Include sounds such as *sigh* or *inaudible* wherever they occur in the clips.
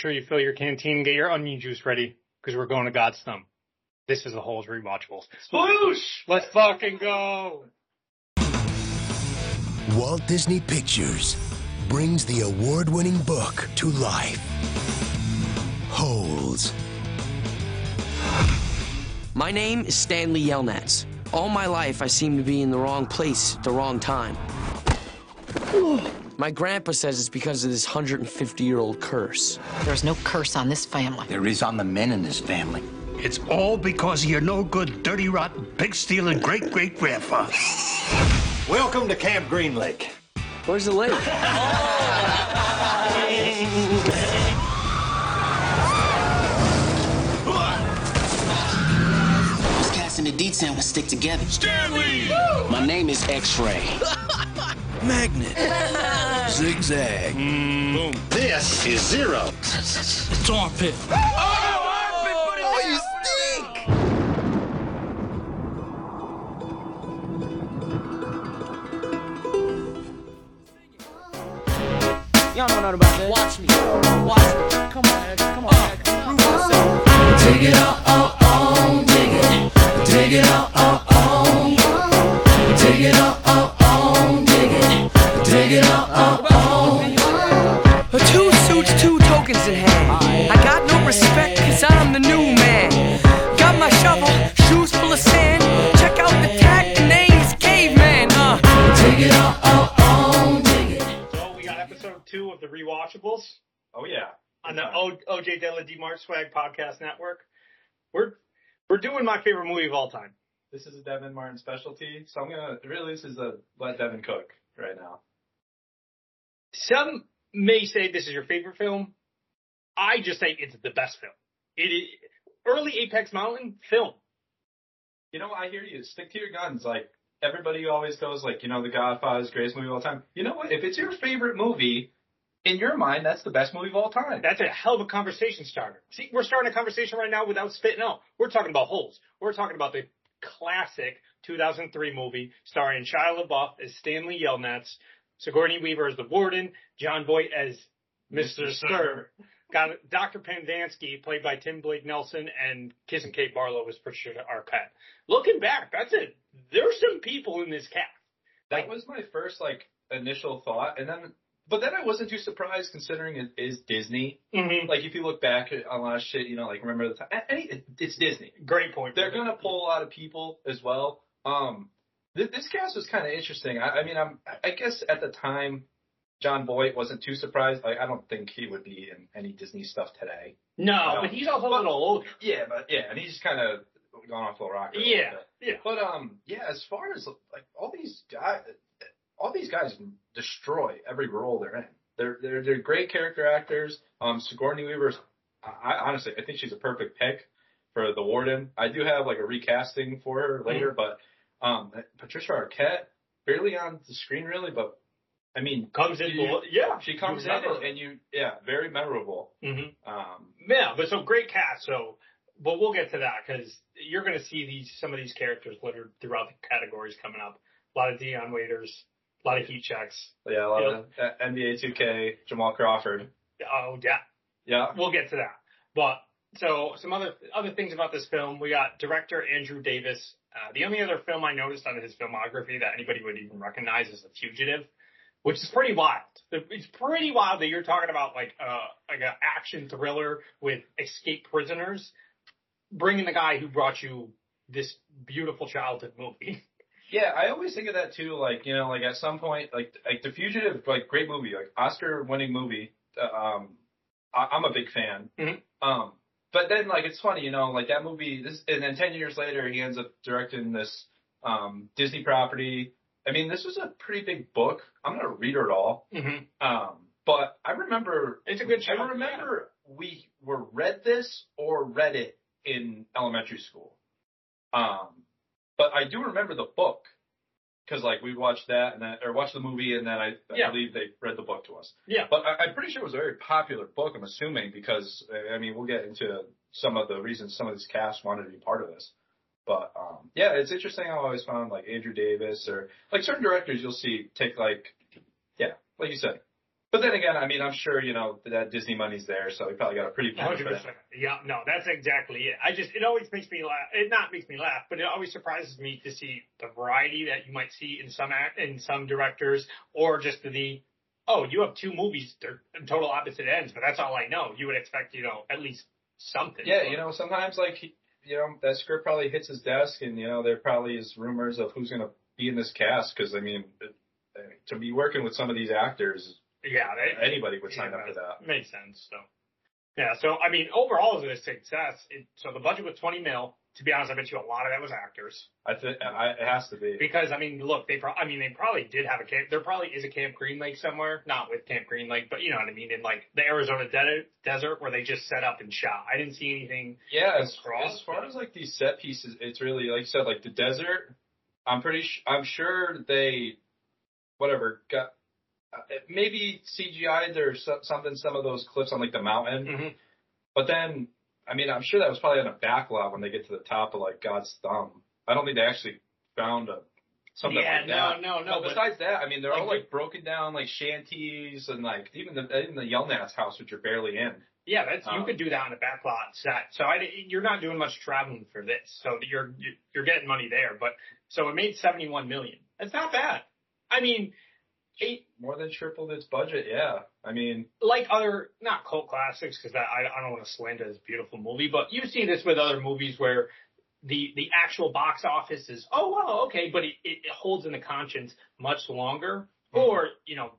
sure you fill your canteen and get your onion juice ready because we're going to God's thumb. This is the Holes Rewatchables. Sploosh! Let's fucking go! Walt Disney Pictures brings the award winning book to life. Holes. My name is Stanley Yelnats. All my life, I seem to be in the wrong place at the wrong time. My grandpa says it's because of this 150 year old curse. There's no curse on this family. There is on the men in this family. It's all because of your no good, dirty, rotten, pig stealing great great grandfather. Welcome to Camp Green Lake. Where's the lake? Those cats in the D-10 will stick together. Stanley! My name is X-Ray. *laughs* Magnet. Zigzag. Mm. Boom. This is Zero. It's armpit. Oh, oh, you stink! Y'all know nothing about that. Watch me. Watch me. Come on, Ed. Come on, Ed. Prove yourself. Two o- OJ De La DeMart Swag Podcast Network. We're we're doing my favorite movie of all time. This is a Devin Martin specialty, so I'm gonna really this is a let Devin cook right now. Some may say this is your favorite film. I just say it's the best film. It is early Apex Mountain film. You know, I hear you. Stick to your guns. Like everybody always goes, like you know, The Godfather is greatest movie of all time. You know what? If it's your favorite movie, in your mind, that's the best movie of all time. That's a hell of a conversation starter. See, we're starting a conversation right now without spitting out. We're talking about holes. We're talking about the classic 2003 movie starring Shia LaBeouf as Stanley Yelnats, Sigourney Weaver as the warden, Jon Voight as Mr. Sir. Got Dr. Pendanski, played by Tim Blake Nelson, and Kissing Kate Barlow was Patricia Arquette. Looking back, that's it. There's some people in this cast. That was my first like initial thought, and then but then I wasn't too surprised considering it is Disney. Mm-hmm. Like if you look back at a lot of shit, you know, like remember the time, any, it's Disney. Great point. They're gonna pull a lot of people as well. Um, this, this cast was kind of interesting. I, I mean, I'm I guess at the time, Jon Voight wasn't too surprised. Like I don't think he would be in any Disney stuff today. No, No. but he's also a little older. Yeah, but yeah, and he's kind of gone off the rocker. Yeah, yeah. But um, yeah, as far as like all these guys, all these guys destroy every role they're in. They're they're they're great character actors. Um, Sigourney Weaver's, I, I honestly I think she's a perfect pick for the warden. I do have like a recasting for her later, but um, Patricia Arquette barely on the screen really, but I mean Comes in, you- yeah, she comes in and, and you yeah very memorable. Mm-hmm. Um, Yeah, but so great cast. So, but we'll get to that because you're going to see these some of these characters littered throughout the categories coming up. A lot of Dion Waiters, a lot of heat checks. yeah, a lot of uh, NBA 2K, Jamal Crawford. Oh yeah, Yeah, we'll get to that. But so some other other things about this film. We got director Andrew Davis. Uh, the only other film I noticed on his filmography that anybody would even recognize is The Fugitive, which is pretty wild. It's pretty wild that you're talking about like uh like an action thriller with escaped prisoners, bringing the guy who brought you this beautiful childhood movie. *laughs* Yeah, I always think of that too. Like you know, like at some point, like like The Fugitive, like great movie, like Oscar-winning movie. Uh, Um, I, I'm a big fan. Mhm. Um, but then like it's funny, you know, like that movie. This and then ten years later, he ends up directing this um Disney property. I mean, this was a pretty big book. I'm gonna read it all. Mm-hmm. Um, but I remember It's a good show. I remember we were read this or read it in elementary school. Um, but I do remember the book because like we watched that and then or watched the movie and then I, I Yeah. believe they read the book to us. Yeah. But I, I'm pretty sure it was a very popular book. I'm assuming because I mean we'll get into some of the reasons some of these casts wanted to be part of this. But um, yeah, it's interesting. I always found like Andrew Davis or like certain directors you'll see take like yeah, like you said, But then again, I mean, I'm sure you know that Disney money's there, so he probably got a pretty Hundred percent. Yeah, no, that's exactly it. I just it always makes me laugh. It not makes me laugh, but it always surprises me to see the variety that you might see in some act in some directors, or just the oh, you have two movies, they're total opposite ends, but that's all I know. You would expect you know at least something. Yeah, you know, sometimes like you know that script probably hits his desk, and you know there probably is rumors of who's going to be in this cast because I mean, it, I mean, to be working with some of these actors, yeah, that, anybody would sign up for that. Makes sense. So, yeah. So, I mean, overall, it was a success. It, so the budget was 20 mil. To be honest, I bet you a lot of that was actors I think I, it has to be. because, I mean, look, they, pro- I mean, they probably did have a camp. There probably is a Camp Green Lake somewhere, not with Camp Green Lake, but you know what I mean, in like the Arizona de- desert where they just set up and shot. I didn't see anything. Yeah, as, Cross, as far but- as like these set pieces, it's really like you said, like the desert. I'm pretty. Sh- I'm sure they, whatever, got maybe CGI'd or something. Some of those cliffs on like the mountain, Mhm. but then I mean, I'm sure that was probably on a backlot when they get to the top of like God's thumb. I don't think they actually found a something Yeah, like no, that. no, no, but- besides that, I mean, they're all Like, like broken down like shanties and like even the even the Yelnats house, which you're barely in. Yeah, that's you Um, could do that on a backlot set. So I, you're not doing much traveling for this. So you're you're getting money there. But so it made 71 million. That's not bad. I mean, eight More than tripled its budget. Yeah, I mean. like other not cult classics because I I don't want to slander this beautiful movie, but you see this with other movies where the the actual box office is oh well okay, but it, it holds in the conscience much longer. Mm-hmm. Or you know,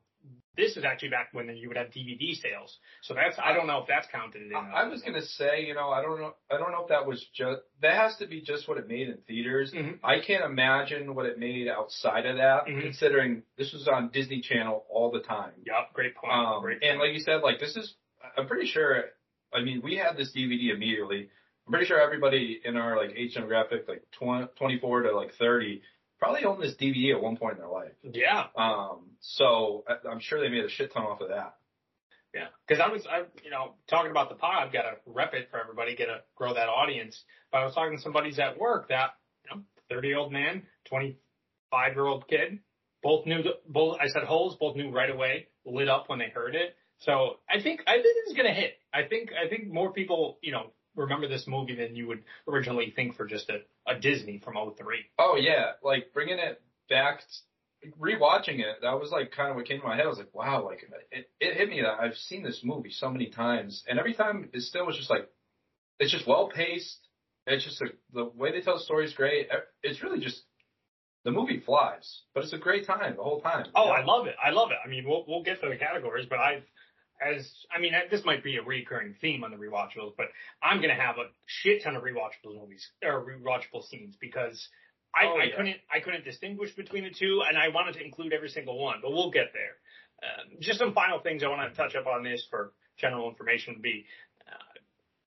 this is actually back when you would have DVD sales. So that's I don't know if that's counted in. I I was gonna say, you know, I don't know, I don't know if that was just that has to be just what it made in theaters. Mhm. I can't imagine what it made outside of that, Mhm. considering this was on Disney Channel all the time. Yep, great point. Um, great and like you said, like this is, I'm pretty sure. I mean, we had this DVD immediately. I'm pretty sure everybody in our like age demographic, like 20, 24 to like 30, probably owned this DVD at one point in their life. yeah, Um, so I- I'm sure they made a shit ton off of that. Yeah, because I was, I, you know, talking about the pod, I've got to rep it for everybody, got to grow that audience. But I was talking to some buddies at work that, you know, 30 year old man, 25 year old kid, both knew, the, both, I said holes, both knew right away, lit up when they heard it. So I think, I think it's going to hit. I think, I think more people, you know, remember this movie than you would originally think for just a, a Disney from 03. Oh yeah, like bringing it back, rewatching it. That was like kind of what came to my head. I was like, wow, like it, it hit me that I've seen this movie so many times, and every time it still was just like, it's just well paced. It's just a, the way they tell the story is great. It's really just the movie flies, but it's a great time the whole time. Oh, I love it. I love it. I mean, we'll we'll get to the categories, but I've as I mean, this might be a recurring theme on the rewatchables, but I'm gonna have a shit ton of rewatchable movies or rewatchable scenes because I, Oh, I yeah. couldn't I couldn't distinguish between the two, and I wanted to include every single one, but we'll get there. Um, just some final things I want to touch up on this for general information would be. Uh,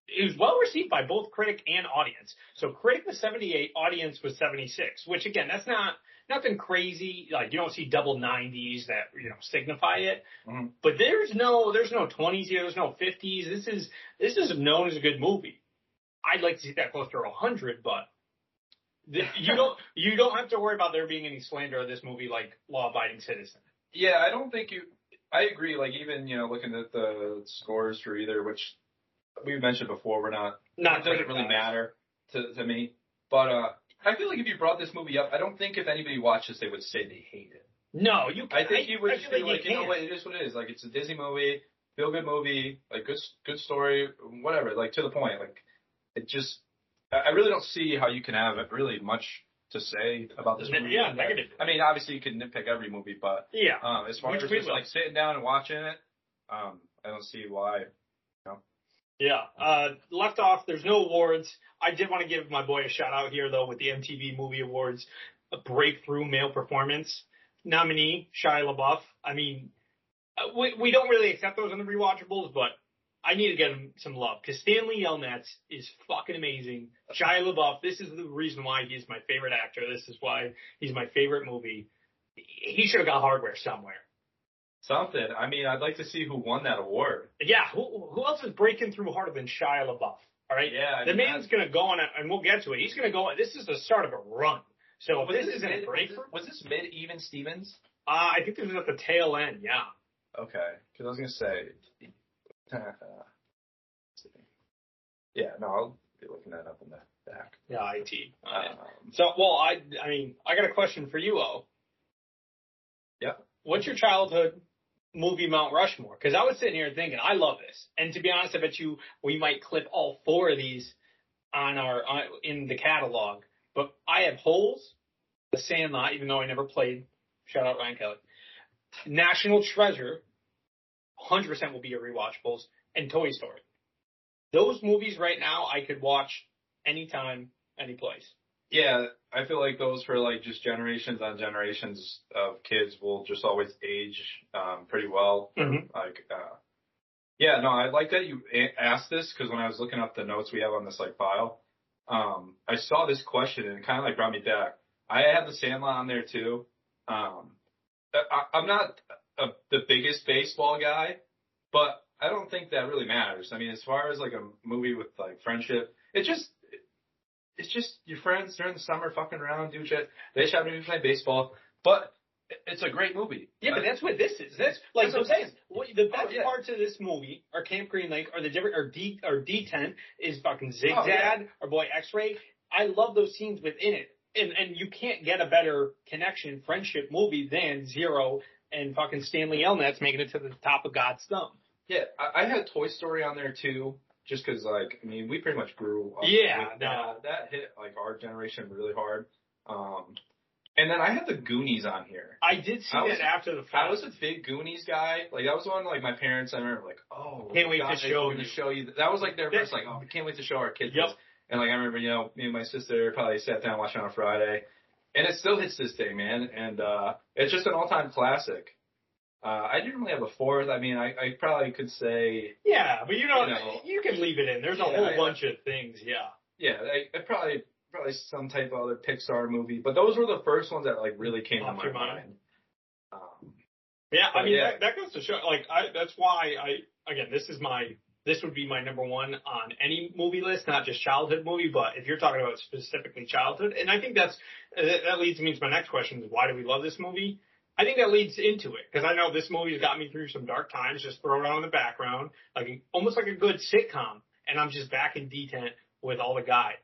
it was well received by both critic and audience. So critic was 78, audience was 76, which again, that's not nothing crazy. Like you don't see double 90s that, you know, signify it. Mhm. But there's no, there's no 20s here. There's no 50s. This is, this is known as a good movie. I'd like to see that close to 100, but the, you *laughs* don't, you don't have to worry about there being any slander of this movie like Law Abiding Citizen. Yeah, I don't think you. I agree. Like even you know looking at the scores for either, which we mentioned before, we're not. Not it doesn't really matter to to me. But uh I feel like if you brought this movie up, I don't think if anybody watched this, they would say they hate it. No, you. Can, I think you would I just be like, you know can't. what, it is what it is. Like it's a Disney movie, feel good movie, like good good story, whatever. Like to the point. Like it just. I really don't see how you can have really much to say about this movie. Yeah, negative. I mean, obviously you can nitpick every movie, but Yeah. um, as far Which as just like sitting down and watching it, um, I don't see why. Yeah. Uh, left off, there's no awards. I did want to give my boy a shout out here, though, with the MTV Movie Awards, a breakthrough male performance nominee, Shia LaBeouf. I mean, uh, we, we don't really accept those on the rewatchables, but I need to get him some love because Stanley Yelnats is fucking amazing. Shia LaBeouf, this is the reason why he's my favorite actor. This is why he's my favorite movie. He should have got hardware somewhere. Something. I mean, I'd like to see who won that award. Yeah, who, who else is breaking through harder than Shia LaBeouf? All right, Yeah, I the mean, man's going to go on, a, and we'll get to it. He's going to go. This is the start of a run. So Was this this isn't a mid, was breakthrough, this, was this mid even Stevens? uh, I think this is at the tail end. Yeah, Okay, because I was gonna say. *laughs* yeah, no, I'll be looking that up in the back. Yeah, IT. Um, So, well, I, I mean, I got a question for you, O. Yeah. What's your childhood movie Mount Rushmore? Because I was sitting here thinking, I love this, and to be honest, I bet you we might clip all four of these on our on, in the catalog. But I have Holes, The Sandlot, even though I never played. Shout out Ryan Kelly. National Treasure, 100% will be your rewatchables, and Toy Story. Those movies right now, I could watch anytime, any place. Yeah, I feel like those for like just generations on generations of kids will just always age um, pretty well. Mhm. Like, uh, yeah, no, I like that you asked this because when I was looking up the notes we have on this like file, um, I saw this question and it kind of like brought me back. I have the Sandlot on there too. Um, I, I'm not a, the biggest baseball guy, but I don't think that really matters. I mean, as far as like a movie with like friendship, it just it's just your friends during the summer fucking around, doing shit. They just happen to be playing baseball, but it's a great movie. Yeah, but that's what this is. That's like That's what I'm best. What, the best Oh, yeah. parts of this movie are Camp Green Lake, or the different, or D, or D ten is fucking Zigzag, Oh, yeah. or boy X Ray. I love those scenes within it, and and you can't get a better connection, friendship movie than Zero and fucking Stanley Yelnats making it to the top of God's thumb. Yeah, I, I had Toy Story on there too, just because like I mean we pretty much grew up. Yeah, no. that. that hit like our generation really hard. Um, and then I had the Goonies on here. I did see I was- that after the I was a big Goonies guy. Like that was one like my parents. I remember like, oh, Can't wait to show you. show you. That was like their first like, oh, we can't wait to show our kids Yep. this. And like I remember, you know, me and my sister probably sat down watching on Friday, and it still hits this day, man. And uh it's just an all-time classic. Uh, I didn't really have a fourth. I mean, I, I probably could say, yeah, but you know, You know. you can leave it in. There's a Yeah, whole I- bunch of things. Yeah. yeah, I, I probably probably some type of other Pixar movie. But those were the first ones that like really came to my mind. mind. Um, Yeah, I mean yeah. That, that goes to show. Like, I that's why I again this is my this would be my number one on any movie list, not just childhood movie, but if you're talking about specifically childhood, and I think that's that that leads me to my next question: is why do we love this movie? I think that leads into it because I know this movie has got me through some dark times. Just throw it on in the background, like almost like a good sitcom, and I'm just back in detent with all the guys.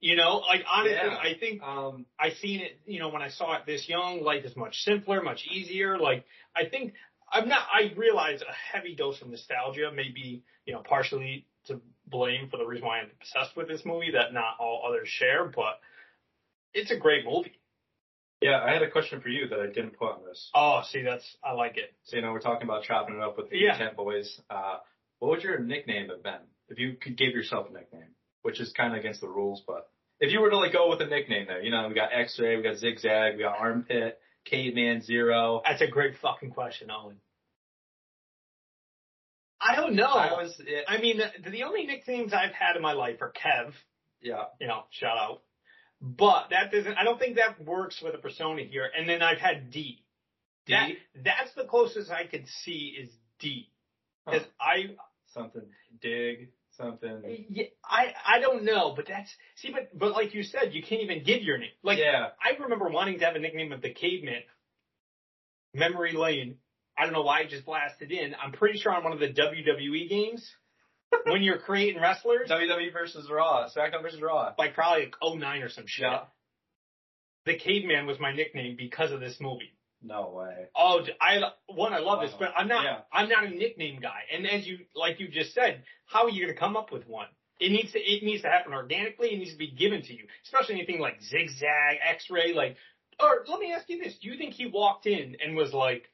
You know, like honestly, Yeah. I think um, I seen it, you know, when I saw it this young, life is much simpler, much easier. Like, I think I'm not, I realize a heavy dose of nostalgia may be, you know, partially to blame for the reason why I'm obsessed with this movie that not all others share, but it's a great movie. Yeah, I had a question for you that I didn't put on this. Oh, see, that's, I like it. So you know, we're talking about chopping it up with the Yeah. Tent Boys. Uh, what would your nickname have been if you could give yourself a nickname? Which is kind of against the rules, but if you were to like go with a nickname there, you know, we got X-ray, we got Zigzag, we got Armpit, Caveman Zero. That's a great fucking question, Owen. I don't know. I I, was, it, mean, the, the only nicknames I've had in my life are Kev, yeah, you know, shout out. But that doesn't, I don't think that works with a persona here. And then I've had D. D? That, that's the closest I could see is D. Because I, something dig, something. yeah, I, I don't know, but that's, see, but, but like you said, you can't even give your name. Like, yeah, I remember wanting to have a nickname of the caveman. Memory lane. I don't know why I just blasted in. I'm pretty sure on one of the WWE games, when you're creating wrestlers, WWE versus Raw, SmackDown versus Raw. like probably like 09 or some shit. Yeah. The caveman was my nickname because of this movie. No way. Oh, I one I love this, but I'm not. Yeah. I'm not a nickname guy. And as you like you just said, how are you going to come up with one? It needs to it needs to happen organically. It needs to be given to you, especially anything like zigzag, X-ray. Like, or let me ask you this: Do you think he walked in and was like,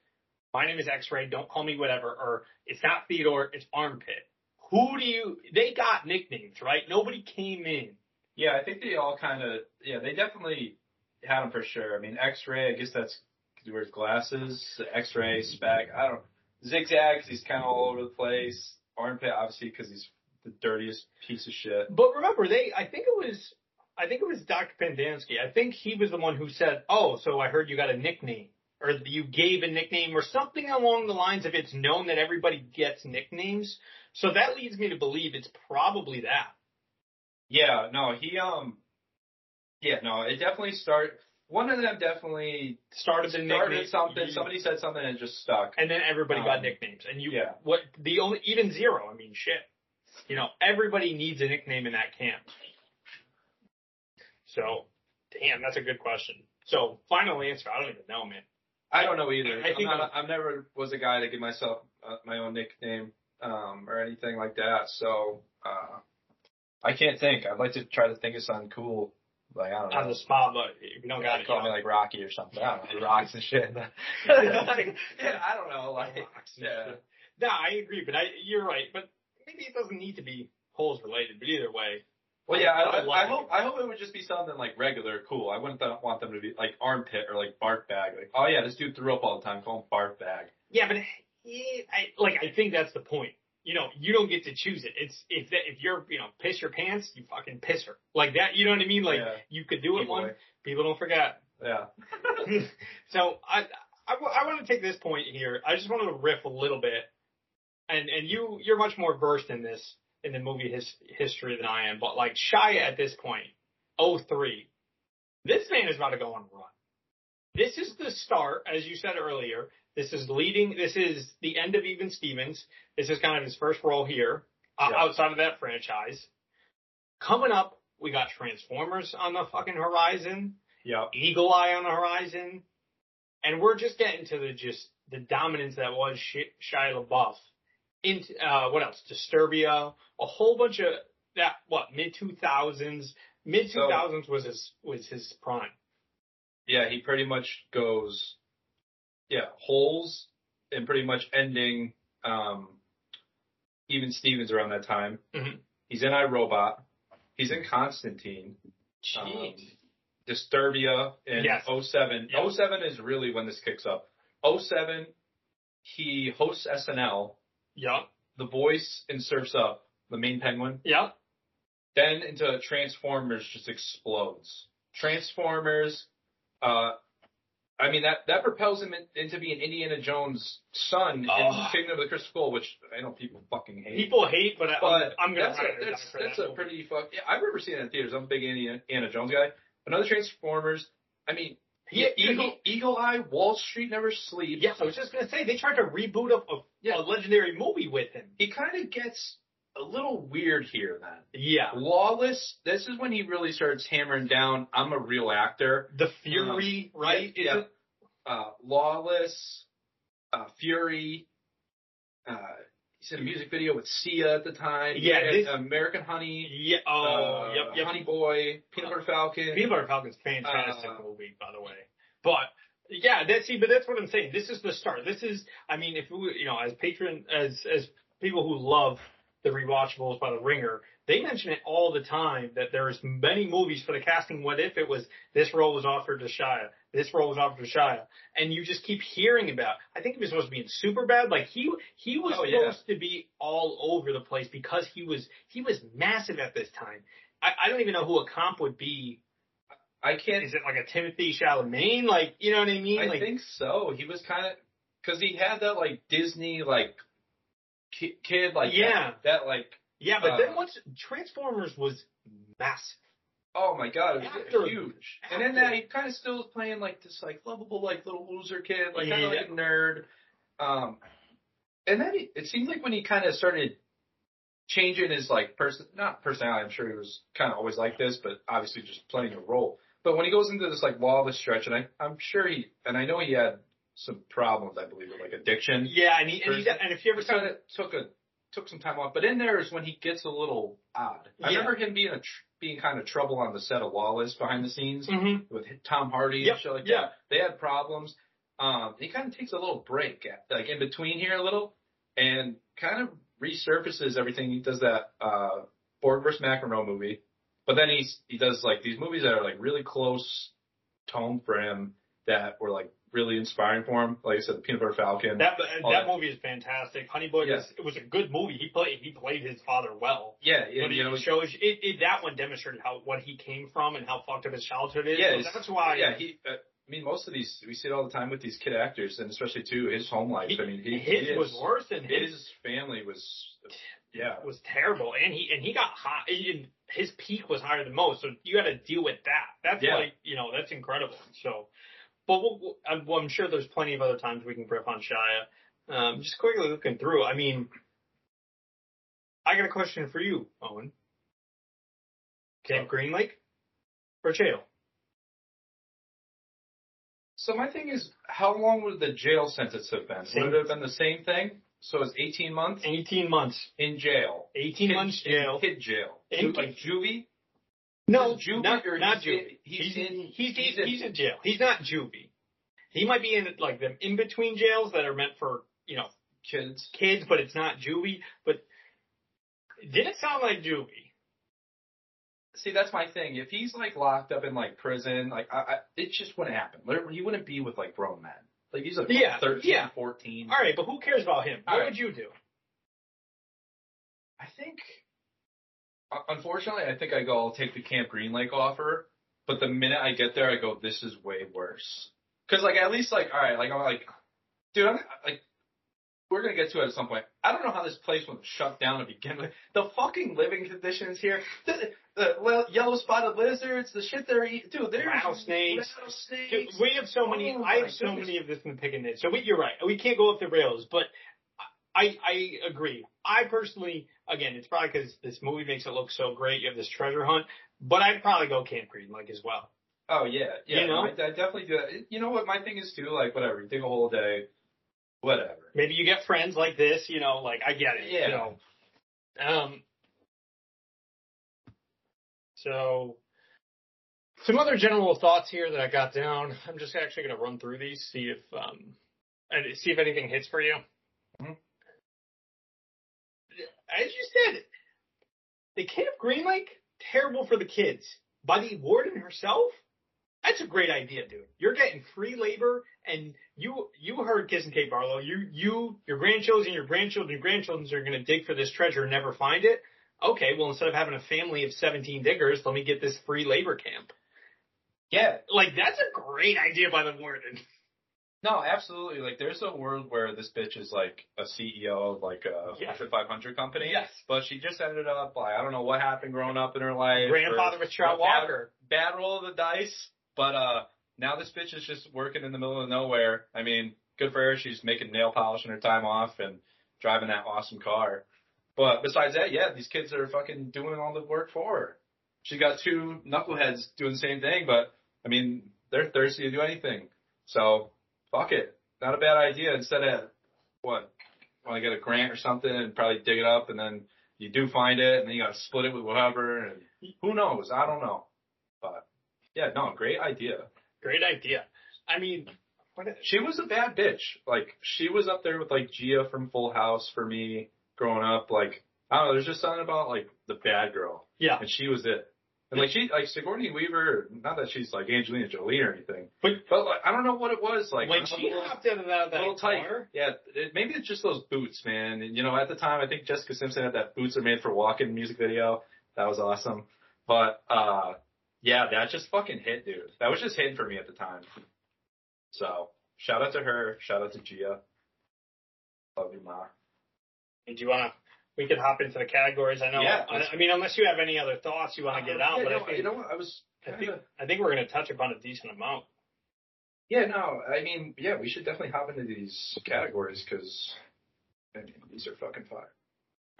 "My name is X-ray. Don't call me whatever," or "It's not Theodore. It's Armpit." Who do you? They got nicknames, right? Nobody came in. Yeah, I think they all kind of, yeah, they definitely had them for sure. I mean, X-ray, I guess that's because he wears glasses. X-ray, spec, I don't. Zigzag, 'cause he's kind of all over the place. Armpit, obviously, because he's the dirtiest piece of shit. But remember, they. I think it was. I think it was Dr. Pendanski. I think he was the one who said, "Oh, so I heard you got a nickname, or you gave a nickname, or something along the lines of it's known that everybody gets nicknames." So that leads me to believe it's probably that. Yeah, no, he um, yeah, no, it definitely start one of them definitely Started started nickname something. you- Somebody said something and it just stuck. and then everybody got Um, nicknames. And you, yeah. what the only even zero? I mean, shit. You know, everybody needs a nickname in that camp. So, damn, that's a good question. So, final answer. I don't even know, man. I don't know either. I think am not, I've never was a guy to give myself uh, my own nickname um, or anything like that. So uh, I can't think. I'd like to try to think of something cool. Like I don't On the spot, but if you don't got it, call me like Rocky or something. I don't know, rocks and shit. *laughs* *laughs* yeah, I don't know. Like, Rocks yeah. No, I agree, but I, you're right. But maybe it doesn't need to be holes related. But either way, Well, yeah, I, I I, hope. I hope it would just be something like regular, cool. I wouldn't th- want them to be like armpit or like bark bag. Like, oh yeah, this dude threw up all the time. Call him bark bag. yeah, but I like. I think that's the point. You know, you don't get to choose it. It's if that, if you're you know piss your pants, you fucking piss her like that. You know what I mean? Like Yeah. you could do it People one. like- People don't forget. Yeah. *laughs* so I I want to take this point here. I just wanted to riff a little bit, and and you you're much more versed in this in the movie his, history than I am. But like Shia at this point, 03, this man is about to go on a run. This is the start, as you said earlier. This is leading. This is the end of Even Stevens. This is kind of his first role here Yeah. outside of that franchise. Coming up, we got Transformers on the fucking horizon. Yeah. Eagle Eye on the horizon, and we're just getting to the just the dominance that was Sh- Shia LaBeouf. Into uh, what else? Disturbia, a whole bunch of that. What mid two thousands? Mid two thousands was his was his prime. Yeah, he pretty much goes, yeah, holes and pretty much ending, um, even Stevens around that time. Mhm. He's in I, Robot. He's in Constantine. Um, Disturbia in Yes. 07. Yep. 07 is really when this kicks up. 07, he hosts SNL, Yup. The Voice in Surfs Up, the main penguin. Yup. Then into Transformers just explodes. Transformers, uh, I mean that that propels him in, into being Indiana Jones' son in Oh. Kingdom of the Crystal Skull, which I know people fucking hate. People hate, but, I, but I'm, I'm gonna that's a, that's, that's that a movie. pretty fuck. Yeah, I remember seeing it in theaters. I'm a big Indiana, Jones guy. Another Transformers. I mean, Yeah, Eagle, Eagle- Eye, Wall Street Never Sleeps. Yes, I was just gonna say they tried to reboot a, a, Yeah. a legendary movie with him. He kind of gets a little weird here then. Yeah. Lawless, this is when he really starts hammering down, I'm a real actor. The Fury, right? Yeah. Uh, Lawless, uh, Fury, uh, he's in a music video with Sia at the time. Yeah, this- American Honey. Yeah. Oh, uh, yep, yep. Honey Boy, Peanut Butter Falcon. Peanut Butter Falcon's fantastic Uh, movie, by the way. But yeah, that's see, but that's what I'm saying. This is the start. This is, I mean, if we, you know, as patron, as as people who love the rewatchables by the Ringer, they mention it all the time that there's many movies for the casting. What if it was this role was offered to Shia, this role was offered to Shia, and you just keep hearing about. I think he was supposed to be in super bad. Like he he was Oh, yeah. supposed to be all over the place because he was he was massive at this time. I, I don't even know who a comp would be I can't. is it like a Timothée Chalamet? Like, you know what I mean? I like, think so. He was kind of because he had that like Disney like ki- kid like Yeah. that, that like yeah, but uh, then once Transformers was massive. oh my god it was After- huge. And then that he kind of still was playing like this like lovable like little loser kid like kind of like a nerd. Um, and then he, it seemed like when he kind of started changing his like person not personality. I'm sure he was kind of always like this, but obviously just playing a role. But when he goes into this like lawless stretch, and I, I'm sure he, and I know he had some problems, I believe, with like addiction. Yeah, and he, and, he, and if you ever saw kind of took a took some time off, but in there is when he gets a little odd. I Yeah. remember him being a tr- being kind of trouble on the set of Lawless behind the scenes Mhm. with Tom Hardy Yep, and shit like yeah. that. They had problems. Um, he kind of takes a little break, at, like in between here a little, and kind of resurfaces everything. He does that uh, Borg vs McEnroe movie, but then he's he does like these movies that are like really close tone for him that were like really inspiring for him. Like I said, the Peanut Butter Falcon. that that that. movie is fantastic. Honey Boy was it was a good movie. He played he played his father well. yeah, But yeah, it you know, shows it, it that one demonstrated how what he came from and how fucked up his childhood is. Yeah, So that's why. yeah, he. Uh, I mean, most of these we see it all the time with these kid actors, and especially too his home life. he- I mean, he, his his was worse than his. His family was, yeah, was terrible, and he and he got high. And his peak was higher than most, so you got to deal with that. That's Yeah. like you know that's incredible. So, but we'll, I'm, well, I'm sure there's plenty of other times we can riff on Shia. Um, just quickly looking through. I mean, I got a question for you, Owen. Camp Green Lake or jail? So my thing is, how long would the jail sentence have been? Same- Would it have been the same thing? So it's 18 months 18 months. in jail. 18 Kid- months in jail. Kid jail. In- like juvie? No, juvie not, or not he's in- juvie. he's He's, in- he's, he's, he's in- he's in jail. He's not juvie. He might be in like them in between jails that are meant for you know Kids. kids, but it's not juvie. But it didn't sound like juvie. See, that's my thing. If he's like locked up in like prison, like I, I it just wouldn't happen. He wouldn't be with like grown men. Like he's like Yeah, 13, yeah. 14. All right, but who cares about him? What All right. would you do? I think, unfortunately, I think I go, I'll take the Camp Green Lake offer. But the minute I get there, I go, this is way worse. Cause like, at least like, all right, like I'm like, dude, I'm like, we're gonna get to it at some point. I don't know how this place was shut down to begin with. The fucking living conditions here, the, the well, yellow spotted lizards, the shit they're eating, dude, there's Rattlesnakes. rattlesnakes. Dude, we have so oh many. Oh I have so goodness. many of this in the picking nits. So we, you're right. We can't go off the rails, but I I agree. I personally, again, it's probably because this movie makes it look so great. You have this treasure hunt, but I'd probably go Camp Green like as well. Oh yeah, yeah. You know? I, I definitely do that. You know what my thing is too? Like whatever, you dig a whole day, whatever. Maybe you get friends like this. You know, like I get it. Yeah. You know. Um. So. Some other general thoughts here that I got down. I'm just actually going to run through these, see if um, and see if anything hits for you. Mhm. As you said, the Camp Green Lake terrible for the kids by the warden herself. That's a great idea, dude. You're getting free labor, and you you heard Kissing Kate Barlow. You you your grandchildren, your grandchildren, your grandchildren are going to dig for this treasure and never find it. Okay, well instead of having a family of 17 diggers, let me get this free labor camp. Yeah, Like that's a great idea by the warden. No, absolutely. Like there's a world where this bitch is like a CEO of like a Yeah. Fortune 500 company. Yes. But she just ended up like I don't know what happened growing up in her life. Grandfather was Trout what bad- Walker. Bad roll of the dice. But uh now this bitch is just working in the middle of nowhere. I mean, good for her. She's making nail polish in her time off and driving that awesome car. But besides that, yeah, these kids are fucking doing all the work for her. She got two knuckleheads doing the same thing, but I mean, they're thirsty to do anything. So fuck it. Not a bad idea. Instead of what? Want to get a grant or something and probably dig it up and then you do find it and then you gotta split it with whoever and who knows? I don't know. But yeah, no, great idea. Great idea. I mean, what? She was a bad bitch. Like she was up there with like Gia from Full House for me growing up. Like I don't know, there's just something about like the bad girl, Yeah, and she was it. And like she, like Sigourney Weaver, not that she's like Angelina Jolie or anything, but but like I don't know what it was. Like when she know, hopped out of that, little tight. car, Yeah, it, maybe it's just those boots, man. And you know, at the time, I think Jessica Simpson had that "Boots Are Made for Walking" music video. That was awesome. But uh yeah, that just fucking hit, dude. That was just hitting for me at the time. So shout out to her. Shout out to Gia. Love you, ma. And do you want to? We could hop into the categories. I know. Yeah, I, I mean, unless you have any other thoughts you want to get out, yeah, but no, I think, you know what? I was. I think kinda- I think we're going to touch upon a decent amount. yeah, no. I mean, yeah, we should definitely hop into these categories because I mean, these are fucking fire.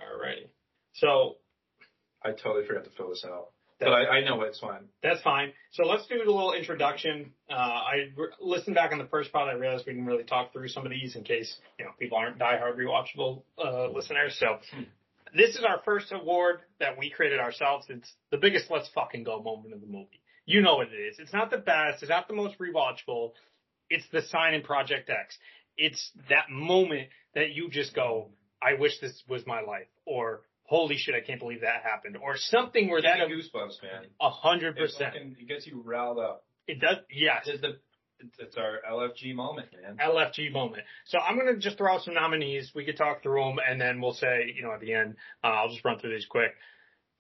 Alrighty. So I totally forgot to fill this out, but I, I know it's fine. That's fine. So let's do a little introduction. Uh, I re- listened back on the first part. I realized we didn't really talk through some of these in case you know people aren't diehard rewatchable uh, listeners. So this is our first award that we created ourselves. It's the biggest let's fucking go moment of the movie. You know what it is. It's not the best. It's not the most rewatchable. It's the sign in Project X. It's that moment that you just go, I wish this was my life, or holy shit, I can't believe that happened, or something where that goosebumps, man. a hundred percent. it gets you riled up. It does, yes. It's, the, it's our LFG moment, man. LFG moment. So I'm going to just throw out some nominees. We could talk through them and then we'll say, you know, at the end, uh, I'll just run through these quick.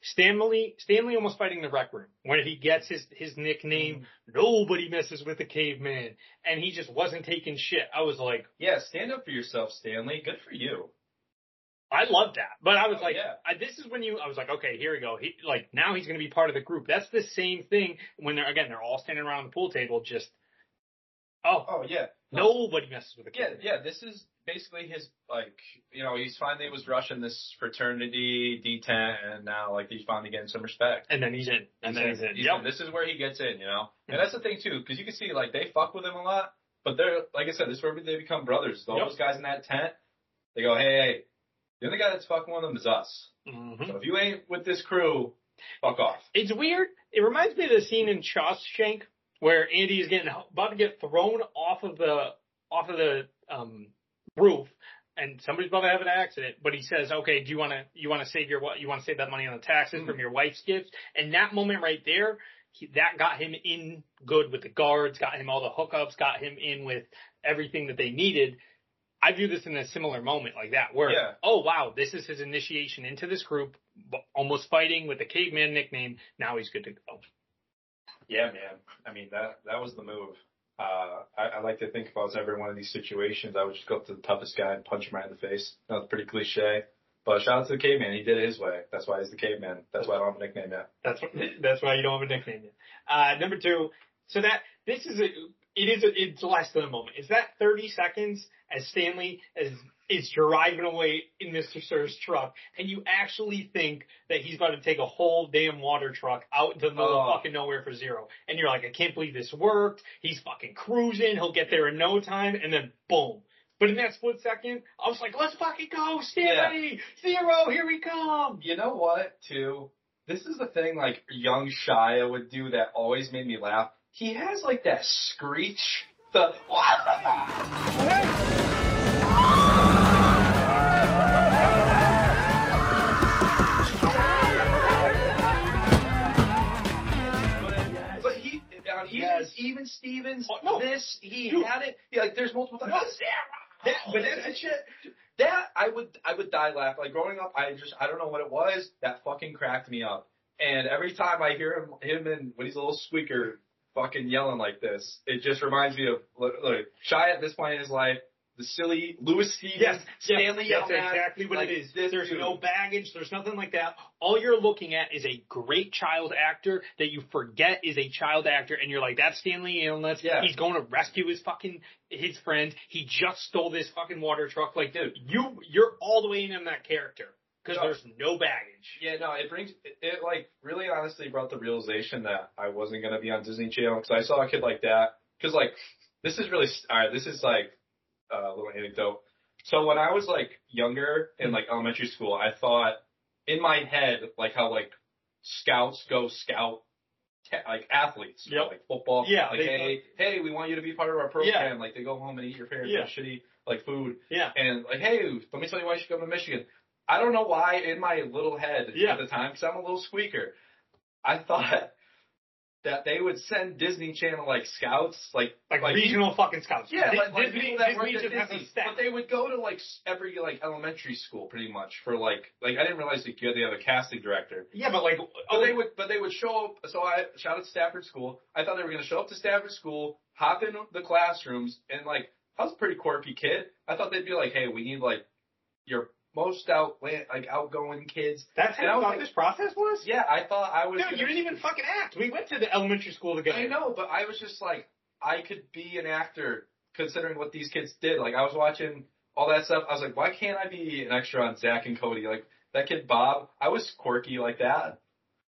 Stanley, Stanley almost fighting the rec room when he gets his, his nickname, nobody messes with the caveman and he just wasn't taking shit. I was like, Yeah, stand up for yourself, Stanley. Good for you. I love that, but I was Oh, like, yeah. I, this is when you. I was like, okay, here we go. He like now he's going to be part of the group. That's the same thing when they're again they're all standing around the pool table. Just oh, Oh yeah. nobody messes with the Yeah, kid. yeah. This is basically his like you know he's finally was rushing this fraternity D10 and now like he's finally getting some respect. And then he's in, and then he's in. He's Yep. in. This is where he gets in, you know. Hmm. And that's the thing too, because you can see like they fuck with him a lot, but they're like I said, this is where they become brothers. All Yep. those guys in that tent, they go, hey, hey, the only guy that's fucking with them is us. Mhm. So if you ain't with this crew, fuck off. It's weird. It reminds me of the scene in Shawshank where Andy is getting about to get thrown off of the off of the um, roof, and somebody's about to have an accident. But he says, "Okay, do you want to you want to save your what? You want to save that money on the taxes from your wife's gifts?" And that moment right there, he, that got him in good with the guards, got him all the hookups, got him in with everything that they needed. I view this in a similar moment like that, where Yeah. oh wow, this is his initiation into this group, almost fighting with the caveman nickname. Now he's good to go. Yeah, man. I mean that that was the move. Uh, I, I like to think if I was ever in one of these situations, I would just go up to the toughest guy and punch him right in the face. That's pretty cliche. But shout out to the caveman. He did it his way. That's why he's the caveman. That's why I don't have a nickname yet. That's that's why you don't have a nickname yet. Uh, number two. So that this is a it is it's less than a moment. Is that thirty seconds as Stanley is is driving away in Mr. Sir's truck, and you actually think that he's about to take a whole damn water truck out into the middle Oh. of fucking nowhere for zero, and you're like, I can't believe this worked. He's fucking cruising. He'll get there in no time, and then boom. But in that split second, I was like, let's fucking go, Stanley! Zero, here we come! You know what, too? This is the thing like young Shia would do that always made me laugh. He has like that screech. The *laughs* But he, uh, on even, Yes. even Stevens, Oh, no. this, he Dude. had it, yeah, like there's multiple times. That, but that's that shit. That I would I would die laugh. Like growing up, I just I don't know what it was. That fucking cracked me up. And every time I hear him him and when he's a little squeaker fucking yelling like this, it just reminds me of look, look Shia at this point in his life, the silly Louis Stevens, Yes, Stanley yes, that's exactly what like it is. There's dude. no baggage. There's nothing like that. All you're looking at is a great child actor that you forget is a child actor, and you're like, that's Stanley Yelnats. Yeah. He's going to rescue his fucking his friend. He just stole this fucking water truck. Like, dude, you you're all the way in on that character because Yeah. there's no baggage. Yeah, no, it brings it, it like really honestly brought the realization that I wasn't gonna be on Disney Channel because I saw a kid like that. Because like this is really all right. This is like uh, a little anecdote. So when I was like younger in like elementary school, I thought in my head like how like scouts go scout like athletes, Yep. like football. Yeah, like they- hey, hey, we want you to be part of our program. Like they go home and eat your parents' Yeah. shitty like food Yeah. and like, hey, let me tell you why you should come to Michigan. I don't know why in my little head Yeah. at the time, because I'm a little squeaker, I thought that they would send Disney Channel like scouts, like Like, regional fucking scouts. yeah, like, like Disney, people that Disney worked at just has a Disney. But they would go to like every like elementary school pretty much for like like I didn't realize that you had to have a casting director. yeah, but like, But oh, they would, but they would show up. So I shout out to Stafford School. I thought they were going to show up to Stafford School, hop in the classrooms, and like I was a pretty quirky kid. I thought they'd be like, "Hey, we need like your most out like outgoing kids." that's how And you thought like- this process was. Yeah, I thought I was. Dude, gonna- you didn't even fucking act. We went to the elementary school together. I know, but I was just like, I could be an actor considering what these kids did. Like I was watching all that stuff. I was like, why can't I be an extra on Zach and Cody? Like that kid Bob, I was quirky like that.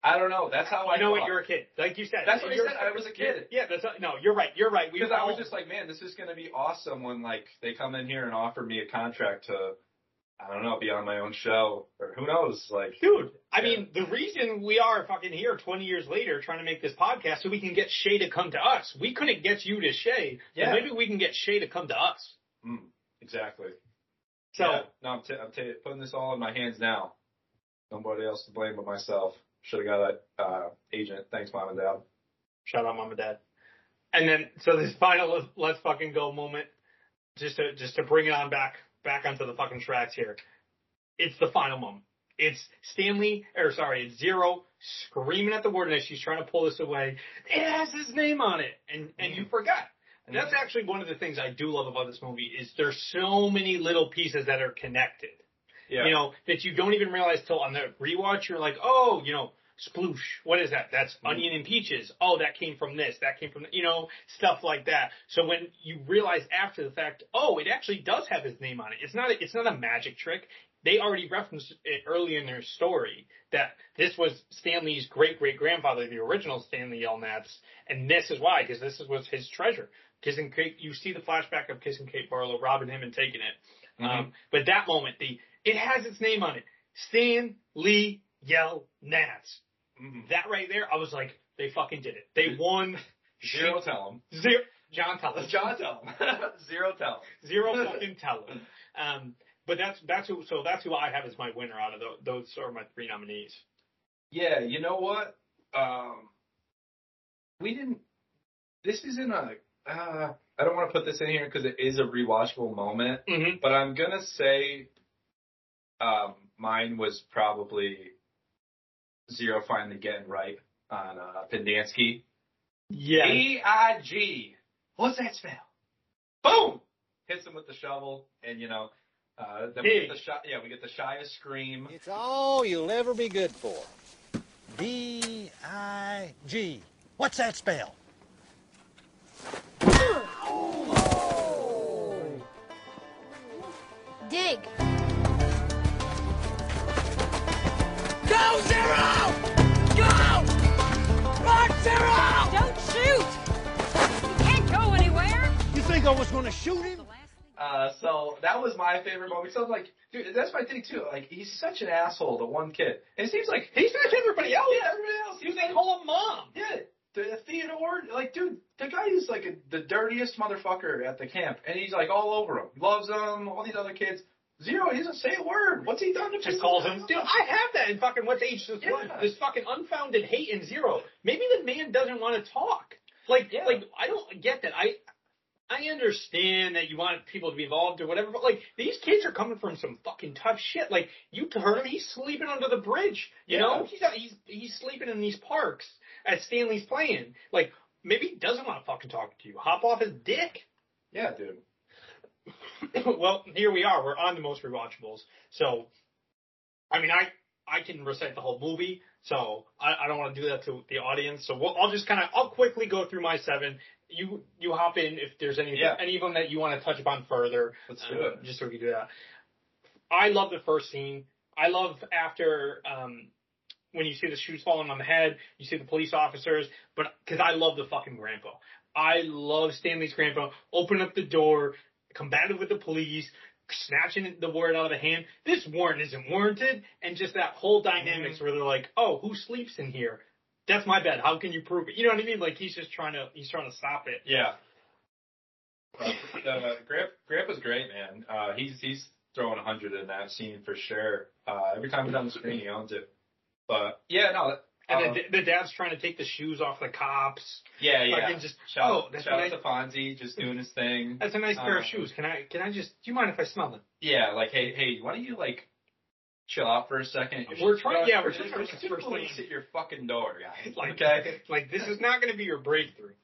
I don't know. That's how I I know what thought. you're a kid. Like you said. That's what I you're- said, I was a kid. Yeah, that's no. You're right. You're right. Because I was just like, man, this is going to be awesome when like they come in here and offer me a contract to, I don't know, be on my own show or who knows, like. Dude, I Yeah. mean, the reason we are fucking here 20 years later trying to make this podcast so we can get Shia to come to us. We couldn't get you to Shia. Yeah. maybe we can get Shia to come to us. Mm, exactly. So, Yeah. no, I'm, t- I'm t- putting this all in my hands now. Nobody else to blame but myself. Should have got that uh, agent. Thanks, mom and dad. shout out mom and dad. And then, so this final let's, *laughs* let's fucking go moment, just to, just to bring it on back, back onto the fucking tracks here. It's the final moment. It's Stanley, or sorry, it's Zero screaming at the warden as she's trying to pull this away. It has his name on it, and and you forgot. And that's actually one of the things I do love about this movie is there's so many little pieces that are connected. Yeah. You know, that you don't even realize till on the rewatch, you're like, oh, you know, sploosh. What is that? That's Mm-hmm. onion and peaches. Oh, that came from this. That came from, you know, stuff like that. So when you realize after the fact, oh, it actually does have his name on it. It's not, a, it's not a magic trick. They already referenced it early in their story that this was Stanley's great great grandfather, the original Stanley Yelnats, and this is why, because this is, was his treasure. Kissing Kate, you see the flashback of kissing Kate Barlow, robbing him and taking it. Um, but that moment, the it has its name on it, Stan Lee Yell Nats. Mhm. That right there, I was like, they fucking did it. They won. Zero tell him. Zero. John Tellis. John tell him. *laughs* Zero tell him. Zero *laughs* fucking tell him. Um, but that's that's who. So that's who I have as my winner out of those. Those are my three nominees. Yeah, you know what? Um, we didn't. This isn't a. Uh, I don't want to put this in here because it is a rewatchable moment, Mm-hmm. but I'm gonna say, um, mine was probably zero finally getting right on uh, Pendanski. Yeah. E I G. What's that spell? Boom! Hits him with the shovel, and you know, uh, then we get the shy, yeah, we get the Shia's scream. It's all you'll ever be good for. D I G. What's that spell? Dig. Go, Zero! Go! Don't shoot! You can't go anywhere. You think I was going to shoot him? Uh, so that was my favorite moment. So I'm like, dude, that's my thing too. Like, he's such an asshole to one kid. And it seems like He's not to everybody else. yeah, everybody else. He was They like, call him mom. yeah, the Theodore, like, dude, the guy is like a, the dirtiest motherfucker at the camp, and he's like all over him, loves him, all these other kids. Zero, he doesn't say a word. What's he done to Just piss calls him. Dude, I have that in fucking what's age this Yeah. This fucking unfounded hate in zero. Maybe the man doesn't want to talk. Like, Yeah. like I don't get that. I. I understand that you want people to be involved or whatever, but like these kids are coming from some fucking tough shit. Like you heard him, he's sleeping under the bridge. You Yeah. know, he's he's he's sleeping in these parks at Stanley's playing. Like maybe he doesn't want to fucking talk to you. Hop off his dick. Yeah, dude. *laughs* well, here we are. We're on the most rewatchables. So, I mean, I I can recite the whole movie, so I, I don't want to do that to the audience. So we'll, I'll just kind of I'll quickly go through my seven. You you hop in if there's any Yeah. any of them that you want to touch upon further. Let's do uh, it. Just so we can do that. I love the first scene. I love after um when you see the shoes falling on the head, you see the police officers, but because I love the fucking grandpa. I love Stanley's grandpa. Open up the door, combative with the police, snatching the warrant out of the hand. This warrant isn't warranted, and just that whole dynamics Mm-hmm. where they're like, "Oh, who sleeps in here? That's my bed. How can you prove it?" You know what I mean? Like he's just trying to he's trying to stop it. Yeah. Uh, uh, Grandp, Grandpa's great, man. Uh, he's he's throwing a hundred in that scene for sure. Uh, every time he's on the screen, he owns it. But yeah, no. And uh, then the dad's trying to take the shoes off the cops. yeah, yeah. fucking just- shout, oh, that's shout out to Fonzie, just doing his thing. That's a nice pair of Um, shoes. Can I can I just do you mind if I smell them? Yeah, like hey, hey, why don't you like chill out for a second? Your We're trying- yeah, we're There's- trying to police at your fucking door, guys. *laughs* Like okay. like this is not going to be your breakthrough.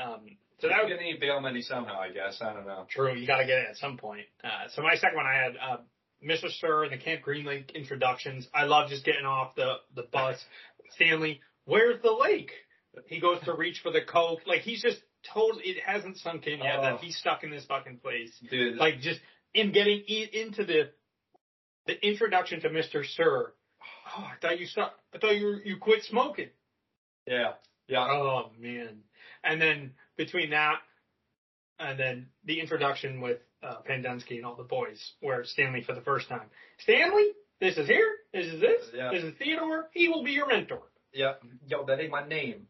Um, so that gonna need bail money somehow, I guess. I don't know. true. You got to get it at some point. Uh, so my second one, I had uh, Mr. Sir and the Camp Green Lake introductions. I love just getting off the the bus. Stanley, where's the lake? He goes to reach for the coke. Like he's just totally. It hasn't sunk in yet Oh. that he's stuck in this fucking place. Dude, Like just in getting e- into the the introduction to Mr. Sir. Oh, I thought you stopped. I thought you you quit smoking. yeah, yeah. Oh man! And then between that and then the introduction with uh, Pendanski and all the boys, where Stanley for the first time, Stanley, this is here, this is this, Yeah. this is Theodore. He will be your mentor. Yeah, yo, that ain't my name.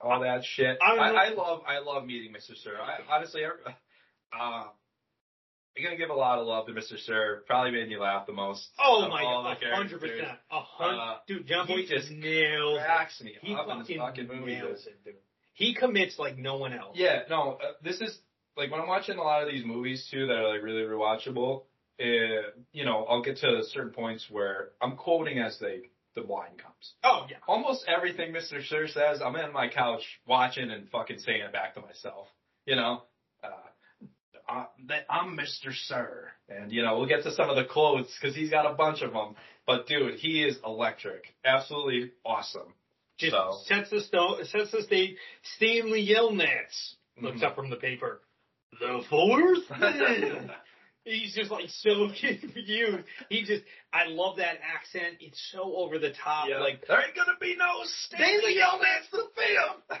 All that shit. I I. I, love, I love meeting Mr. Sir. I, honestly, I- uh, I'm gonna give a lot of love to Mr. Sir. Probably made me laugh the most. Oh my god, hundred percent, a hundred. Uh, Dude, Jon Voight just nails it. cracks me He up in this fucking fucking movie. nails it, dude. He commits like no one else. Yeah, no, uh, this is like when I'm watching a lot of these movies too that are like really rewatchable. Uh, you know, I'll get to certain points where I'm quoting as they the wine comes. Oh yeah. almost everything Mr. Sir says, I'm in my couch watching and fucking saying it back to myself. You know, uh, uh, that I'm Mr. Sir, and you know we'll get to some of the quotes because he's got a bunch of them. But dude, he is electric, absolutely awesome. Just So- sets the sto- sets the stage. Stanley Yelnats looks Mhm. up from the paper. The fourth. *laughs* man." He's just like *laughs* so confused. He just, I love that accent. It's so over the top. Yeah. Like, there ain't gonna be no Stanley Yelnats the film. *laughs*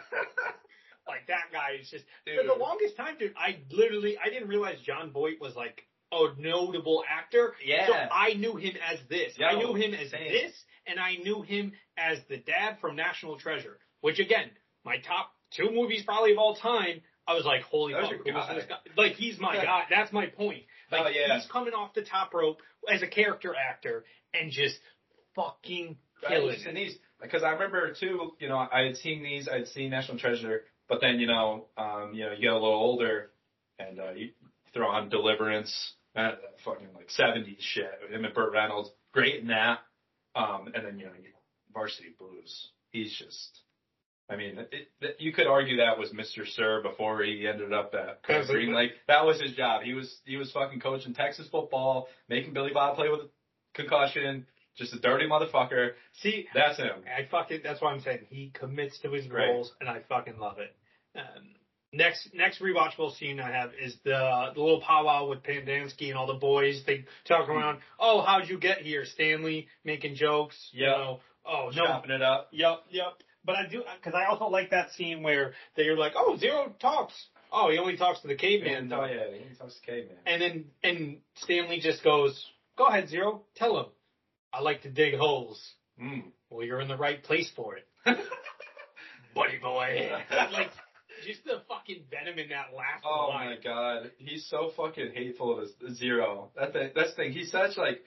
like that guy is just. Dude. For the longest time, dude, I literally, I didn't realize Jon Voight was like a notable actor. Yeah. So I knew him as this. I knew him as same. this, and I knew him as the dad from National Treasure. Which again, my top two movies probably of all time. I was like, holy That's fuck, your who was guy. this guy? Like he's my *laughs* guy. That's my point. Like Oh, yeah. he's coming off the top rope as a character actor and just fucking killing Right, and these because I remember too. You know, I had seen these. I had seen National Treasure, but then you know, um, you know, you get a little older, and uh, you throw on Deliverance, that fucking like '70s shit. Him and Burt Reynolds, great in that. Um, and then you know, you- Varsity Blues. He's just. I mean, it, it, you could argue that was Mr. Sir before he ended up at Green Lake. That was his job. He was he was fucking coaching Texas football, making Billy Bob play with a concussion. Just a dirty motherfucker. See, That's him. I fucking that's why I'm saying he commits to his Right. roles, and I fucking love it. Um, next next rewatchable scene I have is the the little powwow with Pendanski and all the boys. They talk around. Oh, how'd you get here, Stanley? Making jokes. You know. Oh no. Chopping it up. Yep. Yep. But I do because I also like that scene where they're like, oh, Zero talks. Oh, he only talks to the caveman. Oh though. yeah, he talks to caveman. And then and Stanley just goes, "Go ahead, Zero. Tell him. I like to dig holes." Mm. Well, you're in the right place for it. *laughs* Buddy boy. *laughs* like, just the fucking venom in that last Oh line. my god, he's so fucking hateful of zero. That's the that's thing. He's such like,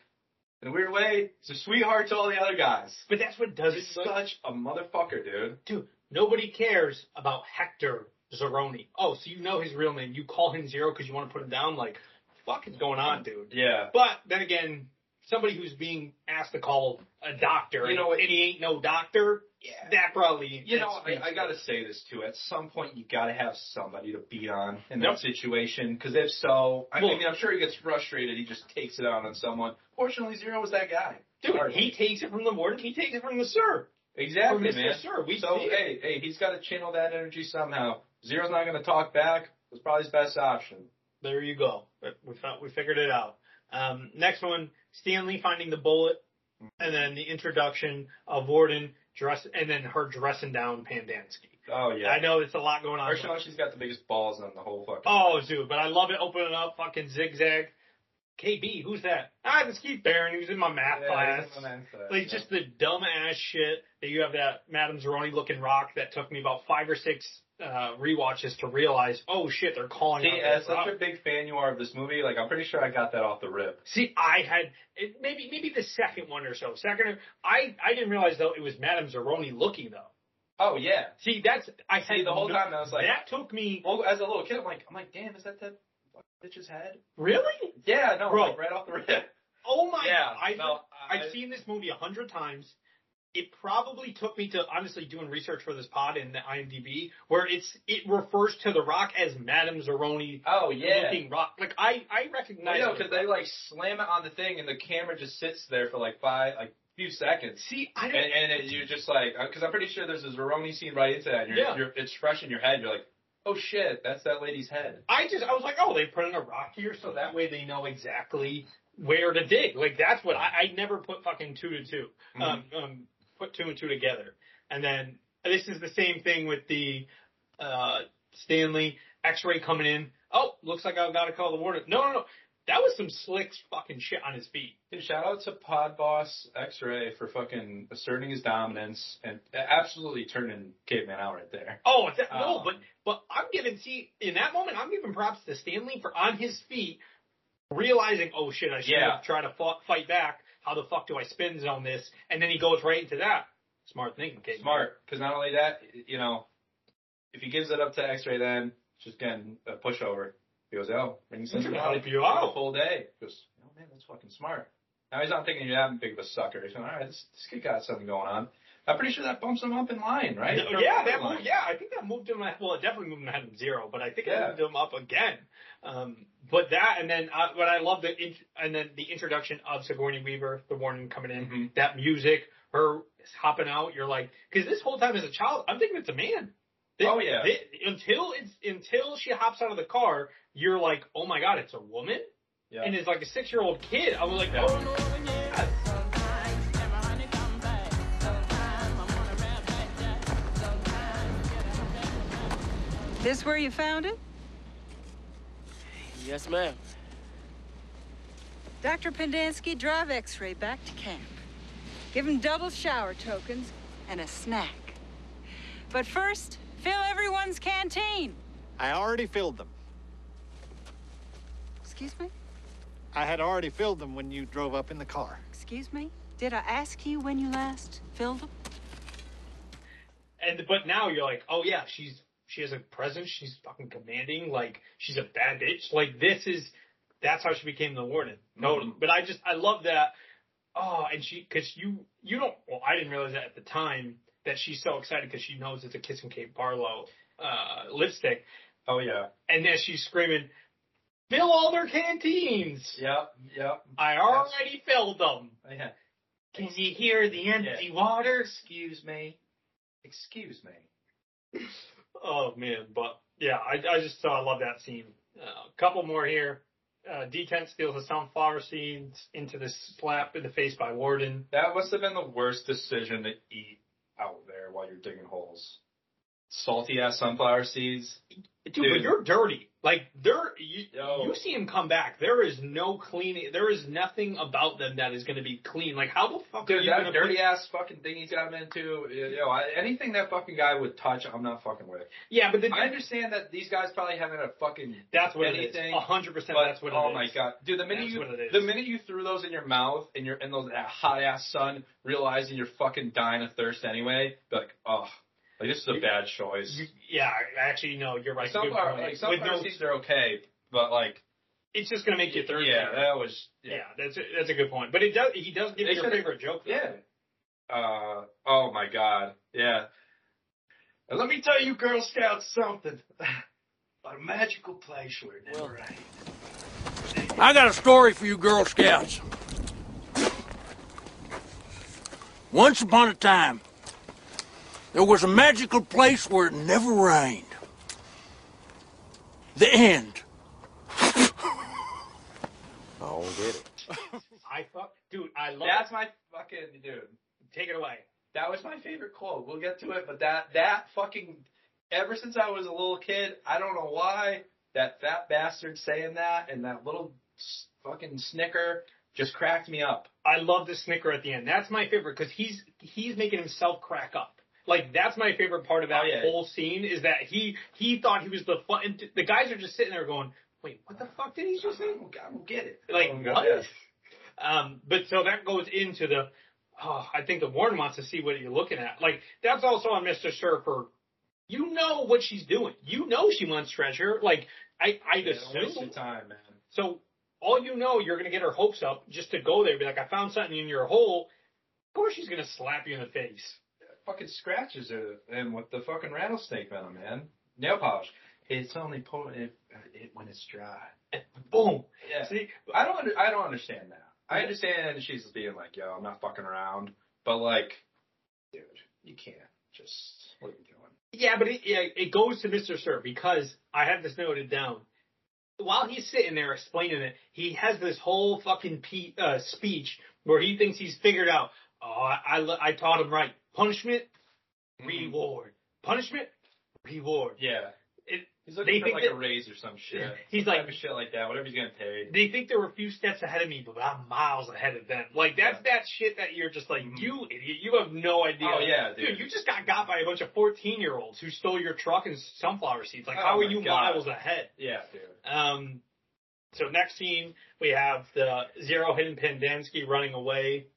in a weird way, he's a sweetheart to all the other guys. But that's what does He's it. Such a motherfucker, dude. dude, nobody cares about Hector Zeroni. Oh, so you know his real name. You call him Zero because you want to put him down? Like, fuck is going on, dude? Yeah. But then again, somebody who's being asked to call a doctor, You know what- and he ain't no doctor, Yeah. that probably. You know, I, I gotta say this too. At some point, you gotta have somebody to beat on in Yep. that situation. Because if so, I Well- mean, I'm sure he gets frustrated. He just takes it out on someone. Fortunately, Zero was that guy. Dude, Sorry. he takes it from the warden. He takes it from the sir. Exactly, From Mr. man. Sir, we so hey, hey, he's got to channel that energy somehow. Zero's not going to talk back. It's probably his best option. There you go. We found, we figured it out. Um, next one, Stanley finding the bullet, and then the introduction of Warden dress, and then her dressing down Pendanski. Oh yeah. I know it's a lot going on. Sean, she's got the biggest balls on the whole fucking. Oh, dude, but I love it. Opening up, fucking zigzag. KB, who's that? Ah, it's Keith Barron. He was in my math Yeah, class. he's in my math class, Like just the dumb ass shit that you have that Madame Zeroni looking rock that took me about five or six uh rewatches to realize. Oh shit, they're calling See, as that rock. such a big fan you are of this movie, like I'm pretty sure I got that off the rip. See, I had it, maybe maybe the second one or so. Second, I I didn't realize though it was Madame Zeroni looking though. Oh yeah. See, that's I See, the whole no- time I was like, that took me well, as a little kid, I'm like, I'm like, damn, is that that bitch's head? really. Yeah, no, Bro. like right off the rip. Oh my Yeah, god! I, no, I- uh, I've seen this movie a hundred times. It probably took me to honestly doing research for this pod in the IMDb, where it's it refers to the Rock as Madame Zeroni Oh yeah. looking rock. Like I I recognize. I know because they like slam it on the thing and the camera just sits there for like five, like few seconds. see. I And, don't. and it, you're just like, uh, because I'm pretty sure there's a Zeroni scene right into that. And you're, Yeah. you're, it's fresh in your head. You're like, oh shit, that's that lady's head. I just I was like, oh, they put in a rock here, so that way they know exactly where to dig. Like that's what I, I never put fucking two to 2 Um, um, put two and two together, and then this is the same thing with the uh, Stanley X-ray coming in. Oh, looks like I've got to call the warden. No, no, no. That was some slick fucking shit on his feet. Dude, shout out to Pod Boss X-Ray for fucking asserting his dominance and absolutely turning Caveman out right there. Oh, that, no, Um, but but I'm giving see in that moment I'm giving props to Stanley for on his feet realizing oh shit I should Yeah. have tried to fought, fight back. How the fuck do I spin zone this? And then he goes right into that. Smart thinking, Kate. Smart, because not only that, you know, if he gives it up to X-Ray, then it's just getting a pushover. He goes, oh, bring some He's gonna out help you for out. a full day. He goes, oh man, that's fucking smart. Now he's not thinking you're that big of a sucker. He's going, all right, this, this kid got something going on. I'm pretty sure that bumps him up in line, right? No, yeah, that moved, yeah, I think that moved him. Well, it definitely moved him ahead of zero, but I think it Yeah. moved him up again. Um, but that, and then uh, what I love the, int- and then the introduction of Sigourney Weaver, the warning coming in, Mhm. that music, her hopping out. You're like, because this whole time as a child, I'm thinking it's a man. Thi- Oh, yeah. thi- until it's until she hops out of the car, you're like, oh my god, it's a woman. Yeah. And it's like a six year old kid. I was like, Yeah. oh no, yeah. This where you found it? Yes, ma'am. Dr. Pendanski, drive X-ray back to camp. Give him double shower tokens and a snack. But first, fill everyone's canteen. I already filled them. Excuse me? I had already filled them when you drove up in the car. Excuse me? Did I ask you when you last filled them? And but now you're like, oh yeah, she's she has a presence. She's fucking commanding. Like she's a bad bitch. Like this is that's how she became the warden. No, Mhm. but I just I love that. Oh, and she because you you don't. Well, I didn't realize that at the time that she's so excited because she knows it's a Kissing Kate Barlow uh, lipstick, Oh yeah. and then she's screaming, "Fill all their canteens! Yep. Yep. I already filled them. Yeah. Can you hear the empty water?" Excuse me. Excuse me. Oh man, but yeah, I, I just uh, love that scene. Uh, a couple more here. Uh, D10 steals the sunflower seeds into the slap in the face by Warden. That must have been the worst decision to eat out there while you're digging holes. Salty ass sunflower seeds. Dude, Dude. but you're dirty. Like there, you, Yo. you see him come back. There is no cleaning. There is nothing about them that is going to be clean. Like how the fuck Dude, you that dirty ass fucking thing he's got him into, you know, anything that fucking guy would touch, I'm not fucking with. Yeah, but the, I understand that these guys probably haven't a fucking that's what it is. anything, A hundred percent. That's what it oh my god, dude! The minute That's you what it is. the minute you threw those in your mouth and you're in those that hot ass sun, realizing you're fucking dying of thirst anyway, be like oh, like this is a bad choice. You, yeah, actually, no, you're right. Good sunflower, point. like With sunflower no- seeds are okay, but like it's just going to make you thirsty. yeah, that was Yeah, that's a, that's a good point. But it does he does give They you your should've- favorite joke. Though. yeah. Uh oh my god, yeah. And let me tell you, Girl Scouts, something about *laughs* a magical place where it never rains. I got a story for you Girl Scouts. Once upon a time, there was a magical place where it never rained. The end. *laughs* I don't get it. I fuck, dude, I love. That's my fucking dude. Take it away. That was my favorite quote. We'll get to it, but that that fucking ever since I was a little kid, I don't know why that fat bastard saying that and that little fucking snicker just cracked me up. I love the snicker at the end. That's my favorite because he's he's making himself crack up. Like that's my favorite part of that Oh, yeah. whole scene is that he he thought he was the fun. And the guys are just sitting there going, "Wait, what the fuck did he just say?" I don't, I don't get it. Like I what? it. Um, but so that goes into the. Oh, I think the warden wants to see what you're looking at. Like that's also on Mr. Surfer. You know what she's doing. You know she wants treasure. Like I, I'd Yeah, assume. time, man. So all you know, you're gonna get her hopes up just to go there, and be like, I found something in your hole. Of course, she's gonna slap you in the face. Fucking scratches it him with the fucking rattlesnake venom, man. Nail polish. It's only po- it, it when it's dry. *laughs* Boom. Yeah. See, I don't. Under, I don't understand that. I understand she's being like, "Yo, I'm not fucking around," but like, dude, you can't just. What are you doing? yeah, but it, yeah, it goes to Mr. Sir because I have this noted down. While he's sitting there explaining it, he has this whole fucking pe- uh, speech where he thinks he's figured out. Oh, I, I, I taught him right. Punishment, reward. Punishment, reward. Yeah. It, He's They looking for like that- a raise or some shit. He's Some like- shit like that. Whatever he's getting paid. they think they're a few steps ahead of me, but I'm miles ahead of them. Like that's that shit that you're just like, you idiot, you have no idea. Mm-hmm. Oh, yeah, dude. you just got got by a bunch of 14 year olds who stole your truck and sunflower seeds. Like, Oh, how are you God. miles ahead? Yeah, dude. Um, so next scene we have the Zero Hidden Pendanski running away,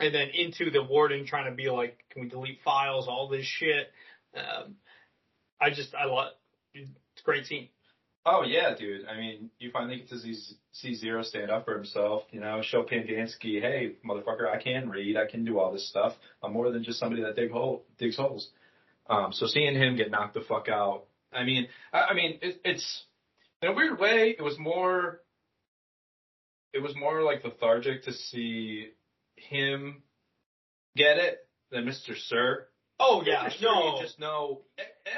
and then into the warden trying to be like, can we delete files, all this shit. Um, I just I love it's a great scene. Oh yeah, dude. I mean, you finally get to see, see Zero stand up for himself. You know, show Pendanski, hey, motherfucker, I can read. I can do all this stuff. I'm more than just somebody that dig hole digs holes. Um, so seeing him get knocked the fuck out. I mean, I, I mean, it, it's in a weird way, it was more. It was more like lethargic to see him get it than Mr. Sir. Oh yeah, Mr. No. you just know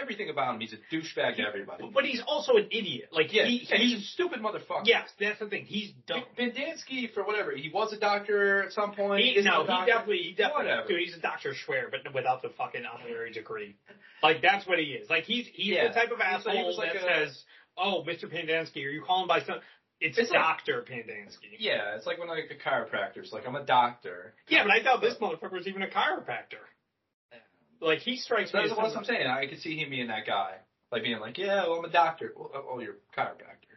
everything about him. He's a douchebag to everybody. But he's also an idiot. Like Yeah, he, yeah, he's he's a stupid motherfucker. yes, that's the thing. He's dumb. Pendanski, for whatever, he was a doctor at some point. He, no, he definitely, he definitely, Whatever. dude, he's a Dr. Schwer, but without the fucking honorary degree. Like, that's what he is. Like, he's, he's Yeah. the type of He was- he asshole like that a- says, oh, Mr. Pendanski, are you calling by some, it's, It's like- Dr. Pendanski. Yeah, it's like when like a chiropractor's like, I'm a doctor. Yeah, but I doubt this motherfucker was even a chiropractor. Like, he strikes me That's as what I'm saying. I could see him being that guy. Like being like, yeah, well, I'm a doctor. Well, oh, oh, you're a chiropractor.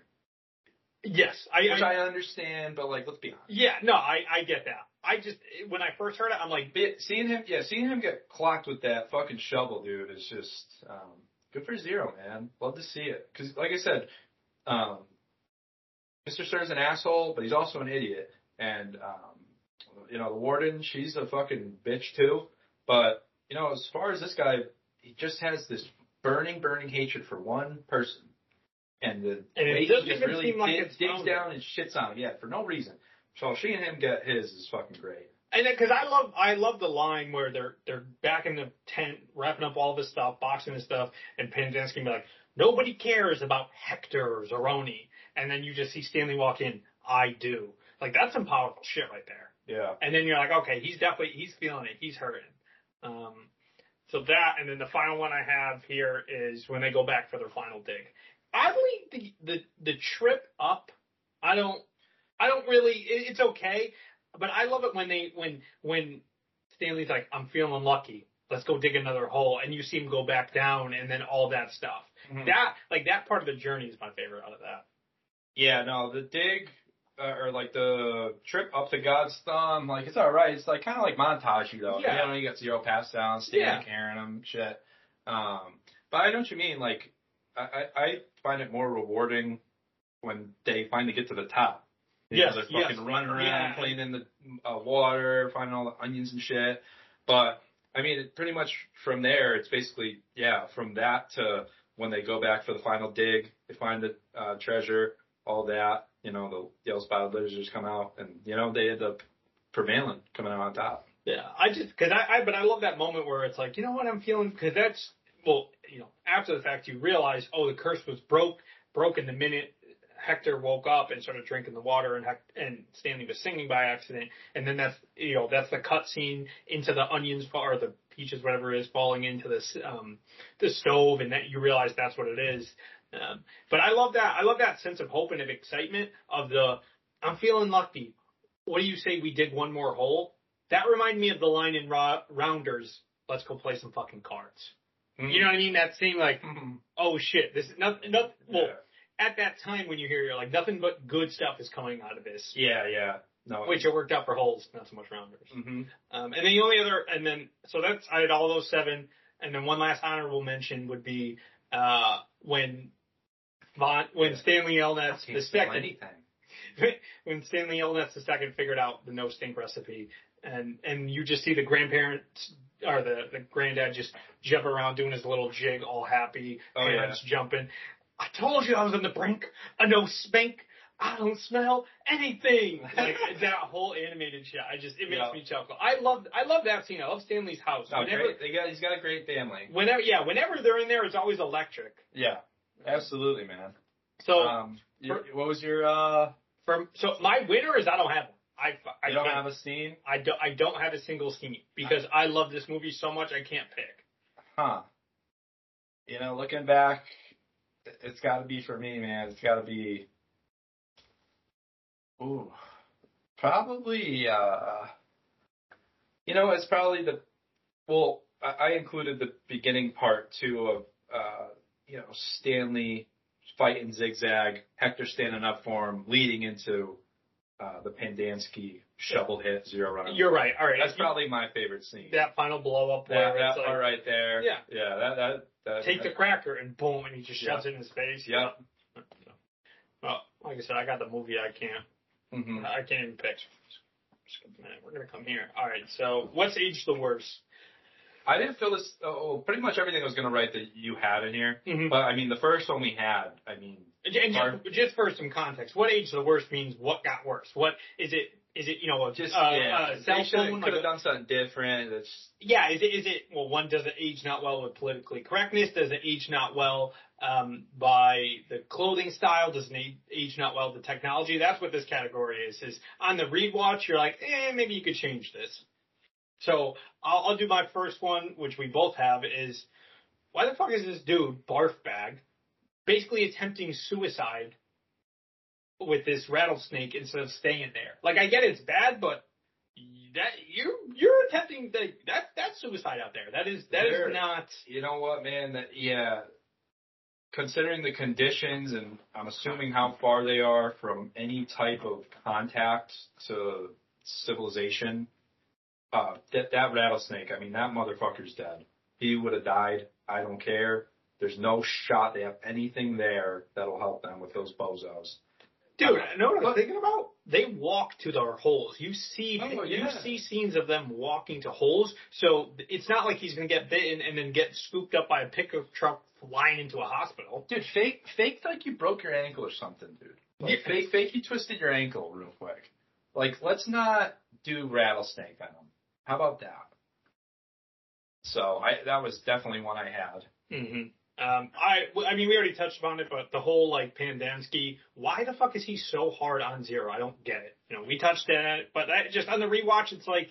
Yes, I, Which I, I understand, but like, let's be honest. yeah, no, I, I get that. I just, when I first heard it, I'm like, Seeing him, yeah, seeing him get clocked with that fucking shovel, dude, is just um, good for Zero, man. Love to see it. Because, like I said, um, Mr. Sir's an asshole, but he's also an idiot. And, um, you know, the warden, she's a fucking bitch too. But, you know, as far as this guy, he just has this burning, burning hatred for one person. And the And it he doesn't just even really seem like it's digs down and shits on him, yeah, for no reason. So she and him get his is fucking great. And because I love, I love the line where they're they're back in the tent, wrapping up all this stuff, boxing this stuff, and Pendanski be like, "Nobody cares about Hector or Zeroni," and then you just see Stanley walk in, "I do." Like that's some powerful shit right there. Yeah. And then you're like, okay, he's definitely he's feeling it, he's hurting. Um, so that, and then the final one I have here is when they go back for their final dig. Oddly, the the the trip up, I don't, I don't really. It, it's okay, but I love it when they when when Stanley's like, I'm feeling lucky. Let's go dig another hole, and you see him go back down, and then all that stuff. Mhm. That like that part of the journey is my favorite out of that. Yeah, no, the dig uh, or like the trip up to God's thumb, like it's all right. It's like kind of like montage, though. Yeah. You know, you got zero pass down, Stan Yeah. carrying them, shit. Um, but I know what you mean. Like, I, I I find it more rewarding when they finally get to the top. You Yes, know, they're yes. running around, Yeah. playing in the uh, water, finding all the onions and shit. But I mean, it, pretty much from there, it's basically yeah, from that to when they go back for the final dig, they find the uh, treasure, all that. You know, the yellow spotted lizards come out, and you know they end up prevailing, coming out on top. Yeah, I just because I, I but I love that moment where it's like you know what I'm feeling because that's well you know after the fact you realize oh the curse was broke broken the minute Hector woke up and started drinking the water and and Stanley was singing by accident and then that's you know that's the cut scene into the onions or the peaches whatever it is falling into this um the stove and that you realize that's what it is. Um, but I love that I love that sense of hope and of excitement of the I'm feeling lucky. What do you say we dig one more hole? That reminded me of the line in Ra- Rounders, let's go play some fucking cards. You know what I mean? That seemed like, oh shit, this is nothing, nothing, well, at that time when you hear, you're like, nothing but good stuff is coming out of this. Yeah, yeah. No, Which it worked out for holes, not so much rounders. hmm Um, and then the only other, and then, so that's, I had all those seven. And then one last honorable mention would be, uh, when *laughs* When Stanley Yelnats the second, anything. when Stanley Yelnats the second figured out the no stink recipe, and and you just see the grandparents or the the granddad just jump around doing his little jig, all happy, Oh, parents jumping. I told you I was on the brink of no spank. I don't smell anything. *laughs* Like that whole animated shit. I just it makes Yeah. me chuckle. I love I love that scene. I love Stanley's house. No, whenever great. They got, he's got a great family. whenever yeah, whenever they're in there, it's always electric. Yeah, absolutely, man. So um, your, what was your uh? from so my winner is I don't have one. I I You don't have a scene, I don't, I don't have a single scene because I love this movie so much I can't pick. huh? You know, looking back, it's got to be for me, man. It's got to be. Ooh, probably. uh You know, it's probably the. Well, I, I included the beginning part too of uh you know Stanley fighting zigzag, Hector standing up for him, leading into uh the Pendanski shovel hit zero run. You're right. All right. That's probably my favorite scene. that final blow up That, that like, part right there. Yeah. Yeah. That that that. take the cracker and boom, and he just shoves Yeah. it in his face. Yeah. Well, like I said, I got the movie. I can't. hmm I can't even pick. Just a minute. We're gonna come here. All right. So, what's age the worst? I didn't feel this. Oh, pretty much everything I was gonna write that you had in here. Mhm. But I mean, the first one we had. I mean, And just, just for some context, what age the worst means what got worse? What is it? Is it you know a Just uh, yeah, cell phone? could like have done something different. It's yeah, is it is it well one does it age not well with politically correctness? Does it age not well um, by the clothing style? Does it age not well with the technology? That's what this category is. Is on the rewatch you're like, eh, maybe you could change this. So I'll, I'll do my first one, which we both have, is why the fuck is this dude barf bag basically attempting suicide with this rattlesnake instead of staying there? Like I get it's bad, but that you you're attempting that that that's suicide out there. That is that is There- not. you know what, man? That yeah. Considering the conditions, and I'm assuming how far they are from any type of contact to civilization, uh, that that rattlesnake. I mean, that motherfucker's dead. He would have died. I don't care. There's no shot they have anything there that'll help them with those bozos. Dude, you know what I'm thinking about? They walk to their holes. You see, Oh, you yeah. see scenes of them walking to holes. So it's not like he's gonna get bitten and then get scooped up by a pickup truck flying into a hospital. Dude, fake, fake like you broke your ankle or something, dude. Like Yeah. fake, fake you twisted your ankle real quick. Like, let's not do rattlesnake venom. How about that? So I that was definitely one I had. hmm Um, I, I mean, we already touched upon it, but the whole like Pendanski, why the fuck is he so hard on Zero? I don't get it. You know, we touched on it, but I, just on the rewatch, it's like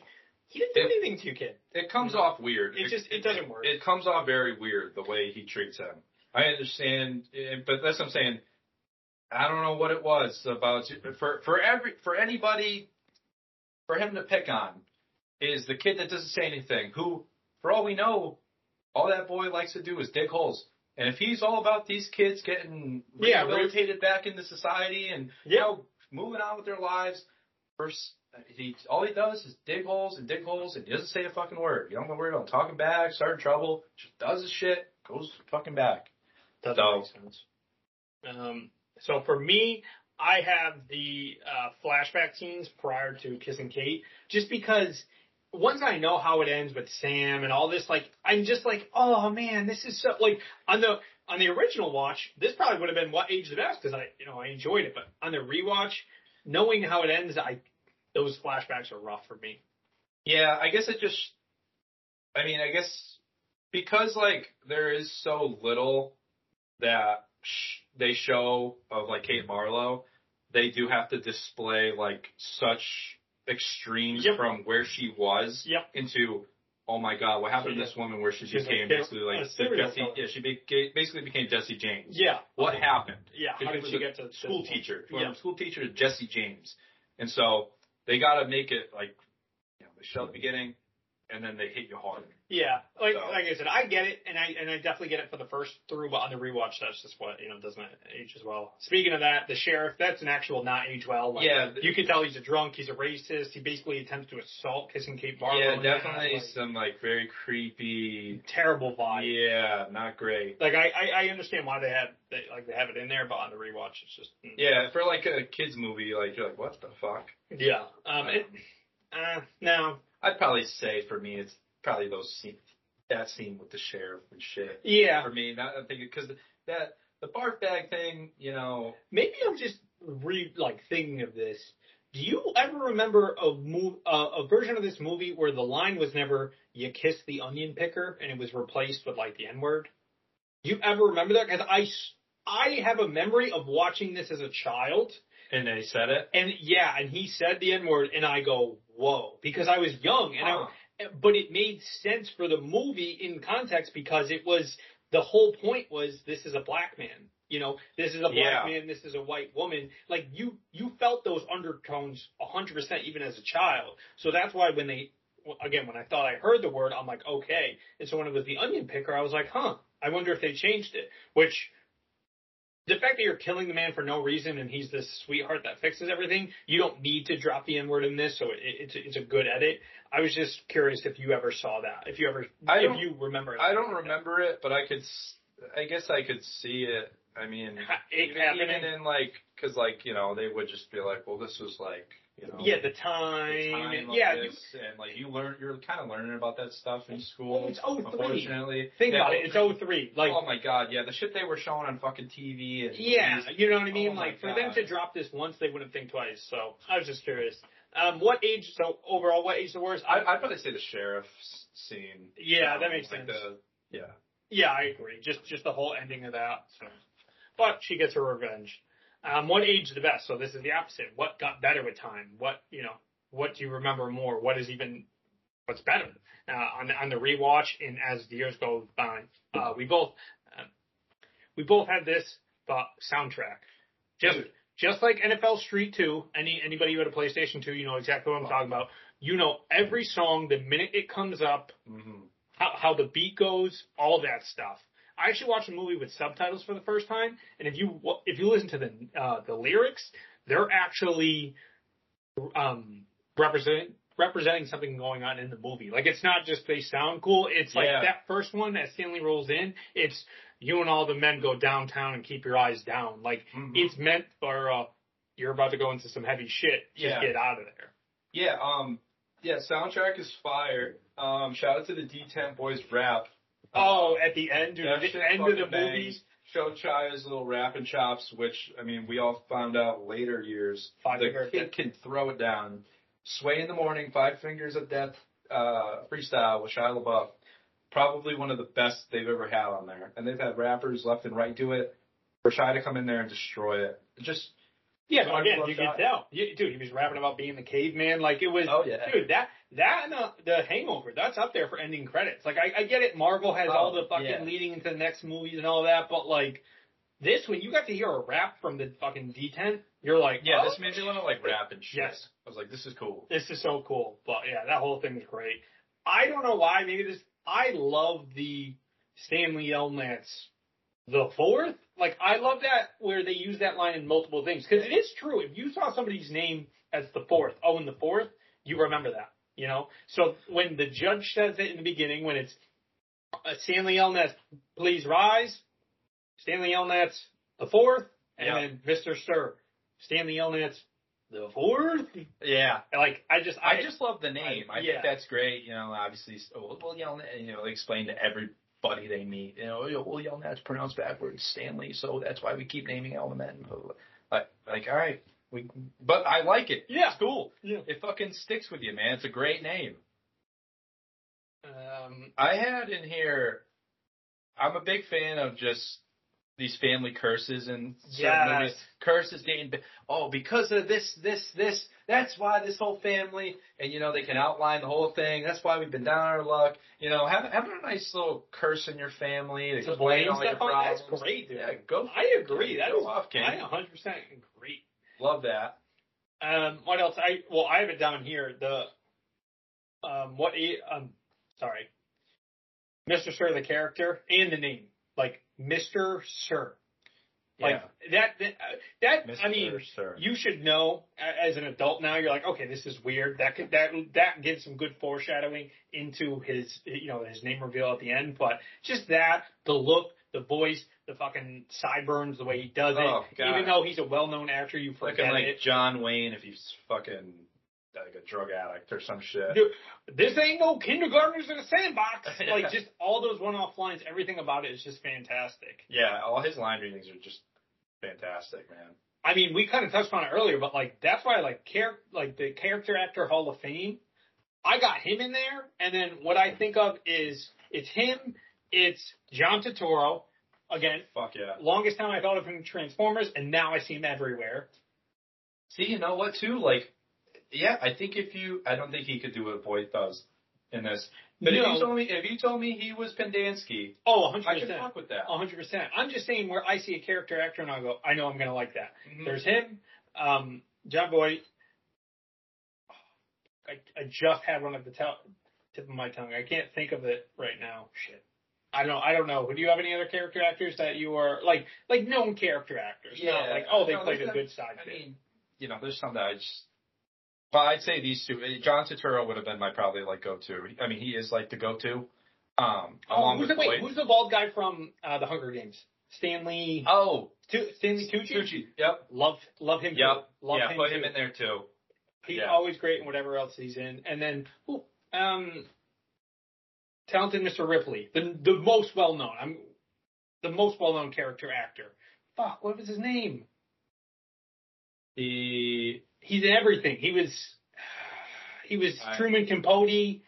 he didn't do It- anything to you, kid. It comes off weird. It just it doesn't work. It comes off very weird the way he treats him. I understand, but that's what I'm saying. I don't know what it was about for for every for anybody for him to pick on is the kid that doesn't say anything. Who, for all we know, all that boy likes to do is dig holes. And if he's all about these kids getting Yeah, rehabilitated back into society and you know moving on with their lives, first he all he does is dig holes and dig holes and he doesn't say a fucking word. You don't know worry about talking back, starting trouble, just does his shit, goes fucking back. Doesn't So- make sense. Um, so for me, I have the uh, flashback scenes prior to kissing Kate, just because once I know how it ends with Sam and all this, like I'm just like, oh man, this is so like on the on the original watch, this probably would have been what age the best because I you know I enjoyed it, but on the rewatch, knowing how it ends, I those flashbacks are rough for me. Yeah, I guess it just. I mean, I guess because like there is so little that sh- they show of like Kate Barlow, they do have to display like such extremes Yep. from where she was Yep. into. Oh my God! What happened to this woman where she became basically like Jesse? Yeah, she beca- basically became Jesse James. Yeah. What happened? Yeah. How did she get to school teacher? Yeah. From school teacher to Jesse James, and so they got to make it like you know they show the beginning, and then they hit you hard. Yeah, like So- like I said, I get it, and I and I definitely get it for the first through, but on the rewatch, that's just what you know doesn't age as well. Speaking of that, the sheriff, that's an actual not age well. Like, Yeah, you can tell he's a drunk, he's a racist. He basically attempts to assault kissing Kate Barlow. yeah, definitely like, some like very creepy. terrible vibe. Yeah, not great. Like I, I I understand why they have they like they have it in there, but on the rewatch, it's just mm. Yeah, for like a kids movie, like you're like, what the fuck? yeah. Um, it, uh, no, I'd probably say for me, it's probably those scenes, that scene with the sheriff and shit. yeah. For me, not I'm thinking because that the barf bag thing, you know, maybe I'm just re like thinking of this. Do you ever remember a move uh, a version of this movie where the line was never "you kiss the onion picker" and it was replaced with like the N word? Do you ever remember that? Because I I have a memory of watching this as a child, and they said it. and yeah, and he said the N word, and I go whoa because I was young, and Huh. But it made sense for the movie in context because it was the whole point was this is a black man. You know, this is a black Yeah. man, this is a white woman. Like you, you felt those undertones a hundred percent even as a child. So that's why when they, again, when I thought I heard the word, I'm like, okay. And so when it was the onion picker, I was like, huh, I wonder if they changed it. Which, the fact that you're killing the man for no reason and he's this sweetheart that fixes everything, you don't need to drop the N word in this, so it, it's, a, it's a good edit. I was just curious if you ever saw that, if you ever, I if you remember. I don't anything like that. remember it, but I could. s- I guess I could see it. I mean, it even, even in like, because like you know, they would just be like, well, this was like You know, yeah, the the time. time of yeah, you- this, and like you learn, you're kind of learning about that stuff in school. It's 03. Unfortunately, think Yeah, about it. It's 03. Like, oh my god, yeah, the shit they were showing on fucking TV. And Yeah, movies. you know what I mean. Oh like for them to drop this once, they wouldn't think twice. So I was just curious. Um, what age? So overall, what age is the worst? I, I'd probably say the sheriff scene. Yeah, that Um, makes like sense. The, yeah. yeah, I agree. Just just the whole ending of that. So, but she gets her revenge. Um, what age is the best? So this is the opposite. What got better with time? What you know? What do you remember more? What is even? What's better? Uh, on the, on the rewatch and as the years go by, uh, we both uh, we both had this thought soundtrack. Just just like NFL Street 2, any anybody who had a PlayStation 2, you know exactly what I'm talking about. You know every song the minute it comes up, Mm-hmm. how, how the beat goes, all that stuff. I actually watched a movie with subtitles for the first time, and if you if you listen to the uh, the lyrics, they're actually um, representing representing something going on in the movie. Like it's not just they sound cool. It's like Yeah. that first one that Stanley rolls in. It's you and all the men go downtown and keep your eyes down. Like Mhm. it's meant for uh, you're about to go into some heavy shit. Just Yeah. get out of there. Yeah, um, yeah, soundtrack is fire. Um, shout out to the D10 Boys rap. Oh, at the end, dude, the end of the bangs. movie. Show Shia's little rapping chops, which I mean, we all found out later years. Five the Finger kid can throw it down. Sway in the morning, Five Fingers of Death, uh, freestyle with Shia LaBeouf. Probably one of the best they've ever had on there, and they've had rappers left and right do it. For Shia to come in there and destroy it, just Yeah, but again, you can tell, you, dude. He was rapping about being the caveman. Like it was, Oh, yeah. dude. That that and uh, the Hangover. That's up there for ending credits. Like I, I get it. Marvel has all Oh, the fucking yeah. leading into the next movies and all that, but like this, when you got to hear a rap from the fucking D10, you're like, yeah, oh, this made me want to like rap and shit. Yes. I was like, this is cool. this is so cool. But yeah, that whole thing is great. I don't know why. Maybe this. I love the Stanley Yelnats, the fourth. Like I love that where they use that line in multiple things because it is true. If you saw somebody's name as the fourth, oh, in the fourth, you remember that. You know. So when the judge says it in the beginning, when it's uh, Stanley Yelnats, please rise. Stanley Yelnats, the fourth, and Yeah. then Mr. Sir, Stanley Yelnats, the fourth. Yeah. Like I just, I just love the name. I, yeah. think that's great. You know, obviously, oh, well, yell, you know, explain to everybody they meet. You know, well, yell that's pronounced backwards, Stanley. So that's why we keep naming all the men. Like, like, all right, we, but I like it. Yeah. It's cool. Yeah. It fucking sticks with you, man. It's a great name. Um, I had in here. I'm a big fan of just these family curses and Yes. movies. Curses dating. Oh, because of this, this, this. That's why this whole family, and you know they can outline the whole thing. That's why we've been down our luck. You know, have have a nice little curse in your family to to blame all your stuff on that's great, dude. Yeah, go. I agree. That Go is off, King. I 100 percent agree. Love that. Um, what else? I well, I have it down here. The um, what? Um, sorry, Mr. Sir, the character and the name, like Mr. Sir. Like that, that, uh, that I mean, Sir. you should know as an adult now. You're like, okay, this is weird. That could that that gives some good foreshadowing into his, you know, his name reveal at the end. But just that, the look, the voice, the fucking sideburns, the way he does it. Oh, Even though he's a well-known actor, you forget Looking like it. John Wayne if he's fucking like a drug addict or some shit. Dude, this ain't no kindergartners in a sandbox. *laughs* Like just all those one-off lines, everything about it is just fantastic. Yeah, all his line readings are just fantastic, man. I mean, we kind of touched on it earlier, but like that's why like char- like the character actor Hall of Fame, I got him in there, and then what I think of is it's him, it's John Turturro. Again, Fuck yeah. longest time I thought of him in Transformers, and now I see him everywhere. See, you know what too? Like, yeah, I think if you, I don't think he could do what Voight does in this. But if you told me, if you told me he was Pendanski, Oh, 100 I could fuck with that. hundred percent. I'm just saying where I see a character actor and I go, I know I'm gonna like that. Mhm. There's him, um, Jon Voight. I, I just had one at the tip of my tongue. I can't think of it right now. Shit. I don't. I don't know. Do you have any other character actors that you are like, like known character actors? Not like, oh, they No, played a not- good side. I bit. mean, you know, there's some that I just. But I'd say these two. eh, John Turturro would have been my probably like go-to. I mean, he is like the go-to. Um, oh, along who's with the wait? Voight. Who's the bald guy from uh, the Hunger Games? Stanley. Oh, Tu- Stanley Tucci. Tucci. Yep. Love, love him. Yep. Too. Love yeah, him put too. him in there too. He's Yeah. always great in whatever else he's in. And then, ooh, um, talented Mr. Ripley, the the most well known. I'm the most well known character actor. Fuck, what was his name? The He's in everything. He was *sighs* he was I- Truman Capote.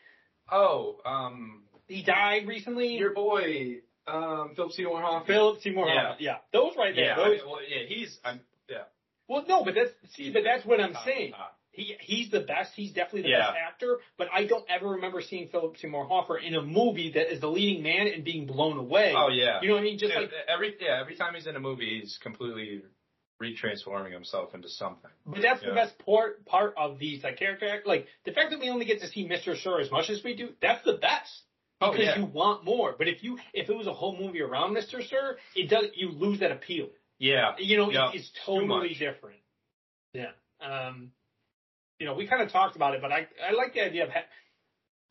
oh, um, He died recently. your boy, um, Philip Seymour Hoffman. Philip Seymour Yeah. Hoffman. Yeah, those right there. Yeah, those, I- well, yeah, he's, I'm, yeah. well, no, but that's see, but that's what I'm saying. top. He he's the best. He's definitely the Yeah. best actor. But I don't ever remember seeing Philip Seymour Hoffman in a movie that is the leading man and being blown away. Oh yeah. You know what I mean? Just Yeah, like, every yeah, every time he's in a movie, he's completely retransforming himself into something. but that's the best part part of these like character act. Like the fact that we only get to see Mr. Sir as much as we do, that's the best. Oh, Because yeah. you want more. But if you if it was a whole movie around Mr. Sir, it does you lose that appeal. Yeah. You know, Yeah. it's totally different. Yeah. Um, you know, we kind of talked about it, but I I like the idea of ha-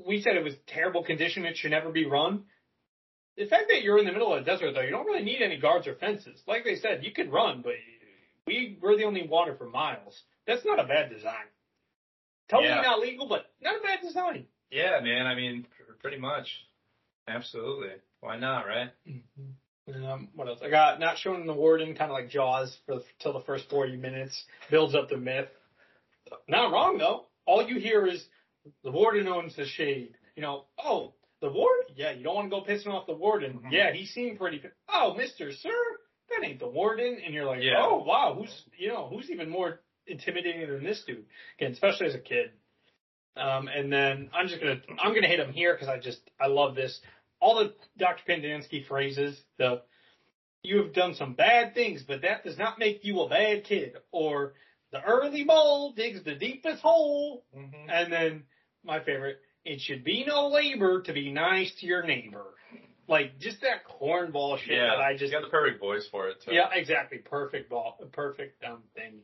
we said it was terrible condition; it should never be run. The fact that you're in the middle of the desert, though, you don't really need any guards or fences. Like they said, you could run, but we we're the only water for miles. That's not a bad design. Totally Yeah. not legal, but not a bad design. Yeah, man. I mean, pr- pretty much. Absolutely. Why not, right? Um, what else? I got not shown in the warden, kind of like Jaws, for till the first forty minutes. Builds up the myth. Not wrong though. All you hear is the warden owns the shade. You know, oh, the warden? Yeah, you don't want to go pissing off the warden. Mhm. Yeah, he seemed pretty. Oh, Mister Sir, that ain't the warden. And you're like, Yeah. oh wow, who's you know who's even more intimidating than this dude? Again, especially as a kid. Um, and then I'm just gonna I'm gonna hit him here because I just I love this. All the Dr. Pendanski phrases, the you have done some bad things, but that does not make you a bad kid. Or the early mole digs the deepest hole. Mm-hmm. And then my favorite, it should be no labor to be nice to your neighbor. Like just that cornball shit Yeah. that I just you got the perfect voice for it. Too. yeah, exactly. Perfect ball, perfect um, thing.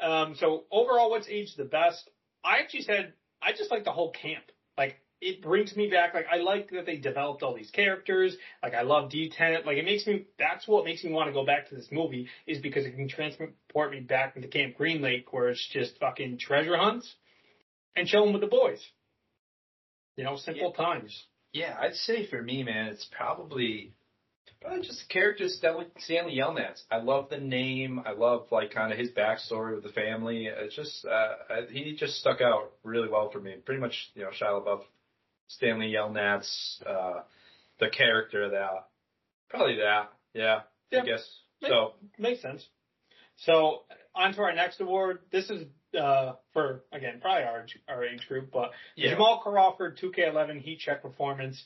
Um, so overall, what's aged the best? I actually said I just like the whole camp. Like it brings me back. Like I like that they developed all these characters. Like I love D10. Like it makes me. That's what makes me want to go back to this movie is because it can transport me back into Camp Green Lake where it's just fucking treasure hunts and chilling with the boys. You know, simple times. Yeah, I'd say for me, man, it's probably probably just the character Stanley, Stanley Yelnats. I love the name. I love like kind of his backstory with the family. It's just uh, I- he just stuck out really well for me. Pretty much, you know, Shia LaBeouf, Stanley Yelnats, uh, the character that probably that. Yeah, Yeah. I guess so. Makes sense. So on to our next award. This is uh, for again probably our our age group, but Yeah. Jamal Crawford 2K11 heat check performance.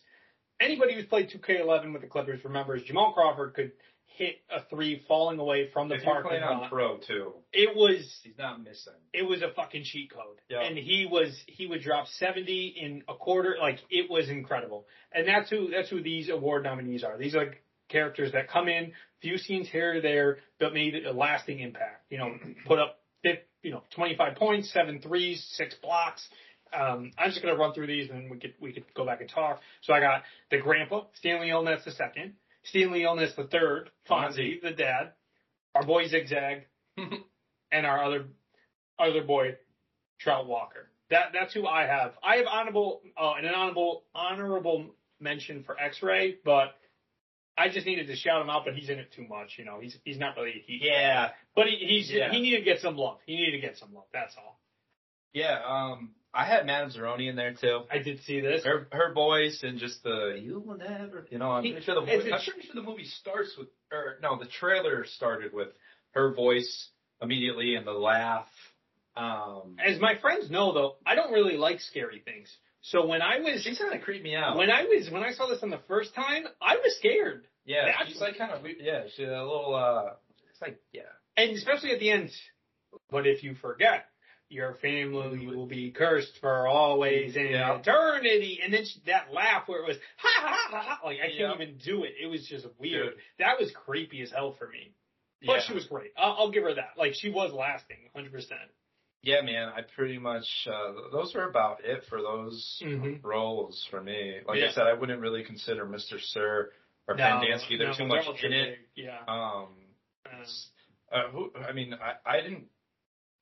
Anybody who's played 2K11 with the Clippers remembers Jamal Crawford could hit a three falling away from the If you're parking playing on pro too, It was he's not missing. it was a fucking cheat code. Yeah. And he was he would drop 70 in a quarter like it was incredible. And that's who that's who these award nominees are. These are characters that come in, few scenes here or there, but made a lasting impact. You know, *clears throat* put up you know 25 points, seven threes, six blocks. Um, I'm just gonna run through these and we could we could go back and talk. So I got the grandpa, Stanley Yelnats the second, Stanley Yelnats the third, Fonzie the dad, our boy Zigzag, *laughs* and our other other boy Trout Walker. That that's who I have. I have honorable uh, an honorable honorable mention for X-Ray, but I just needed to shout him out. But he's in it too much. You know, he's he's not really he. Yeah, But he, he's Yeah. he needed to get some love. He needed to get some love. That's all. yeah. Um, I had Madame Zeroni in there too. I did see this. her her voice and just the you will never you know I'm pretty sure the movie, I'm pretty sure the movie starts with or no the trailer started with her voice immediately and the laugh um As my friends know, though, I don't really like scary things. So when I was she kind of creeped me out when I was when I saw this on the first time, I was scared. yeah that's- she's like kind of yeah she's a little uh it's like yeah And especially at the end, but if you forget, your family will be cursed for always and Yeah. eternity. And then she, that laugh where it was, ha ha ha ha, like I can't even do it. It was just weird. Dude. That was creepy as hell for me. But yeah. she was great. I'll, I'll give her that. Like she was lasting, 100%. yeah man I pretty much uh those are about it for those Mhm. roles for me like. I said I wouldn't really consider Mr. Sir or No, Pendanski they're no, too much in it. Yeah. um Um, Uh, who, I mean, I, I didn't.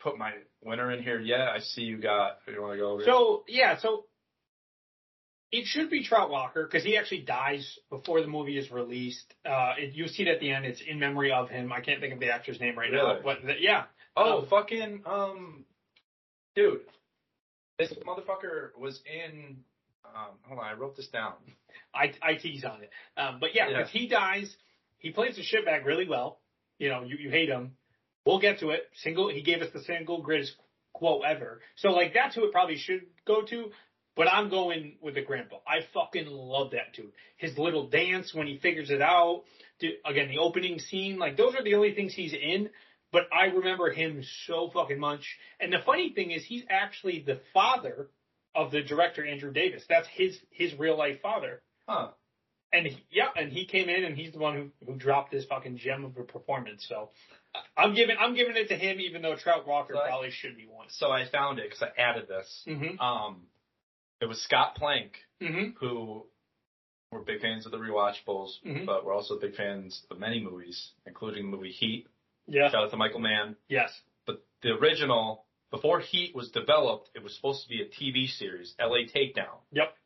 Put my winner in here yet. I see you got. You want to go? Over So yeah, so it should be Trout Walker because he actually dies before the movie is released. Uh, it, you see it at the end. It's in memory of him. I can't think of the actor's name right now, but the, yeah, Oh, Um, fucking um, dude, this motherfucker was in. Um, hold on, I wrote this down. I, I tease on it. Um, but yeah, Yeah. he dies, he plays the shit shitbag really well. You know, you, you hate him. We'll get to it. Single, he gave us the single greatest quote ever. So like that's who it probably should go to. But I'm going with the grandpa. I fucking love that dude. His little dance when he figures it out. Dude, again, the opening scene, like those are the only things he's in. But I remember him so fucking much. And the funny thing is, he's actually the father of the director Andrew Davis. That's his his real life father. Huh. And he, yeah, and he came in and he's the one who, who dropped this fucking gem of a performance. So I'm giving I'm giving it to him, even though Trout Walker So I- probably should be one. So I found it because I added this. Mm-hmm. Um, it was Scott Plank Mm-hmm. who were big fans of the rewatchables, Mhm. but we're also big fans of many movies, including the movie Heat. Yeah. Shout out to Michael Mann. Yes. But the original, before Heat was developed, it was supposed to be a TV series, LA Takedown. Yep.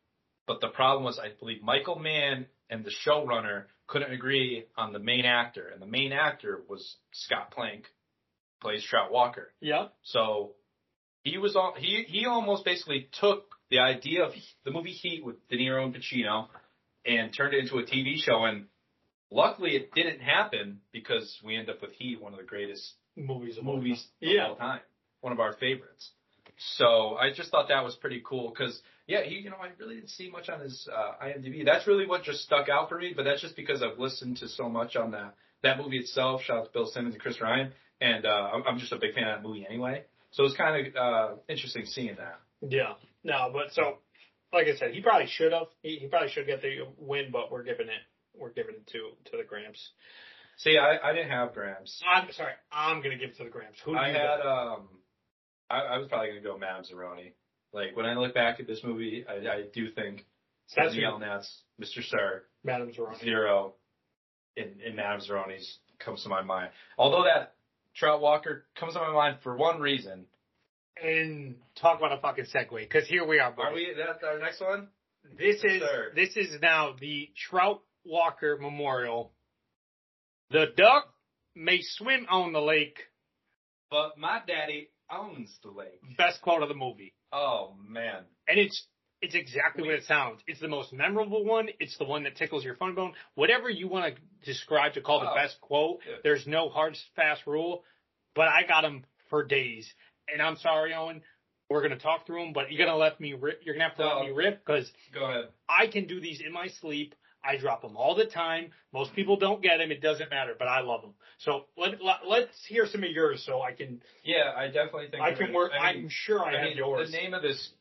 But the problem was, I believe Michael Mann and the showrunner couldn't agree on the main actor, and the main actor was Scott Plank, plays Trout Walker. Yeah. So he was all he he almost basically took the idea of the movie Heat with De Niro and Pacino and turned it into a TV show. And luckily, it didn't happen because we end up with Heat, one of the greatest Movies. Of all movies of Yeah. all time, one of our favorites. So I just thought that was pretty cool because yeah, he you know I really didn't see much on his uh, IMDb. That's really what just stuck out for me. But that's just because I've listened to so much on that that movie itself. Shout out to Bill Simmons and Chris Ryan, and uh, I'm, I'm just a big fan of that movie anyway. So it's kind of uh, interesting seeing that. Yeah. No, but so like I said, he probably should have. He, he probably should get the win, but we're giving it we're giving it to to the Gramps. See, I, I didn't have Grams. I'm sorry. I'm gonna give it to the Gramps. Who do I had um, I, I was probably gonna go Madame Zeroni. Like when I look back at this movie, I, I do think your- Yelnats, Mr. Sir, Madam Zeroni. Zero in, in Madame Zeroni's comes to my mind. Although that Trout Walker comes to my mind for one reason. And talk about a fucking segue, because here we are. boys. Are we? That's our next one. This is sir. this is now the Trout Walker Memorial. The duck may swim on the lake. But my daddy owns the lake. Best quote of the movie, Oh man. and it's it's exactly what it sounds. It's the most memorable one. It's the one that tickles your fun bone. Whatever you want to describe to call the Oh. best quote, Yeah. there's no hard fast rule. But I got them for days, and I'm sorry, Owen. We're gonna talk through them, but you're gonna let me rip. You're gonna have to No. let me rip because Go ahead. I can do these in my sleep. I drop them all the time. Most people don't get them. It doesn't matter, but I love them. So let, let let's hear some of yours, so I can Yeah, I definitely think I can work. I I'm sure I, I have mean, yours. the name of this,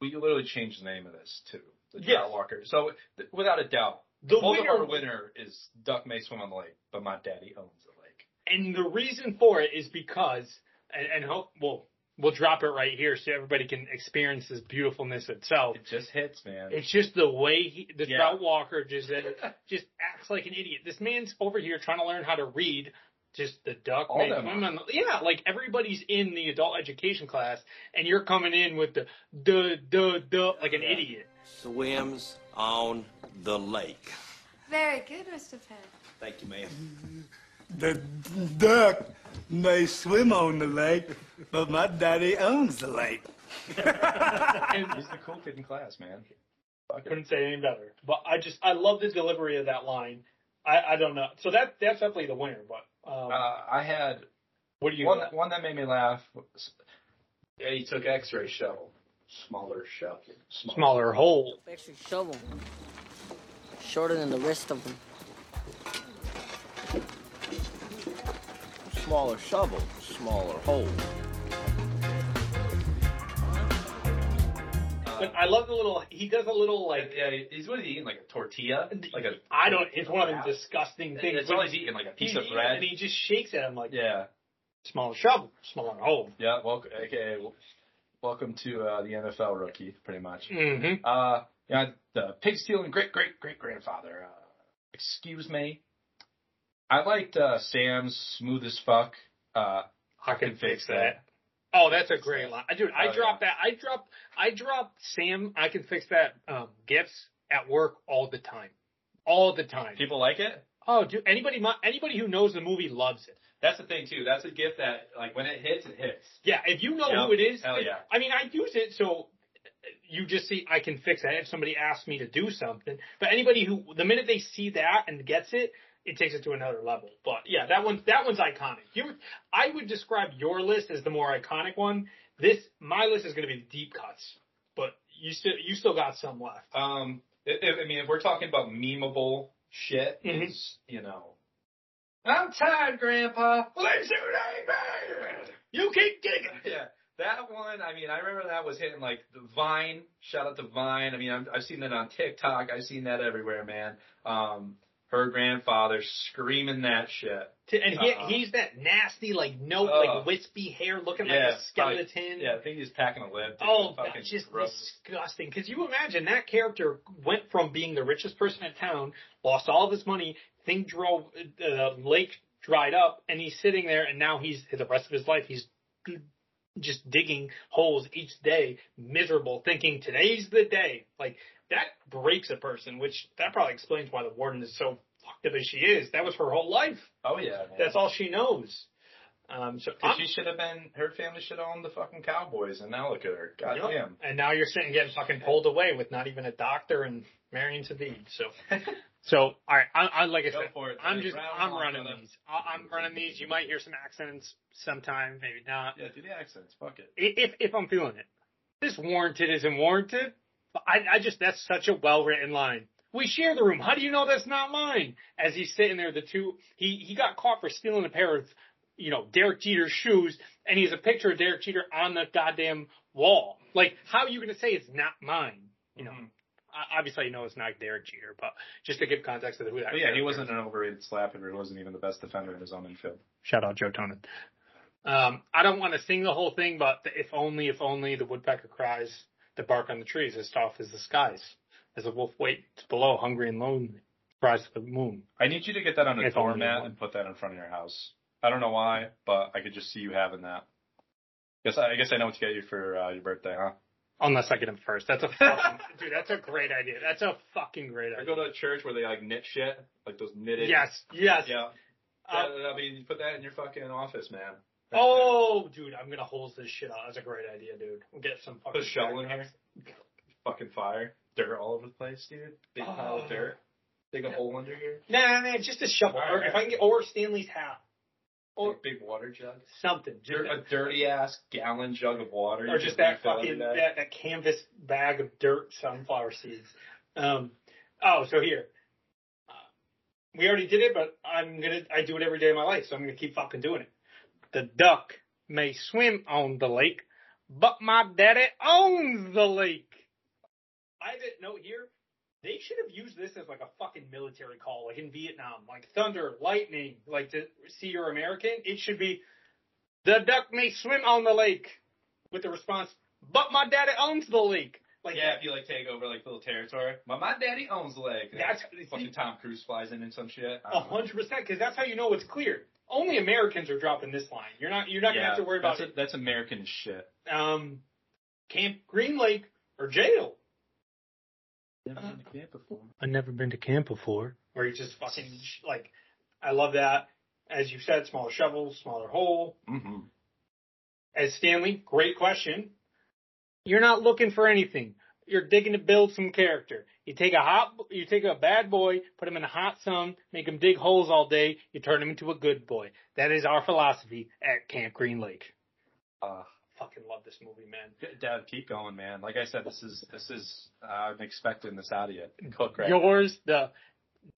we literally changed the name of this too. The Yes. Trout Walker. So th- without a doubt, The winner- winner is Duck May Swim on the Lake, but my daddy owns the lake. and the reason for it is because, and, and hope we'll we'll drop it right here so everybody can experience this beautifulness itself. It just hits, man. It's just the way he, the Yeah. Trout Walker just uh, *laughs* just acts like an idiot. This man's over here trying to learn how to read. Just the duck, All them swim on the- yeah, like everybody's in the adult education class, and you're coming in with the the the the like an idiot. Swims on the lake. Very good, Mr. Penn. Thank you, ma'am. Mm-hmm. The duck may swim on the lake, but my daddy owns the lake. *laughs* He's the cool kid in class, man. I couldn't say any better. But I just I love the delivery of that line. I, I don't know. So that that's definitely the winner. But um, Uh, I had what do you one got? that, one that made me laugh. Was, yeah, he took X-ray shovel, smaller shovel, smaller hole? X-ray shovel. Shorter than the rest of them. Smaller shovel, smaller hole. But I love the little. He does a little like. Yeah, he's what is he eating? Like a tortilla? Like a I don't. It's one of them disgusting things. It's all he's eating, like a piece of bread. and he just shakes at him like Yeah. smaller shovel, smaller hole. Yeah, welcome. Okay, well, welcome to uh, the NFL rookie, pretty much. Mm-hmm. Uh, yeah, the pig stealing great great great grandfather. Uh, excuse me. I liked uh, Sam's smooth as fuck. Uh, I can fix that. Oh, that's a great line, dude. I Oh, drop that. I drop. I drop Sam. I can fix that. Um, gifts at work all the time, all the time. People like it. Oh, dude. Anybody, anybody who knows the movie loves it. That's the thing too. That's a gift that like when it hits, it hits. Yeah, if you know Yep. who it is, Hell yeah. I mean, I use it so you just see I can fix that if somebody asks me to do something. But anybody who the minute they see that and gets it, it takes it to another level. But yeah, that one's that one's iconic. You, I would describe your list as the more iconic one. This my list is going to be the deep cuts, but you still you still got some left. Um, i I I mean, if we're talking about memeable shit, Mhm. is you know, I'm tired, Grandpa. Shoot ain't. You keep digging. Yeah, that one. I mean, I remember that was hitting like the Vine. Shout out to Vine. I mean, I've, I've seen that on TikTok. I've seen that everywhere, man. Um, her grandfather screaming that shit. And he, Uh-uh. he's that nasty, like no, Ugh. like wispy hair, looking Yeah, like a skeleton. Yeah, I think he's packing a lip. dude. Oh, Fucking that's just gross. disgusting. Because you imagine that character went from being the richest person in town, lost all of his money, thing drove, uh, the lake dried up, and he's sitting there, and now he's the rest of his life he's just digging holes each day, miserable, thinking today's the day. Like that breaks a person, which that probably explains why the warden is so fucked up as she is. That was her whole life. Oh yeah, man. That's all she knows. Um, so she should have been, her family should own the fucking Cowboys, and now look at her. God Yep. damn. And now you're sitting getting fucking pulled away with not even a doctor and marrying to thee. So, *laughs* so all right. I, I like I Go said, it, I'm just Rattle I'm running these. I, I'm running these. You might hear some accents sometime, maybe not. Yeah, do the accents. Fuck it. If if I'm feeling it, this warranted isn't warranted. But I I just that's such a well written line. We share the room. How do you know that's not mine? As he's sitting there, the two he he got caught for stealing a pair of you know Derek Jeter's shoes, and he has a picture of Derek Jeter on the goddamn wall. Like, how are you going to say it's not mine? You know, Mm-hmm. Obviously, you know it's not Derek Jeter, but just to give context to who that. But yeah, he wasn't an overrated slapper. He wasn't even the best defender in his own infield. Shout out Joe Tonin. Um, I don't want to sing the whole thing, but the if only, if only the woodpecker cries, the bark on the trees as soft as the skies, as the wolf waits below, hungry and lonely, cries to the moon. I need you to get that on a If doormat and put that in front of your house. I don't know why, but I could just see you having that. Guess I, I guess I know what to get you for uh, your birthday, huh? Unless I get him first. That's a fucking, *laughs* dude, that's a great idea. That's a fucking great idea. I idea. go to a church where they like knit shit, like those knitted. Yes, yes. Yeah. Uh, That- I mean, you put that in your fucking office, man. Oh, dude, I'm gonna hose this shit out. That's a great idea, dude. We'll get some fucking Put a shovel in here. Fucking fire, dirt all over the place, dude. Big pile of *sighs* dirt. Dig a hole under here. Nah, nah, just a shovel. All Or right. if I can get, or Stanley's hat. Or a big water jug. something. Dirt, a dirty ass gallon jug of water. or just that fucking that, that canvas bag of dirt sunflower seeds. Um, oh, so here, uh, we already did it, but I'm gonna I do it every day of my life, so I'm gonna keep fucking doing it. The duck may swim on the lake, but my daddy owns the lake. I didn't know here. They should have used this as like a fucking military call, like in Vietnam, like thunder, lightning, like to see you're American. It should be the duck may swim on the lake with the response, but my daddy owns the lake. Like yeah, if you like take over like little territory. My my daddy owns the lake. That's- fucking Tom Cruise flies in and some shit. A hundred percent, because that's how you know it's clear. Only Americans are dropping this line. You're not. You're not gonna have to worry about that's, a- that's American shit. um, Camp Green Lake or jail. Never been to camp before. I've never been to camp before. Where you just fucking like, I love that. As you said, smaller shovel, smaller hole. Mm-hmm. As Stanley, great question. You're not looking for anything. You're digging to build some character. You take a hot, you take a bad boy, put him in a hot sun, make him dig holes all day. You turn him into a good boy. That is our philosophy at Camp Green Lake. Uh, Fucking love this movie, man. Dad, keep going, man. Like I said, this is this is uh, I'm expecting this out of you. Cook right. Yours, the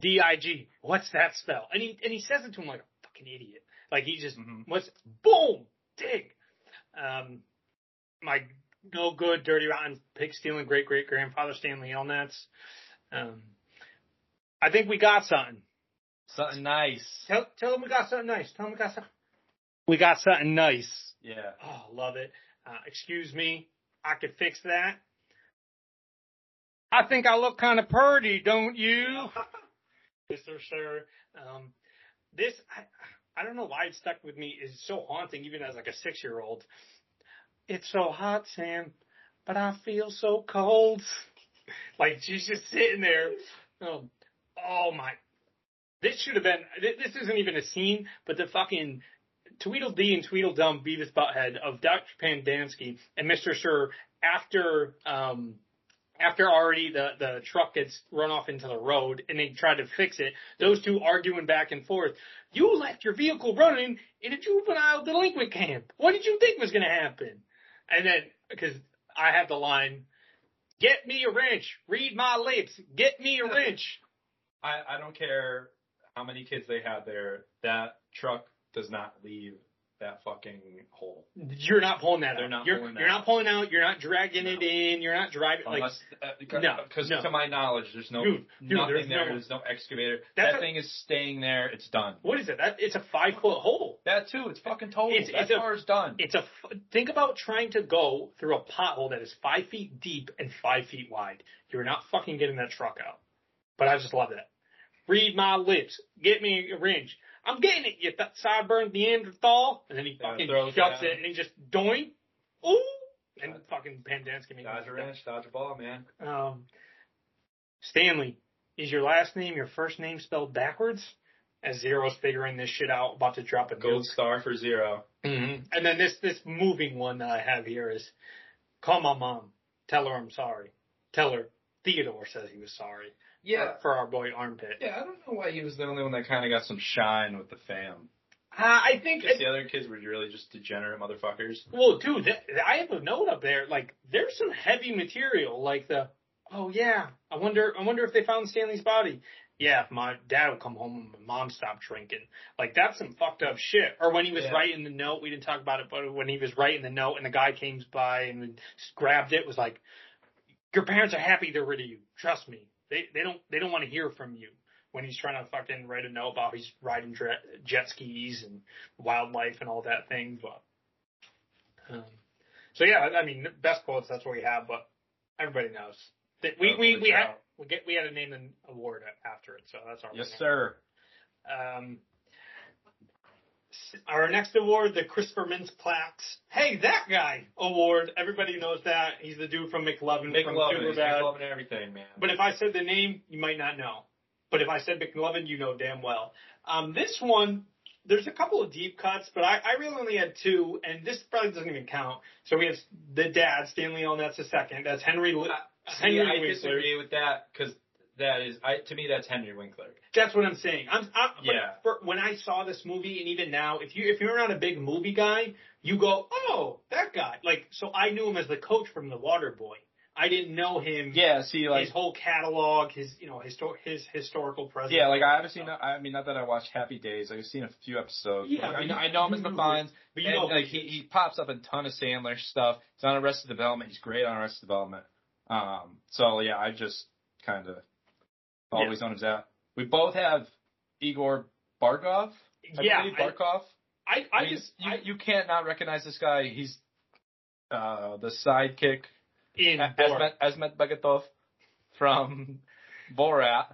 D I G. What's that spell? And he and he says it to him like a fucking idiot. Like he just Mhm. what's boom dig. Um, my no good, dirty, rotten, pig stealing great great grandfather Stanley Yelnats. Um, I think we got something. Something nice. Tell tell them we got something nice. Tell them we got something. We got something nice. Yeah. Oh, love it. Uh, excuse me, I could fix that. I think I look kind of purty, don't you? *laughs* Mr. Sir. Um, this, I, I don't know why it stuck with me. It's so haunting, even as like a six year old. It's so hot, Sam, but I feel so cold. *laughs* like she's just sitting there. Oh, oh my! This should have been. This isn't even a scene, but the fucking Tweedledee and Tweedledum Beavis Butthead of Dr. Pendanski and Mr. Sir after um after already the the truck gets run off into the road and they try to fix it. Those two arguing back and forth. You left your vehicle running in a juvenile delinquent camp. What did you think was going to happen? And then because I have the line, "Get me a wrench. Read my lips. Get me a wrench." I, I don't care how many kids they had there. That truck does not leave that fucking hole. You're not pulling that They're out. not you're, pulling that you're not pulling out. You're not dragging it in. You're not driving like Unless, uh, no, because no. to my knowledge, there's no Dude, dude, nothing there's there. no- there's no excavator. That a- thing is staying there. It's done. what is it? That it's a five foot hole. That too. It's fucking total. It's- that it's a- car's done. It's a. think about trying to go through a pothole that is five feet deep and five feet wide. You're not fucking getting that truck out. But I just love that. Read my lips. Get me a wrench. I'm getting it, you th- sideburn Neanderthal. And then he fucking throws it shuts at it and he just doing. Ooh! And fucking Pendanski makes Dodge a wrench, dodge a ball, man. Um, Stanley, is your last name your first name spelled backwards? As Zero's figuring this shit out, about to drop a Gold nuke. star for 0 hmm And then this this moving one that I have here is call my mom, tell her I'm sorry, tell her Theodore says he was sorry. Yeah. for, for our boy Armpit. Yeah, I don't know why he was the only one that kind of got some shine with the fam. Uh, I think Just the other kids were really just degenerate motherfuckers. Well, dude, th- I have a note up there. Like, there's some heavy material. Like the, oh yeah, I wonder, I wonder if they found Stanley's body. Yeah, if my dad would come home and my mom stopped drinking. Like that's some fucked up shit. Or when he was Yeah. writing the note, we didn't talk about it, but when he was writing the note and the guy came by and grabbed it, was like, your parents are happy they're rid of you. Trust me. They they don't they don't want to hear from you. When he's trying to fucking write a note about he's riding jet skis and wildlife and all that thing, but um, so yeah, I mean, best quotes. That's what we have, but everybody knows that we we we had we get we had to name an award after it, so that's our Yes, winner. sir. Um, our next award, the Christopher Mintz-Plasse. Hey, that guy award. Everybody knows that. He's the dude from McLovin from McLovin, Superbad. McLovin everything, man. But if I said the name, you might not know. But if I said McLovin, you know damn well. Um, this one, there's a couple of deep cuts, but I, I really only had two, and this probably doesn't even count. So we have the dad, Stanley Elnet's the second. That's Henry. Li- See, Henry I Winkler. disagree with that because that is, I to me, that's Henry Winkler. That's what I'm saying. I'm, I'm Yeah. For, when I saw this movie, and even now, if you if you're not a big movie guy, you go, oh, that guy. Like, so I knew him as the coach from The Water Boy. I didn't know him. Yeah, see, like his whole catalog, his you know histor- his historical presence. Yeah, like I haven't seen. I mean, not that I watched Happy Days. I've seen a few episodes. Yeah, Like, I you- I know him as know But you and, know- like he he pops up in a ton of Sandler stuff. He's on Arrested Development. He's great on Arrested Development. Um, so yeah, I just kind of always known as that. We both have Igor Barkov. I Yeah, believe, Barkov. I I, I mean, just you I, you can't not recognize this guy. He's uh the sidekick in Azamat from Borat.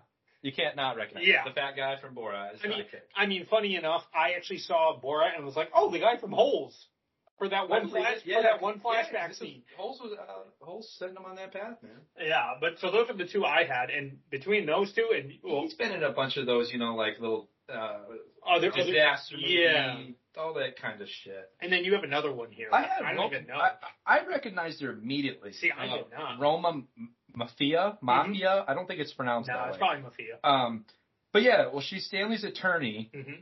You can't not recognize Yeah. the fat guy from Borat. I mean. I mean, funny enough, I actually saw Borat and was like, oh, the guy from Holes for that one believe flash it. for that one flashback this is- scene. Holes was uh, Holes setting him on that path, man. Yeah, but so those are the two I had, and between those two and well, He's been in a bunch of those, you know, like little uh, other disaster other, movie, yeah, all that kind of shit. and then you have another one here. I have I don't even know. I, I recognized her immediately. See, I Uh, did not. Roma M- Maffia, Maffia. I don't think it's pronounced no, that it's way. probably Maffia. Um, but yeah, well, she's Stanley's attorney, Mm-hmm.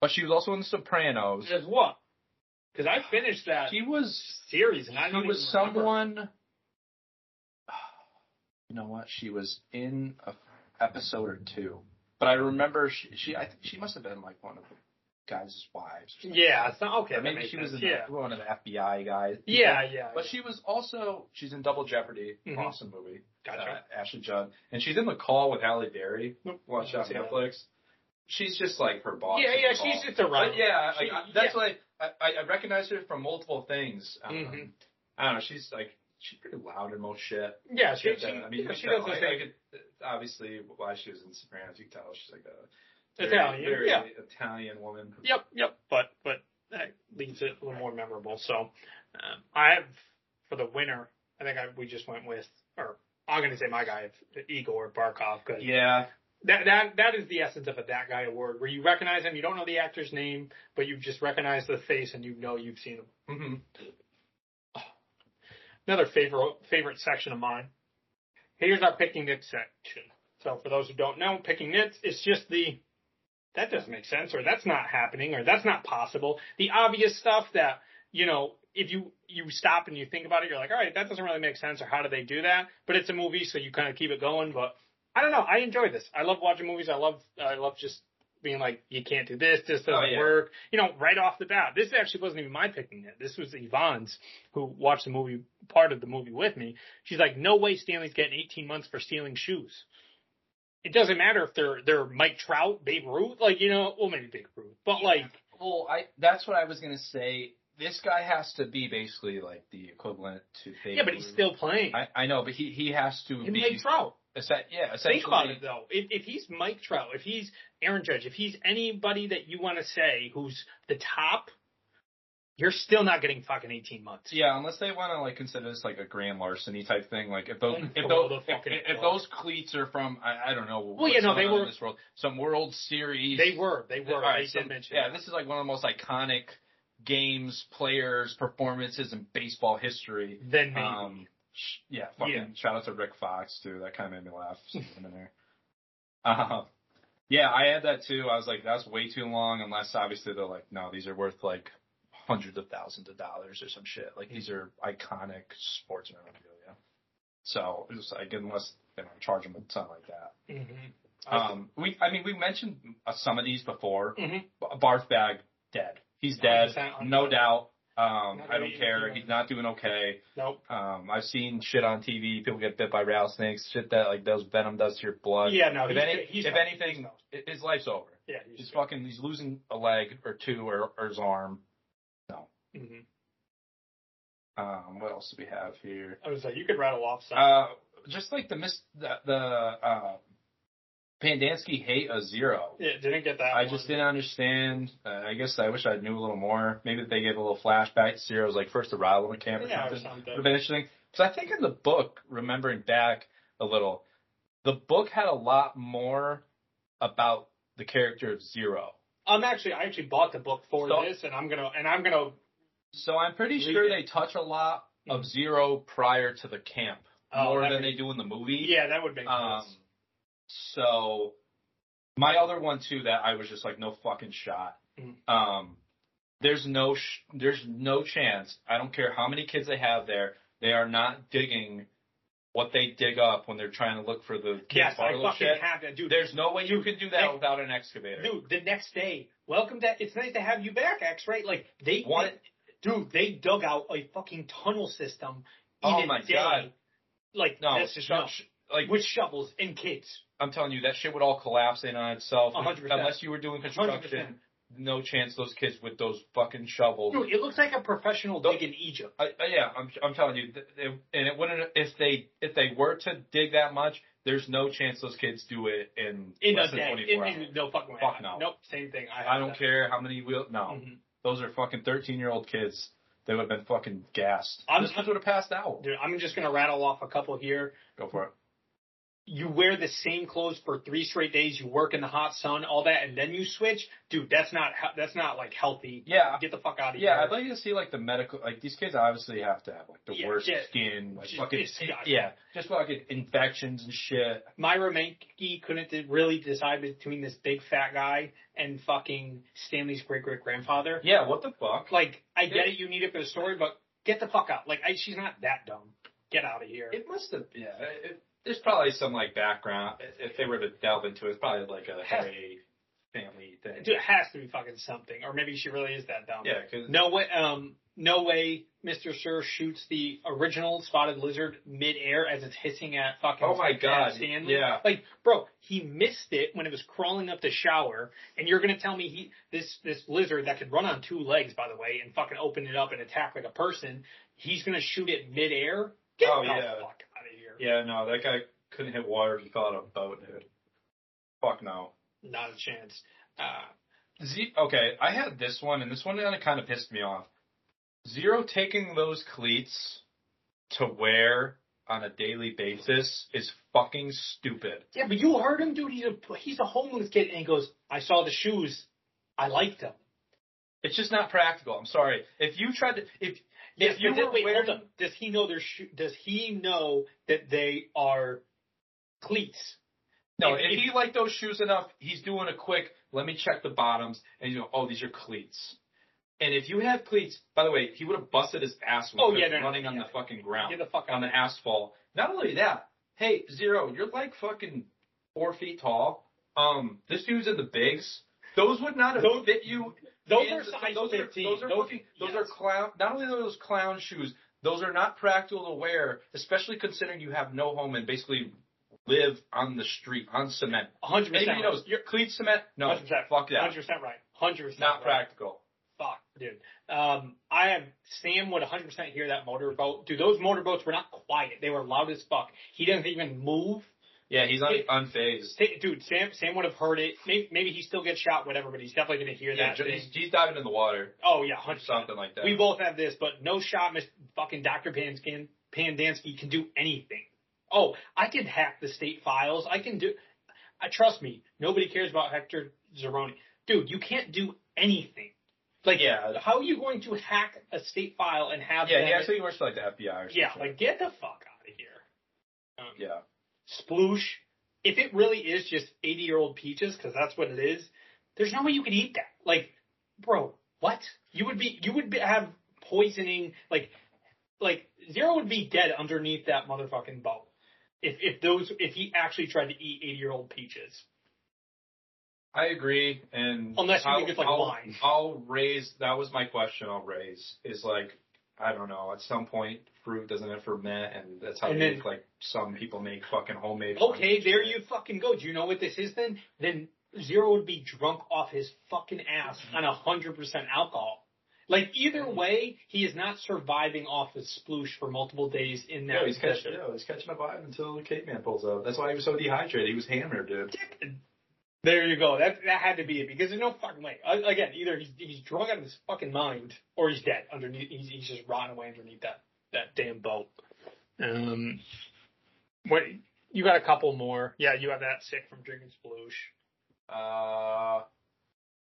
but she was also in The Sopranos. As what? Because I finished that She was series, and I she was even remember. someone. *sighs* You know what? She was in a episode or two, but I remember she. she I think she must have been like one of the guys' wives. Yeah, it's not okay. Or maybe she was sense. in yeah. one of the FBI guys. Yeah, yeah, But yeah. she was also she's in Double Jeopardy, Mhm. awesome movie. Gotcha. Uh, Ashley Judd, and she's in The Call with Halle Berry. Nope. Watch on Netflix. She's just like her boss. Yeah, yeah, she's just a runner. But yeah, She- like, I- that's yeah. why I, I, recognize her from multiple things. Um, Mhm. I don't know. She's like she's pretty loud in most shit. Yeah, she- Shit she- I mean, yeah, she does tell, the I- I thing. could- obviously, why she was in Sopranos, you can tell she's like a very, Italian, very yeah. Italian woman. Yep, yep. But but that leaves it a little more memorable. So, Um, I have for the winner. I think I, we just went with, or I'm going to say my guy, Igor Barkov. Cause Yeah. That that that is the essence of a that guy award, where you recognize him, you don't know the actor's name, but you just recognize the face and you know you've seen him. hmm Another favorite favorite section of mine. Here's our picking nits section. So for those who don't know, picking nits is just the that doesn't make sense, or that's not happening, or that's not possible. The obvious stuff that you know, if you you stop and you think about it, you're like, all right, that doesn't really make sense, or how do they do that? But it's a movie, so you kind of keep it going. But I don't know, I enjoy this. I love watching movies. I love I love just being like, you can't do this, this oh, doesn't Oh, yeah. work. You know, right off the bat. This actually wasn't even my picking it. This was Yvonne's, who watched the movie, part of the movie with me. She's like, no way Stanley's getting 18 months for stealing shoes. It doesn't matter if they're they're Mike Trout, Babe Ruth, like you know, well maybe Babe Ruth, but like Well, I that's what I was gonna say. This guy has to be basically like the equivalent to Babe yeah, but he's still playing. I, I know, but he he has to And be Mike Yeah, essentially. Think about it though. If, if he's Mike Trout, if he's Aaron Judge, if he's anybody that you want to say who's the top, you're still not getting fucking 18 months. Yeah, unless they want to like consider this like a grand larceny type thing. Like if those if those if, if those cleats are from I, I don't know. Well, yeah, no, they were- this world. Some World Series. They were, they were. Right, mention yeah, that. this is like one of the most iconic games, players, performances in baseball history. Then maybe. Um, yeah, fucking Yeah. shout out to Rick Fox too. That kind of made me laugh. in there. Uh, yeah, I had that too. I was like, that's way too long. Unless obviously they're like, no, these are worth like hundreds of thousands of dollars or some shit. Like these are iconic sports memorabilia. So it was like unless they don't charge them a ton like that. Mhm. Um, we, I mean, we mentioned uh, some of these before. Mhm. B- Barf Bag dead. He's dead, 100% no doubt. Um, I don't care. He's not doing okay. Nope. Um, I've seen shit on TV. People get bit by rattlesnakes. Shit that like those venom does to your blood. Yeah, no, If, he's- any, if anything, his life's over. Yeah, he's, He's fucking. He's losing a leg or two or, or his arm. No. Mm-hmm. Um, what else do we have here? I was like, you could rattle off some. Uh, just like the mis the, the uh, Pendanski hate a zero. yeah, didn't get that. I one. just didn't understand. Uh, I guess I wish I knew a little more. Maybe they gave a little flashback to Zero's like first arrival in camp or Yeah, or something. something. Would have been interesting. Because I think in the book, remembering back a little, the book had a lot more about the character of Zero. I'm actually, I actually bought the book for So- this, and I'm gonna, and I'm gonna. So I'm pretty sure it. they touch a lot of Zero prior to the camp, Oh, more than would- they do in the movie. Yeah, that would make Um, sense. So my other one too that I was just like no fucking shot. Mhm. Um, there's no sh- there's no chance. I don't care how many kids they have there. They are not digging what they dig up when they're trying to look for the kids Yes, I fucking shit. have that, dude. There's no way you can do that without an excavator. Dude, the next day, welcome to. It's nice to have you back, X. Right? Like they, What? dude, they dug out a fucking tunnel system. In Oh my day. God. Like no, this is no. Like with shovels and kids. I'm telling you, that shit would all collapse in on itself. Hundred percent. Unless you were doing construction, 100%. no chance those kids with those fucking shovels. Dude, it looks like a professional dig in Egypt. I, I, yeah, I'm, I'm telling you, th- it, and it wouldn't if they if they were to dig that much. There's no chance those kids do it in, In less than day. 24 In- in- hours. no fucking way. Fuck no. Nope. Same thing. I, I don't that. care how many wheel. No, Mhm. those are fucking 13 year old kids. They would have been fucking gassed. I'm- Those kids would have passed out. Dude, I'm just gonna rattle off a couple here. Go for it. You wear the same clothes for three straight days. You work in the hot sun, all that, and then you switch. Dude, that's not that's not like healthy. Yeah. Get the fuck out of Yeah, here. Yeah, I'd like to see like the medical. Like these kids obviously have to have like the Yeah, worst yeah. skin, like Just fucking yeah, just fucking infections and shit. Myra Menke couldn't really decide between this big fat guy and fucking Stanley's great great grandfather. Yeah, what the fuck? Like, I get it, you need it for the story, but get the fuck out. Like, I, she's not that dumb. Get out of here. It must have. Yeah, it, there's probably some like background. If they were to delve into it, it's probably like a hey family thing. Dude, it has to be fucking something, or maybe she really is that dumb. Yeah, because No way. Um, no way. Mr. Sir shoots the original spotted lizard mid-air as it's hissing at fucking. Oh my God, Stanley. yeah. Like, bro, he missed it when it was crawling up the shower, and you're gonna tell me he this this lizard that could run on two legs, by the way, and fucking open it up and attack like a person. He's gonna shoot it mid-air. Get Oh, yeah. fuck out of here. Yeah, no, that guy couldn't hit water if he fell out of a boat, dude. Fuck no. Not a chance. Uh, Z- okay, I had this one, and this one kind of pissed me off. Zero taking those cleats to wear on a daily basis is fucking stupid. Yeah, but you heard him, dude. He's a he's a homeless kid, and he goes, "I saw the shoes, I liked them." It's just not practical. I'm sorry. If you tried to, if Yes, if you but then- were wait, wearing, hold on. Does he know their shoe? Does he know that they are cleats? no, If- if, he liked those shoes enough, he's doing a quick. Let me check the bottoms, and you know, oh, these are cleats. And if you have cleats, by the way, he would have busted his ass when Oh, yeah, no, no, running on the fucking ground, Get the fuck on the asphalt. Not only that, hey, Zero, you're like fucking four feet tall. Um, this dude's in the bigs. Those would not have Those- fit you. Those are size those 15. Are, those are Those- fucking, those yes. are clown. Not only are those clown shoes, those are not practical to wear, especially considering you have no home and basically live on the street on cement. 100%. Anybody knows your cleat cement? No, 100%. fuck that. 100% right. 100% Not right. practical. Fuck, dude. Um, I have Sam would 100% hear that motorboat. Dude, those motorboats were not quiet. They were loud as fuck. He doesn't even move. Yeah, he's un- It- unfazed. Dude, Sam Sam would have heard it. Maybe, maybe he still gets shot, whatever, but he's definitely going to hear Yeah, that. he's, he's diving in the water. Oh yeah, or hundred something like that. We both have this, but no shot, Miss fucking Doctor Panskin Pendanski can do anything. Oh, I can hack the state files. I can do. I trust me. Nobody cares about Hector Zeroni, dude. You can't do anything. Like, Yeah. how are you going to hack a state file and have? yeah, he actually works for like the FBI or something. Yeah, like get the fuck out of here. Um, yeah. Sploosh. If it really is just 80 year old peaches, because that's what it is, there's no way you could eat that. Like, bro, what? You would be, you would be, have poisoning, like, like Zero would be dead underneath that motherfucking boat. If, if those, if he actually tried to eat 80 year old peaches. I agree, and Unless you I'll, think it's like I'll, wine. I'll raise. That was my question. I'll raise is like I don't know. At some point, fruit doesn't it ferment, and that's how And they then- make like some people make fucking homemade. Okay, there you fucking go. Do you know what this is then? Then Zero would be drunk off his fucking ass on a hundred percent alcohol. Like either way, he is not surviving off his sploosh for multiple days in that. Yeah, he's catching. Yeah, he's catching a vibe until the caveman pulls up. That's why he was so dehydrated. He was hammered, dude. There you go. That that had to be it because there's no fucking way. Uh, Again, either he's he's drunk out of his fucking mind or he's dead underneath. He's, he's just rotting away underneath that that damn boat. Um, what you got a couple more? Yeah, you have that sick from drinking sploosh. Uh,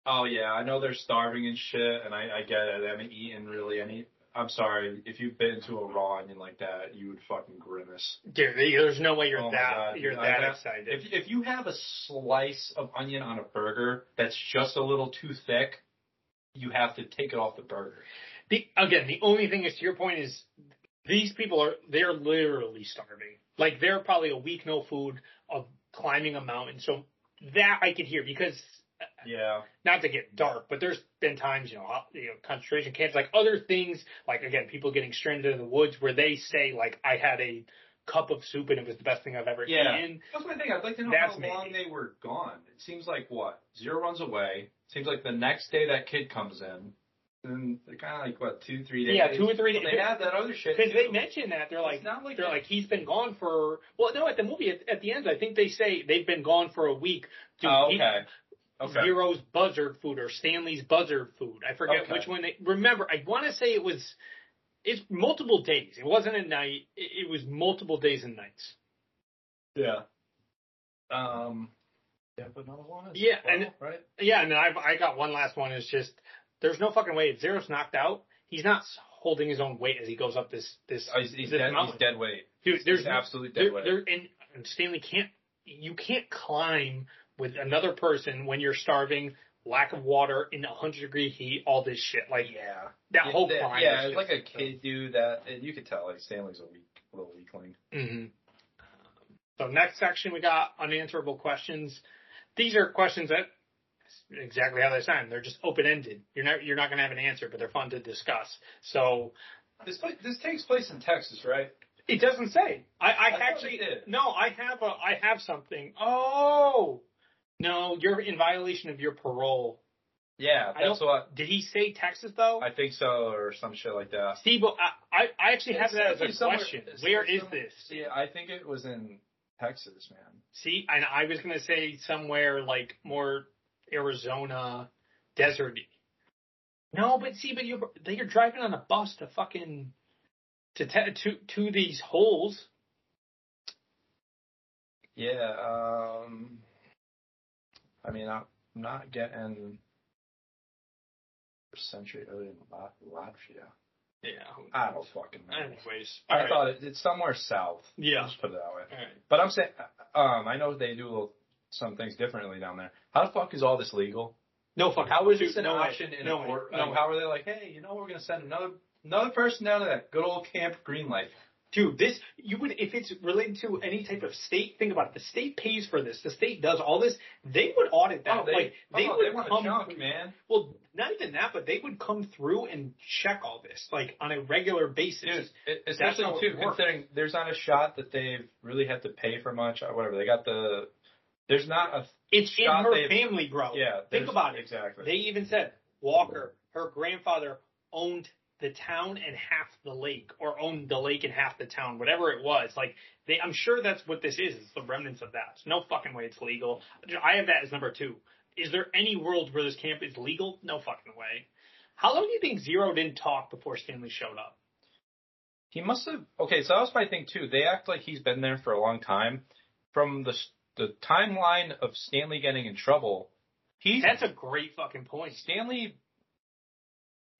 oh yeah, I know they're starving and shit, and I, I get it. They haven't eaten really any. I'm sorry, if you've been to a raw onion like that, you would fucking grimace. Dude, there's no way you're Oh that God, you're that excited. If if you have a slice of onion on a burger that's just a little too thick, you have to take it off the burger. The again, the only thing is to your point is these people are they're literally starving. Like they're probably a week no food of climbing a mountain. So that I could hear because Yeah. not to get dark, but there's been times, you know, uh, you know, concentration camps, like other things, like again, people getting stranded in the woods where they say like I had a cup of soup and it was the best thing I've ever Yeah. eaten. That's my thing. I'd like to know That's how maybe. long they were gone. It seems like what? Zero runs away. Seems like the next day that kid comes in. And they're kind of like what two, three days. Yeah, two or three But days. They have that other shit. Because they too. mention that they're like, not like they're they- like he's been gone for well no at the movie at, at the end I think they say they've been gone for a week. Dude, Oh, he- okay. Okay. Zero's buzzard food or Stanley's buzzard food. I forget Okay. which one. They, remember, I want to say it was it's multiple days. It wasn't a night. It, it was multiple days and nights. Yeah. Um. Yeah, but another one. Is Yeah, well, and- right. Yeah, and I've I got one last one. Is just there's no fucking way. If Zero's knocked out, he's not holding his own weight as he goes up this this. Oh, he's, he's this dead. He's dead weight. Dude, there's He's no- absolute there, dead weight. there, and Stanley can't. You can't climb with another person when you're starving, lack of water, in 100 degree heat, all this shit. Like Yeah. that whole yeah, climb. yeah, it's like a kid dude that and you could tell like Stanley's a weak little weakling. hmm So next section we got unanswerable questions. These are questions that exactly how they sound. They're just open ended. You're not you're not going to have an answer, but they're fun to discuss. So This this takes place in Texas, right? it doesn't say. I, I, I actually no. I have a I have something. Oh no, you're in violation of your parole. Yeah, that's what Did he say Texas though? I think so, or some shit like that. Steve, I, I I actually have It's that as a somewhere- question. it's Where is somewhere- this? Yeah, I think it was in Texas, man. See, and I was gonna say somewhere like more Arizona, deserty. No, but see, but you're you're driving on a bus to fucking to te- to to these holes. Yeah. Um. I mean, I'm not getting century early in Lat- Latvia. Yeah. I don't fucking know. Anyways, I alright. thought it, it's somewhere south. Yeah. Let's put it that way. Alright. But I'm saying, um, I know they do little, some things differently down there. How the fuck is all this legal? No fuck. How is this an no way. in no a court? No how are they like, hey, you know, we're gonna send another another person down to that good old Camp Green Light? Dude, this you would if it's related to any type of state. Think about it. The state pays for this. The state does all this. They would audit that. Oh, they- like oh, they oh, would they come. chunk, man. Well, not even that, but they would come through and check all this like on a regular basis. Dude, especially too, considering there's not a shot that they've really had to pay for much or whatever. They got the, there's not a It's in her family, bro. Yeah, Think about it. Exactly. They even said Walker, her grandfather owned the town and half the lake, or owned the lake and half the town, whatever it was. Like they, I'm sure that's what this is. It's the remnants of that. No fucking way it's legal. I have that as number two. Is there any world where this camp is legal? No fucking way. How long do you think Zero didn't talk before Stanley showed up? He must have. Okay, so that was my thing too. They act like he's been there for a long time. From the the timeline of Stanley getting in trouble, he's That's a great fucking point. Stanley.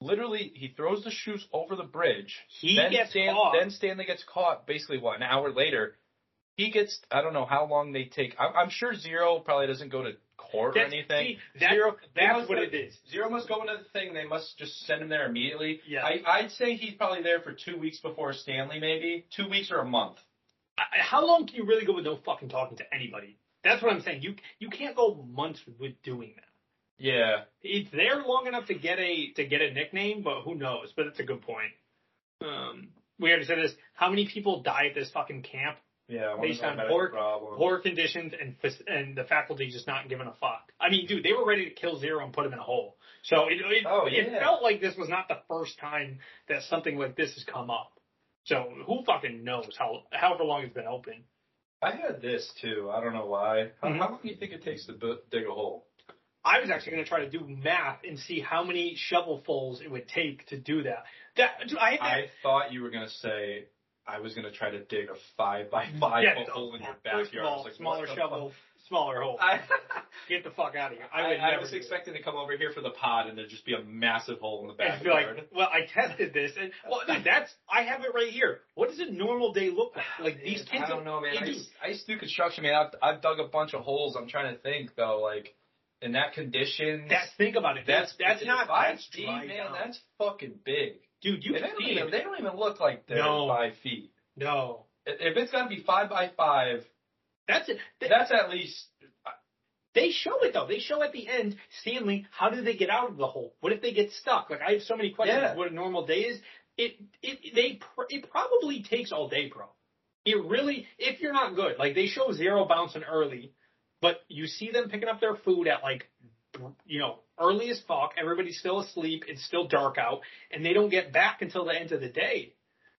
Literally, he throws the shoes over the bridge. He then gets Stan- caught. Then Stanley gets caught. Basically, what an hour later, he gets. I don't know how long they take. I'm, I'm sure Zero probably doesn't go to court That's- or anything. see, that- Zero. that's what have- it is. Zero must go into the thing. They must just send him there immediately. Yeah. I, I'd say he's probably there for two weeks before Stanley, maybe two weeks or a month. I- how long can you really go with no fucking talking to anybody? That's what I'm saying. You you can't go months with doing that. Yeah. It's there long enough to get a to get a nickname, but who knows? But it's a good point. Um, we already said this. How many people die at this fucking camp Yeah. Based on poor problems. poor conditions and and the faculty just not giving a fuck? I mean, dude, they were ready to kill Zero and put him in a hole. So it it, Oh, it felt like this was not the first time that something like this has come up. So who fucking knows how however long it's been open? I had this too. I don't know why. How, Mhm. how long do you think it takes to bu- dig a hole? I was actually going to try to do math and see how many shovelfuls it would take to do that. That I, that I thought you were gonna say I was gonna try to dig a five by *laughs* five Yeah, hole in your *laughs* backyard. all, like, smaller shovel, fuck? smaller hole. I, *laughs* Get the fuck out of here. I I, I was expecting to come over here for the pod and there'd just be a massive hole in the be like, backyard. well, I tested this, and well, dude, that's I have it right here. What does a normal day look like? *sighs* Like these kids, I don't know, man. I used, I used to do construction, man. I've, I've dug a bunch of holes. I'm trying to think though, like in that condition. That's think about it. That's that's not five that's feet, man. down. That's fucking big. dude. You can they, don't see even, they don't even look like they're No. five feet. No, If it's gotta be five by five, that's it. that's at least uh, They show it though. They show at the end, Stanley, how do they get out of the hole? What if they get stuck? Like I have so many questions. Yeah. What a normal day is. It it they pr- it probably takes all day, bro. It really, if you're not good, like they show zero bouncing early, but you see them picking up their food at like, you know, early as fuck. Everybody's still asleep. It's still dark out, and they don't get back until the end of the day.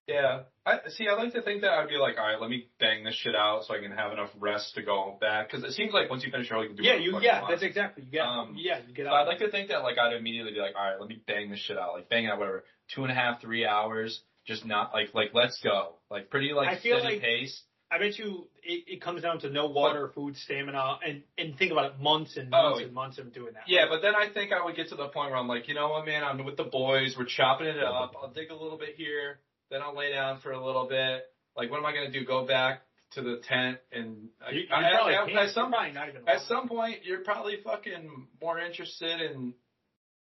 Yeah. I see. I like to think that I'd be like, all right, let me bang this shit out so I can have enough rest to go back. Because it seems like once you finish your hole, you can do Yeah, you yeah, that's exactly you get Um, yeah you get So out. I'd like to think that like I'd immediately be like, all right, let me bang this shit out, like bang it out whatever, two and a half, three hours, just not like like let's go, like pretty like I steady like- pace. I bet you it, it comes down to no water, food, stamina, and and think about it, months and Oh, months and months of doing that. Yeah, but then I think I would get to the point where I'm like, you know what, man, I'm with the boys, we're chopping it up. I'll dig a little bit here, then I'll lay down for a little bit. Like, what am I gonna do? Go back to the tent and I, You- you I- I- at some even at some point you're probably fucking more interested in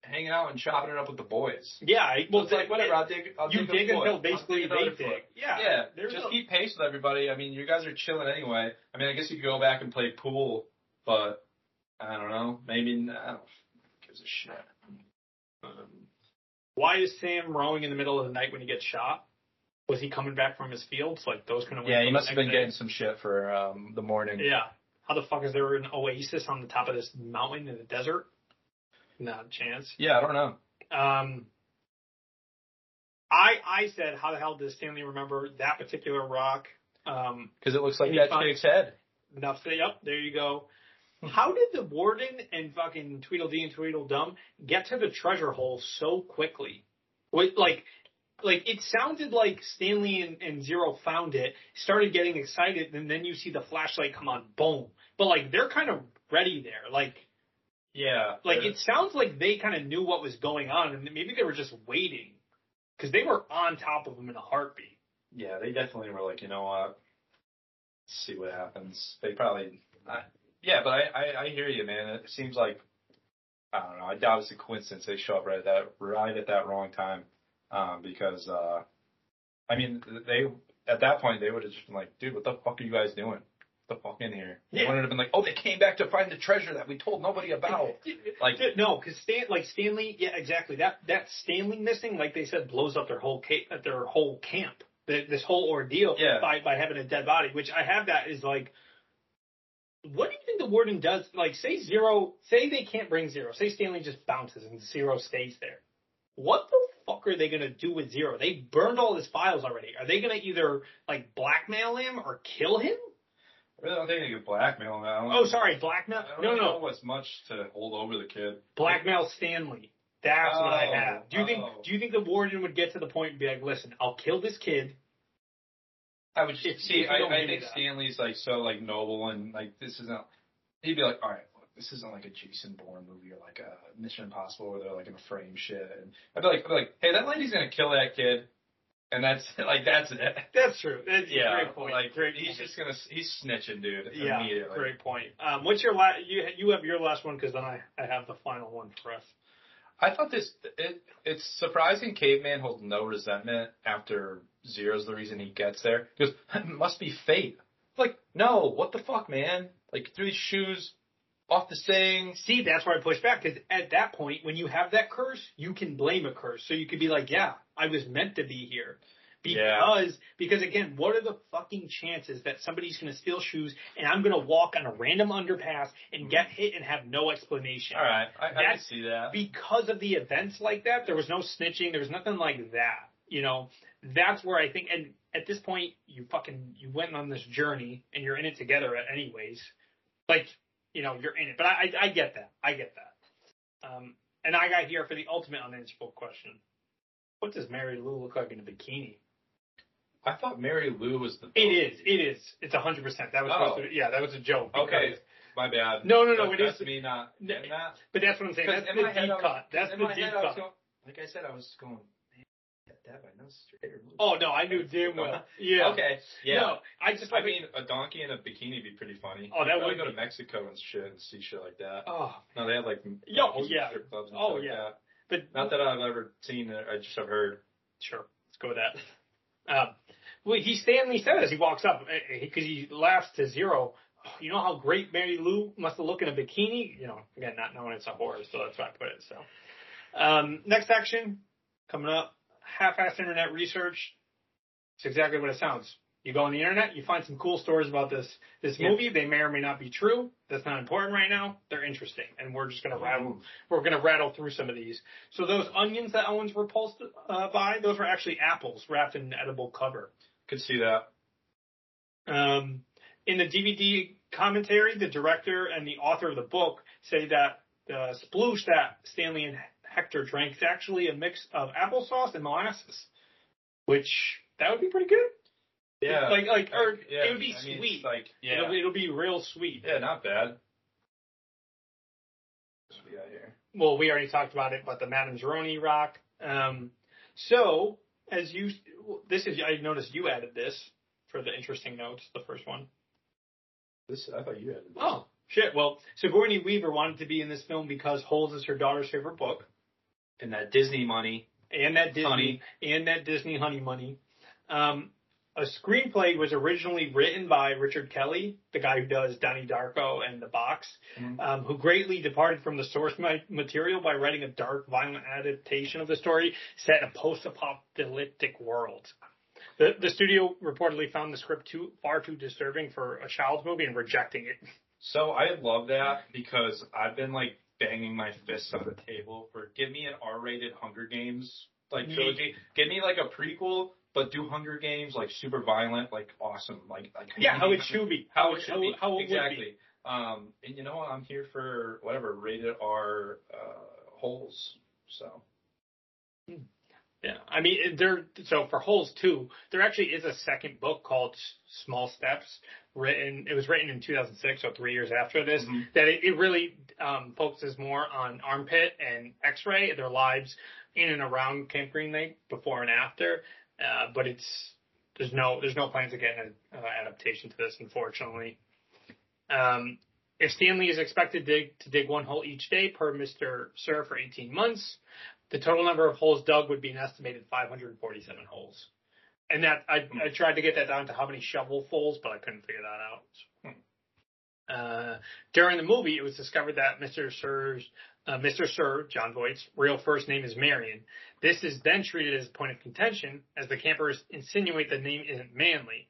hanging out and chopping it up with the boys. Yeah, well, it's like whatever. I'll dig. I'll you dig, a dig until basically they dig. foot. Yeah, Yeah, just no- keep pace with everybody. I mean, you guys are chilling anyway. I mean, I guess you could go back and play pool, but I don't know. Maybe I don't. gives a shit. Um, why is Sam rowing in the middle of the night when he gets shot? Was he coming back from his fields? Like those kind of Yeah, he must have been getting some shit for um, the morning. Yeah. How the fuck is there an oasis on the top of this mountain in the desert? Not a chance. Yeah, I don't know. Um, I I said, how the hell does Stanley remember that particular rock? Um, Because it looks like that chick's head. enough. Say, yep, there you go. How did the warden and fucking Tweedledee and Tweedledum get to the treasure hole so quickly? Wait, like, like it sounded like Stanley and, and Zero found it, started getting excited, and then you see the flashlight come on, boom. But like they're kind of ready there. Like, Yeah. like it sounds like they kind of knew what was going on, and maybe they were just waiting because they were on top of him in a heartbeat. Yeah, they definitely were like, you know what? Let's see what happens. They probably, I, yeah, but I, I, I hear you, man. It seems like, I don't know. I doubt it's a coincidence they show up right at that, right at that wrong time, um, because, uh, I mean, they at that point they would have just been like, dude, what the fuck are you guys doing? The fuck in here? They Yeah. wouldn't have been like, oh, they came back to find the treasure that we told nobody about. *laughs* Like, no, because Stan, like Stanley, yeah, exactly. That that Stanley missing, like they said, blows up their whole ca- uh, their whole camp. The, this whole ordeal Yeah. by by having a dead body, which I have that is like, what do you think the warden does? Like, say zero, say they can't bring zero, say Stanley just bounces and zero stays there. What the fuck are they gonna do with zero? They burned all his files already. Are they gonna either like blackmail him or kill him? I don't think they could blackmail him. Oh, sorry, blackmail. No, no, know what's much to hold over the kid. blackmail Stanley. That's what I Oh, have. Do you think oh. do you think the warden would get to the point and be like, listen, I'll kill this kid. I would just see. I, I think. Stanley's like so like noble and like this isn't. He'd be like, all right, look, this isn't like a Jason Bourne movie or like a Mission Impossible where they're like in a frame shit. And I'd be like, I'd be like, hey, that lady's gonna kill that kid, and that's *laughs* like that's it. That's true. That's Yeah, a great point. like great he's just gonna he's snitching, dude. yeah, great point. Um, what's your last? You you have your last one because then I I have the final one for us. I thought this it it's surprising caveman holds no resentment after Zero's the reason he gets there. He goes, it *laughs* must be fate. Like, no, what the fuck, man? Like threw these shoes off the thing. See, that's where I push back because at that point, when you have that curse, you can blame a curse. So you could be like, yeah, I was meant to be here. Because, because again, what are the fucking chances that somebody's going to steal shoes and I'm going to walk on a random underpass and get mm-hmm. hit and have no explanation? All right, I, I That's- see that. because of the events like that, there was no snitching. There was nothing like that. You know, that's where I think, and at this point, you fucking, you went on this journey and you're in it together anyways. Like, you know, you're in it. But I, I, I get that. I get that. Um, and I got here for the ultimate unanswerable question. What does Mary Lou look like in a bikini? I thought Mary Lou was the. It is. It is. It's a hundred percent. That was Oh. supposed to, yeah, that was a joke. Okay, my bad. No, no, no, That- it that's is- me not getting that. But that's what I'm saying. That's the deep was- cut. That's the deep head I was cut. going- like I said, I was going. Oh no, I knew damn well. *laughs* Yeah. Okay. Yeah. No, I just I mean, a donkey in a bikini would be pretty funny. Oh, that would go to. Mexico and shit and see shit like that. Oh. No, they had like Yo, yeah. strip clubs and Oh, like yeah. that. But Not that I've ever seen it. I just have heard. Sure, let's go with that. Um, well, he Stanley said as he walks up because he laughs to zero. "Oh, You know how great Mary Lou must have looked in a bikini. You know, again, not knowing it's a horror, so that's why I put it. So, um, next action coming up: half-assed internet research. It's exactly what it sounds. You go on the internet, you find some cool stories about this this Yeah. movie. They may or may not be true. That's not important right now. They're interesting, and we're just gonna rattle. We're gonna rattle through some of these. So those onions that Owens repulsed uh, by, those were actually apples wrapped in an edible cover. Could see that. Um, in the DVD commentary, the director and the author of the book say that the sploosh that Stanley and Hector drank is actually a mix of applesauce and molasses, which that would be pretty good. Yeah. like like or yeah, it would be I mean, sweet. like yeah. It'll, it'll be real sweet. yeah, not bad. We well, we already talked about it, but the Madame Zeroni rock. Um, so, as you, this is, I noticed you added this for the interesting notes, the first one. This I thought you had. This. Oh, shit. Well, Sigourney Weaver wanted to be in this film because Holes is her daughter's favorite book, And that Disney money. and that Disney, Honey. and that Disney honey money. Um, a screenplay was originally written by Richard Kelly, the guy who does Donnie Darko and The Box, Mhm. um, who greatly departed from the source material by writing a dark, violent adaptation of the story set in a post-apocalyptic world. The, the studio reportedly found the script too far too disturbing for a child's movie and rejecting it. So I love that because I've been like banging my fists on the table for give me an R-rated Hunger Games like Me. trilogy. Give me like a prequel, but do Hunger Games like super violent, like awesome, like like Yeah, how it should be. how it should be how it would be. exactly. Um, and you know what? I'm here for whatever rated R uh, holes. So Yeah, I mean, there. So for Holes too, there actually is a second book called Small Steps. Written, it was written in 2006, so three years after this. That it, it really um, focuses more on Armpit and X-Ray, their lives in and around Camp Green Lake before and after. Uh, but it's there's no there's no plans to get an uh, adaptation to this, unfortunately. Um, if Stanley is expected to dig, to dig one hole each day per Mr. Sir for 18 months, the total number of holes dug would be an estimated 547 holes. And that I, I tried to get that down to how many shovelfuls, but I couldn't figure that out. Uh, during the movie, it was discovered that Mr. Sir's uh, Mr. Sir Jon Voight's real first name is Marion. This is then treated as a point of contention, as the campers insinuate the name isn't manly.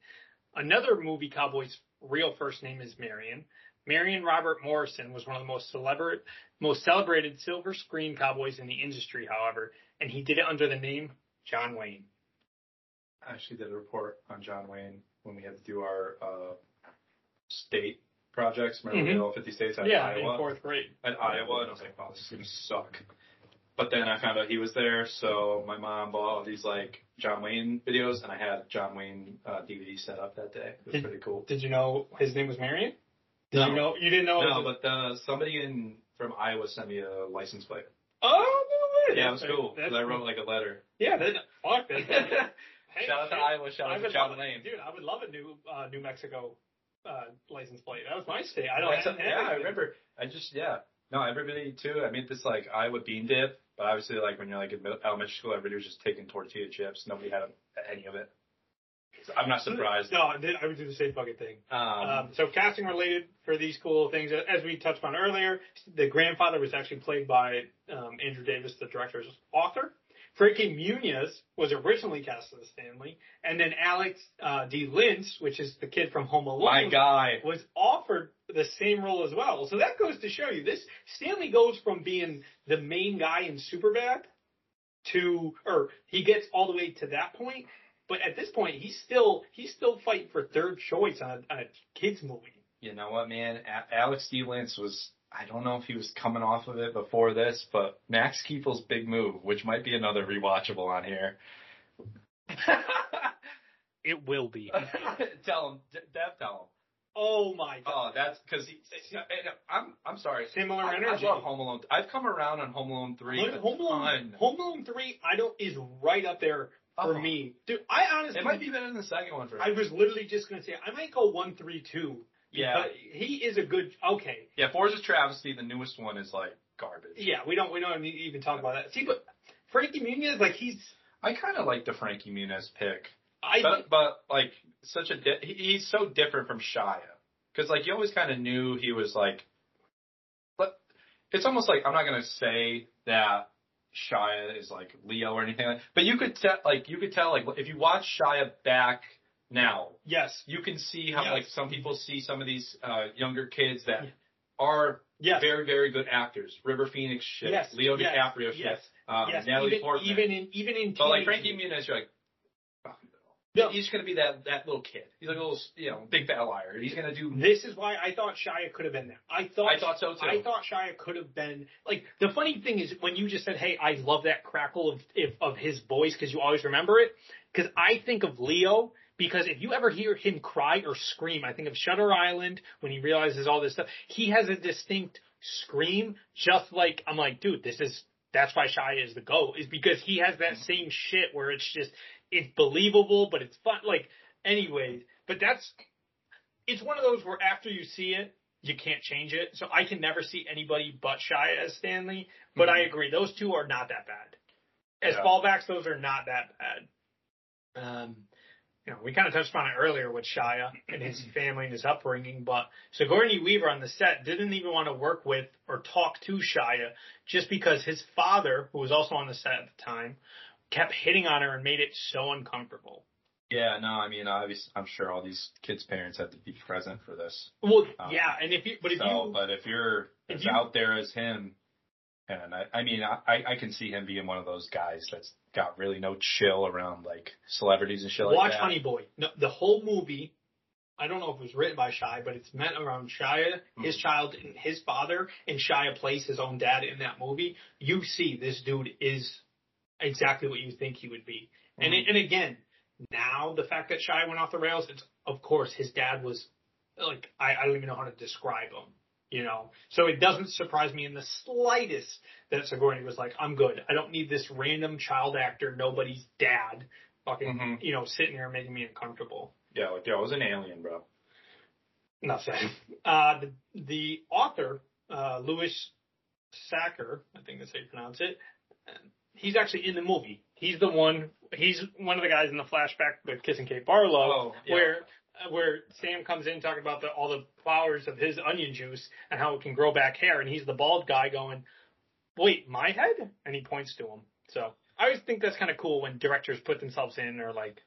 Another movie cowboy's real first name is Marion. Marion Robert Morrison was one of the most celebrate, most celebrated silver screen cowboys in the industry, however, and he did it under the name John Wayne. I actually did a report on John Wayne when we had to do our uh, state projects. Remember we Mhm. did all 50 states at yeah, Iowa? in fourth grade. at Iowa, and I was like, "Wow, this is gonna suck." But then I found out he was there, so my mom bought all these like John Wayne videos, and I had John Wayne uh, DVD set up that day. It was Did- pretty cool. Did you know his name was Marion? Did No. you know? You didn't know? it No, was a- but uh, somebody in from Iowa sent me a license plate. oh no way! Yeah, it was cool. 'cause that's I wrote like a letter. Yeah, that, fuck that. *laughs* Hey, Shout out to. Iowa. Shout out to John Wayne. Dude, I would love a new uh, New Mexico uh, license plate. That was my state. I don't. That's- yeah, I remember. I just yeah. No, everybody too. I made this like Iowa bean dip, but obviously like when you're like in elementary school, everybody was just taking tortilla chips. Nobody had any of it. So I'm not surprised. No, I I would do the same fucking thing. Um, Um, so casting related for these cool things, as we touched on earlier, the grandfather was actually played by um, Andrew Davis, the director's author. Frankie Muniz was originally cast as Stanley, and then Alex uh, D. Linz, which is the kid from Home Alone, my guy. was offered the same role as well. So that goes to show you this Stanley goes from being the main guy in Superbad to or he gets all the way to that point, but at this point he's still he's still fighting for third choice on a, on a kids movie. You know what, man? A- Alex D. Lance was. I don't know if he was coming off of it before this, but Max Keeble's big move, which might be another rewatchable on here. *laughs* It will be. *laughs* tell him, Dev, tell him. Oh my oh, god. Oh, that's because I'm. I'm sorry. Similar I, energy. I love Home Alone. I've come around on Home Alone three. Home, Home Alone, ton. Home Alone three, I don't is right up there for Oh. me, dude. I honestly, It might be better than the second one for. I was literally just gonna say I might go one three two. Yeah. But he is a good. Okay, Yeah, Fours is travesty. The newest one is like garbage. Yeah, we don't we don't even talk about that. See, but Frankie Muniz, like he's I kind of like the Frankie Muniz pick. I but, but like such a di- he- he's so different from Shia because like you always kind of knew he was like, but it's almost like I'm not gonna say that Shia is like Leo or anything, like, but you could tell like you could tell like if you watch Shia back now, yes, you can see how Yes. like some people see some of these uh, younger kids that are very very good actors. River Phoenix shit, Yes, Leo yes, DiCaprio shit, yes, um, yes. Natalie even, Portman. even in even in But like Frankie Muniz, you're like, No. he's gonna be that that little kid. He's like a little, you know, big fat liar. He's gonna do. This is why I thought Shia could have been there. I thought I thought so, too. I thought Shia could have been like the funny thing is when you just said, "Hey, I love that crackle of if, of his voice because you always remember it." Because I think of Leo because if you ever hear him cry or scream, I think of Shutter Island when he realizes all this stuff. He has a distinct scream, just like I'm like, dude, this is that's why Shia is the goat is because he has that same shit where it's just it's believable, but it's fun. Like, anyways, but that's it's one of those where after you see it, you can't change it. So I can never see anybody but Shia as Stanley. But I agree, those two are not that bad. As Yeah. fallbacks, those are not that bad. Um, you know, we kind of touched on it earlier with Shia and his family and his upbringing, but Sigourney Weaver on the set didn't even want to work with or talk to Shia just because his father, who was also on the set at the time, kept hitting on her and made it so uncomfortable. Yeah, no, I mean, obviously, I'm sure all these kids' parents had to be present for this. Well, Um, yeah, and if you, but if so, you, but if you're if as you- out there as him, and I, I mean, I, I can see him being one of those guys that's got really no chill around like celebrities and shit like watch that. Honey Boy. No, the whole movie I don't know if it was written by Shia, but it's meant around Shia, his Hmm. child, and his father, and Shia plays his own dad in that movie. You see, this dude is exactly what you think he would be. And Mhm. and again, now the fact that Shia went off the rails, it's of course his dad was like I, I don't even know how to describe him. You know, so it doesn't surprise me in the slightest that Sigourney was like, "I'm good. I don't need this random child actor, nobody's dad, fucking, Mhm. you know, sitting here making me uncomfortable." Yeah, like yo, it was an alien, bro. Said. *laughs* Uh, the, the author, uh, Louis Sachar, I think that's how you pronounce it. He's actually in the movie. He's the one. He's one of the guys in the flashback with Kissing Kate Barlow, Oh, yeah. where where Sam comes in talking about the, all the flowers of his onion juice and how it can grow back hair, and he's the bald guy going, "Wait, my head?" And he points to him. So I always think that's kind of cool when directors put themselves in or like,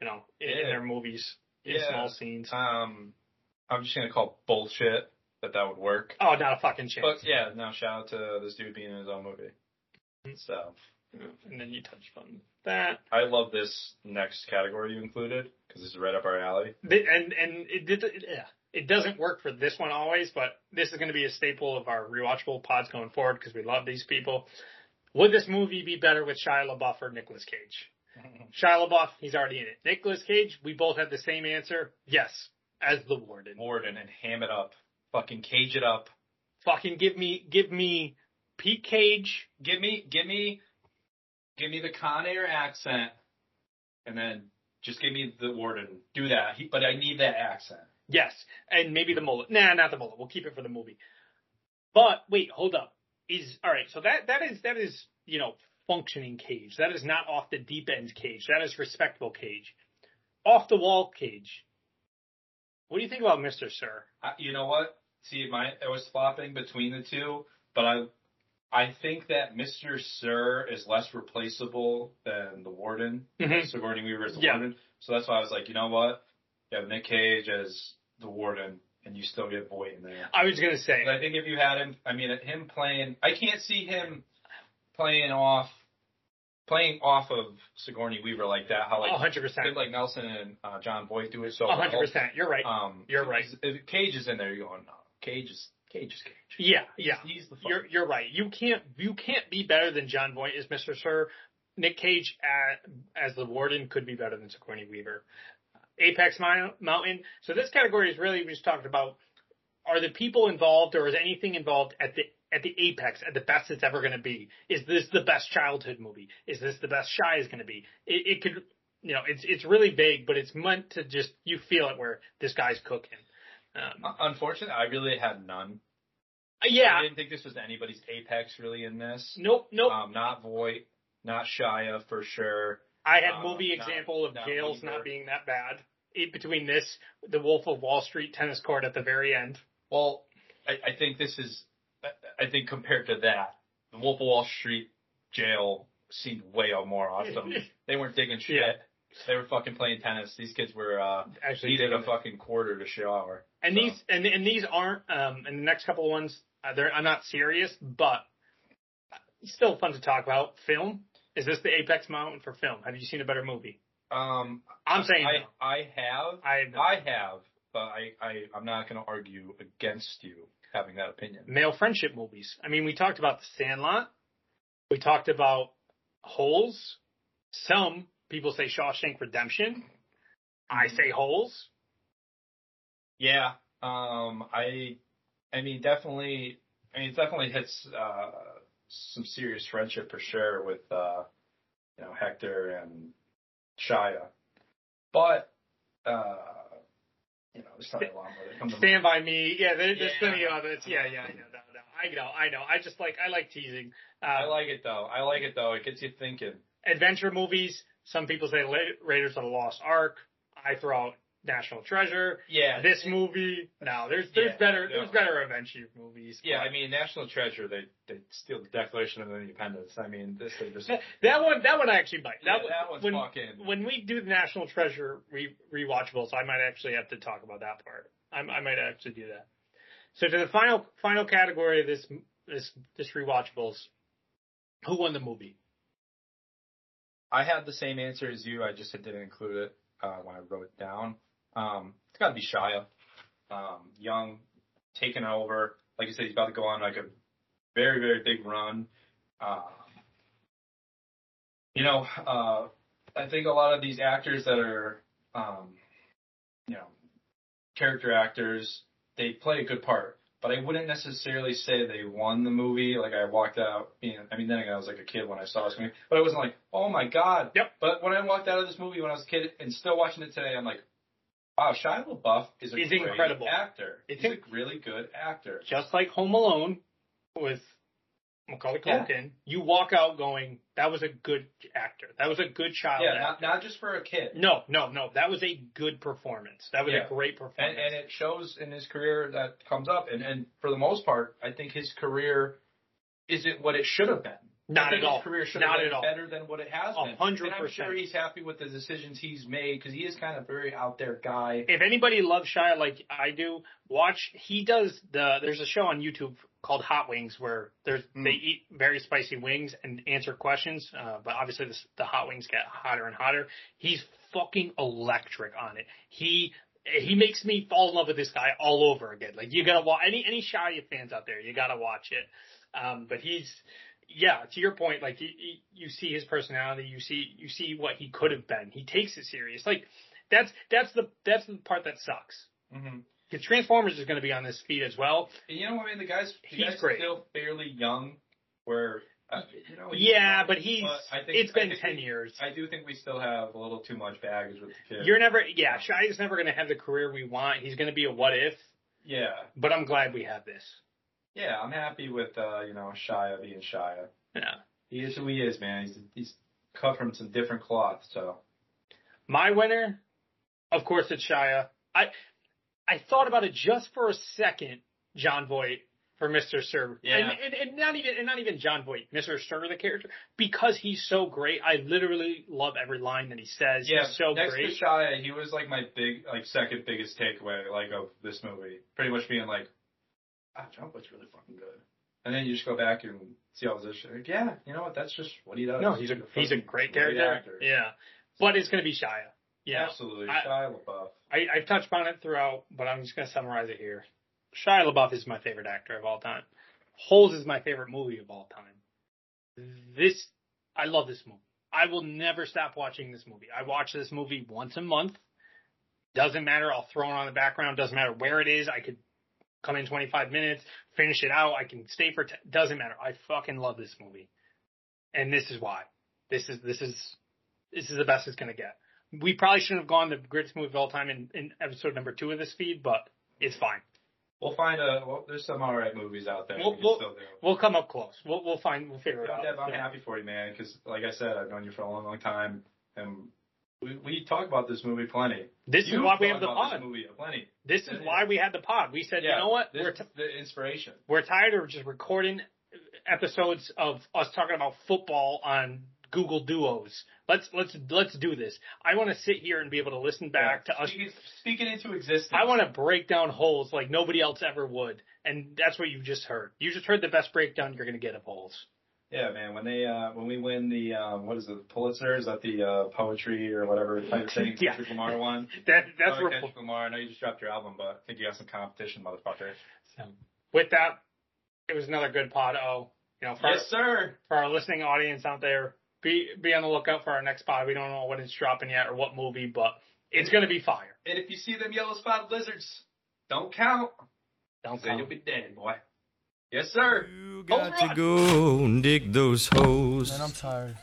you know, in, in their movies in Yeah. small scenes. Um, I'm just gonna call bullshit that that would work. Oh, not a fucking chance. But yeah, no, shout out to this dude being in his own movie. So and then you touched on that. I love this next category you included because this is right up our alley. And and it did it, yeah, it doesn't work for this one always, but this is going to be a staple of our rewatchable pods going forward because we love these people. Would this movie be better with Shia LaBeouf or Nicolas Cage? *laughs* Shia LaBeouf, he's already in it. Nicolas Cage, we both had the same answer. Yes, as the warden. Warden and ham it up, fucking cage it up. Fucking give me give me Pete Cage. Give me, give me, give me the Con Air accent, and then just give me the Warden. Do that, he, but I need that accent. Yes, and maybe the mullet. Nah, not the mullet. We'll keep it for the movie. But wait, hold up. Is all right. So that that is that is you know functioning cage. That is not off the deep end cage. That is respectable cage. Off the wall cage. What do you think about Mister Sir? You know what? See, my I was flopping between the two, but I I think that Mr. Sir is less replaceable than the Warden. Mhm. Sigourney Weaver is the Yeah. Warden. So that's why I was like, you know what? You have Nick Cage as the Warden, and you still get Voight in there. I was gonna say. I think if you had him, I mean, him playing, I can't see him playing off, playing off of Sigourney Weaver like that. How like hundred percent. did like Nelson and uh, Jon Voight do it so A hundred well. percent. You're right. Um, You're right. If Cage is in there, you're going, no, Cage is Cage is Cage. Yeah, yeah. He's the fucking- You're you're right. You can't you can't be better than Jon Voight as Mister Sir. Nick Cage at, as the warden could be better than Sigourney Weaver. Apex Mountain. So this category is really we just talked about are the people involved or is anything involved at the at the apex at the best it's ever going to be? Is this the best childhood movie? Is this the best Shy is going to be? It, it could you know it's it's really vague, but it's meant to just you feel it where this guy's cooking. Um, Unfortunately, I really had none. yeah. I didn't think this was anybody's apex really in this. Nope. Nope. Um, not Voight, not Shia for sure. I had Uh, movie not- example of not jails not being that bad. It, between this, the Wolf of Wall Street tennis court at the very end. Well, I, I think this is, I- I think compared to that, the Wolf of Wall Street jail seemed way more awesome. *laughs* they weren't digging shit. Yeah. They were fucking playing tennis. These kids were uh Actually needed a fucking quarter to shower. And So, these and and these aren't um and the next couple of ones uh, they're I'm not serious, but still fun to talk about. Film is this the apex mountain for film? Have you seen a better movie? Um, I'm saying I no. I have I I have, but I I I'm not going to argue against you having that opinion. male friendship movies. I mean, we talked about The Sandlot. We talked about Holes. Some people say Shawshank Redemption. I say Holes. Yeah. Um, I, I mean, definitely. I mean, it definitely hits uh, some serious friendship for sure with uh, you know Hector and Shia, but uh, you know, there's something along with it. Stand by me. Yeah, there, there's Yeah. plenty of others. Yeah, yeah, I know, no, no. I know, I know. I just like I like teasing. Uh, I like it though. I like it though. It gets you thinking. adventure movies. Some people say La- Raiders of the Lost Ark. I throw out National Treasure. Yeah. This movie. No, there's there's Yeah, better no. there's better adventure movies. Yeah, I mean, National Treasure. They they steal the Declaration of Independence. I mean, this they just. That, that one, that one I actually bite. That, one- that one's when, fucking- when we do the National Treasure re- rewatchables, I might actually have to talk about that part. I, I might actually do that. So to the final final category of this this this rewatchables, who won the movie? I had the same answer as you. I just didn't include it uh, when I wrote it down. Um, it's got to be Shia. Um, young, taking over. Like you said, he's about to go on like a very, very big run. Um, you know, uh, I think a lot of these actors that are, um, you know, character actors, they play a good part. But I wouldn't necessarily say they won the movie. Like I walked out, being, I mean, then again, I was like a kid when I saw this movie, but I wasn't like, oh my god. Yep. But when I walked out of this movie when I was a kid and still watching it today, I'm like, wow, Shia LaBeouf is a He's great incredible. actor. It's He's a really good actor. Just like Home Alone with Macaulay Yeah. Culkin, you walk out going, "That was a good actor. That was a good child Yeah, not, actor." not just for a kid. no, no, no. That was a good performance. That was Yeah. a great performance. And, and it shows in his career that comes up. And, and for the most part, I think his career isn't what it should have been. Not at all. His career should Not have been better than what it has A been. hundred And I'm sure he's happy with the decisions he's made because he is kind of very out there guy. if anybody loves Shia like I do, watch. He does the. There's a show on YouTube called Hot Wings where there's Mm. they eat very spicy wings and answer questions. Uh, but obviously this, the hot wings get hotter and hotter. He's fucking electric on it. He he makes me fall in love with this guy all over again. Like you gotta watch any any Shia fans out there, you gotta watch it. Um, but he's yeah, to your point, like you, you- you see his personality, you see you see what he could have been. He takes it serious. Like that's that's the that's the part that sucks. Mm-hmm. Because Transformers is going to be on this feed as well. And you know, what I mean, the guy's the He's guy's great. still fairly young. Where uh, you know, Yeah, but he's I think, it's I been think ten years. I do think we still have a little too much baggage with the kid. You're never yeah, Shia's never going to have the career we want. He's going to be a what if. yeah, But I'm glad we have this. yeah. I'm happy with uh, you know Shia being Shia. Yeah. He is who he is, man. He's he's cut from some different cloth. So My winner, of course, it's Shia. I I thought about it just for a second, Jon Voight for Mr. Sir. Yeah. And, and, and not even and not even Jon Voight, Mr. Sir, the character, because he's so great. I literally love every line that he says. yeah, he's so next great. to Shia, he was like my big like second biggest takeaway like of this movie. Pretty much being like, ah, Jon Voight's really fucking good. And then you just go back and see all this shit. Like, yeah, you know what? That's just what he does. no, he's a he's a fucking great character. actor. Yeah, but it's gonna be Shia. Yeah, Absolutely, I- Shia LaBeouf. I, I've touched on it throughout, but I'm just going to summarize it here. Shia LaBeouf is my favorite actor of all time. Holes is my favorite movie of all time. This, I love this movie. I will never stop watching this movie. I watch this movie once a month. Doesn't matter. I'll throw it on the background. Doesn't matter where it is. I could come in 25 minutes, finish it out. I can stay for, t- doesn't matter. I fucking love this movie. And this is why. This is, this is, this is the best it's going to get. We probably shouldn't have gone the greatest movie of all time in, in episode number two of this feed, but it's fine. We'll find a. Well, there's some alright movies out there. We'll, we we'll, still do. we'll come up close. We'll, we'll find, we'll figure it out. Dev, I'm Yeah. happy for you, man. Because like I said, I've known you for a long, long time, and we we talk about this movie plenty. This is why we have the pod. This movie plenty. This is why we had the pod. We said, Yeah, you know what? This We're, t- the inspiration. we're tired of just recording episodes of us talking about football on Google Duos. Let's let's let's do this. I want to sit here and be able to listen back to us. Speaking, into existence. I want to break down holes like nobody else ever would, and that's what you just heard. You just heard the best breakdown you're going to get of holes. Yeah, man. When they uh when we win the um what is it Pulitzer? Is that the uh poetry or whatever type thing *laughs* Yeah. Kendrick Lamar won? *laughs* That that's oh, where. Kendrick Lamar. I know you just dropped your album, but I think you got some competition, motherfucker. With that, it was another good pod. Oh, you know, for Yes, sir. for our listening audience out there, be be on the lookout for our next pod. We don't know when it's dropping yet or what movie, but it's going to be fire. And if you see them yellow spotted lizards, don't count. Don't Then count. you'll be dead, boy. Yes, sir. You got to go and dig those holes. Man, I'm tired.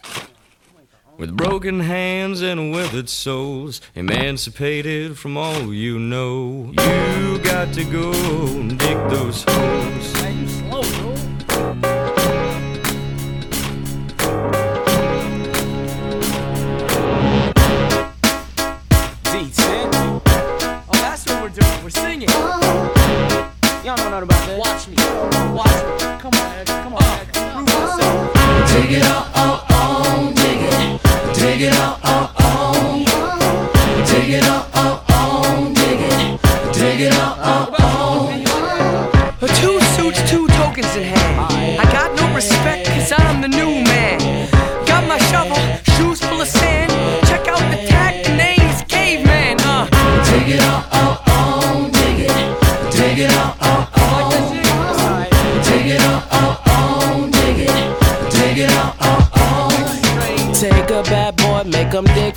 With broken hands and withered souls, emancipated from all you know. You got to go and dig those holes. It all,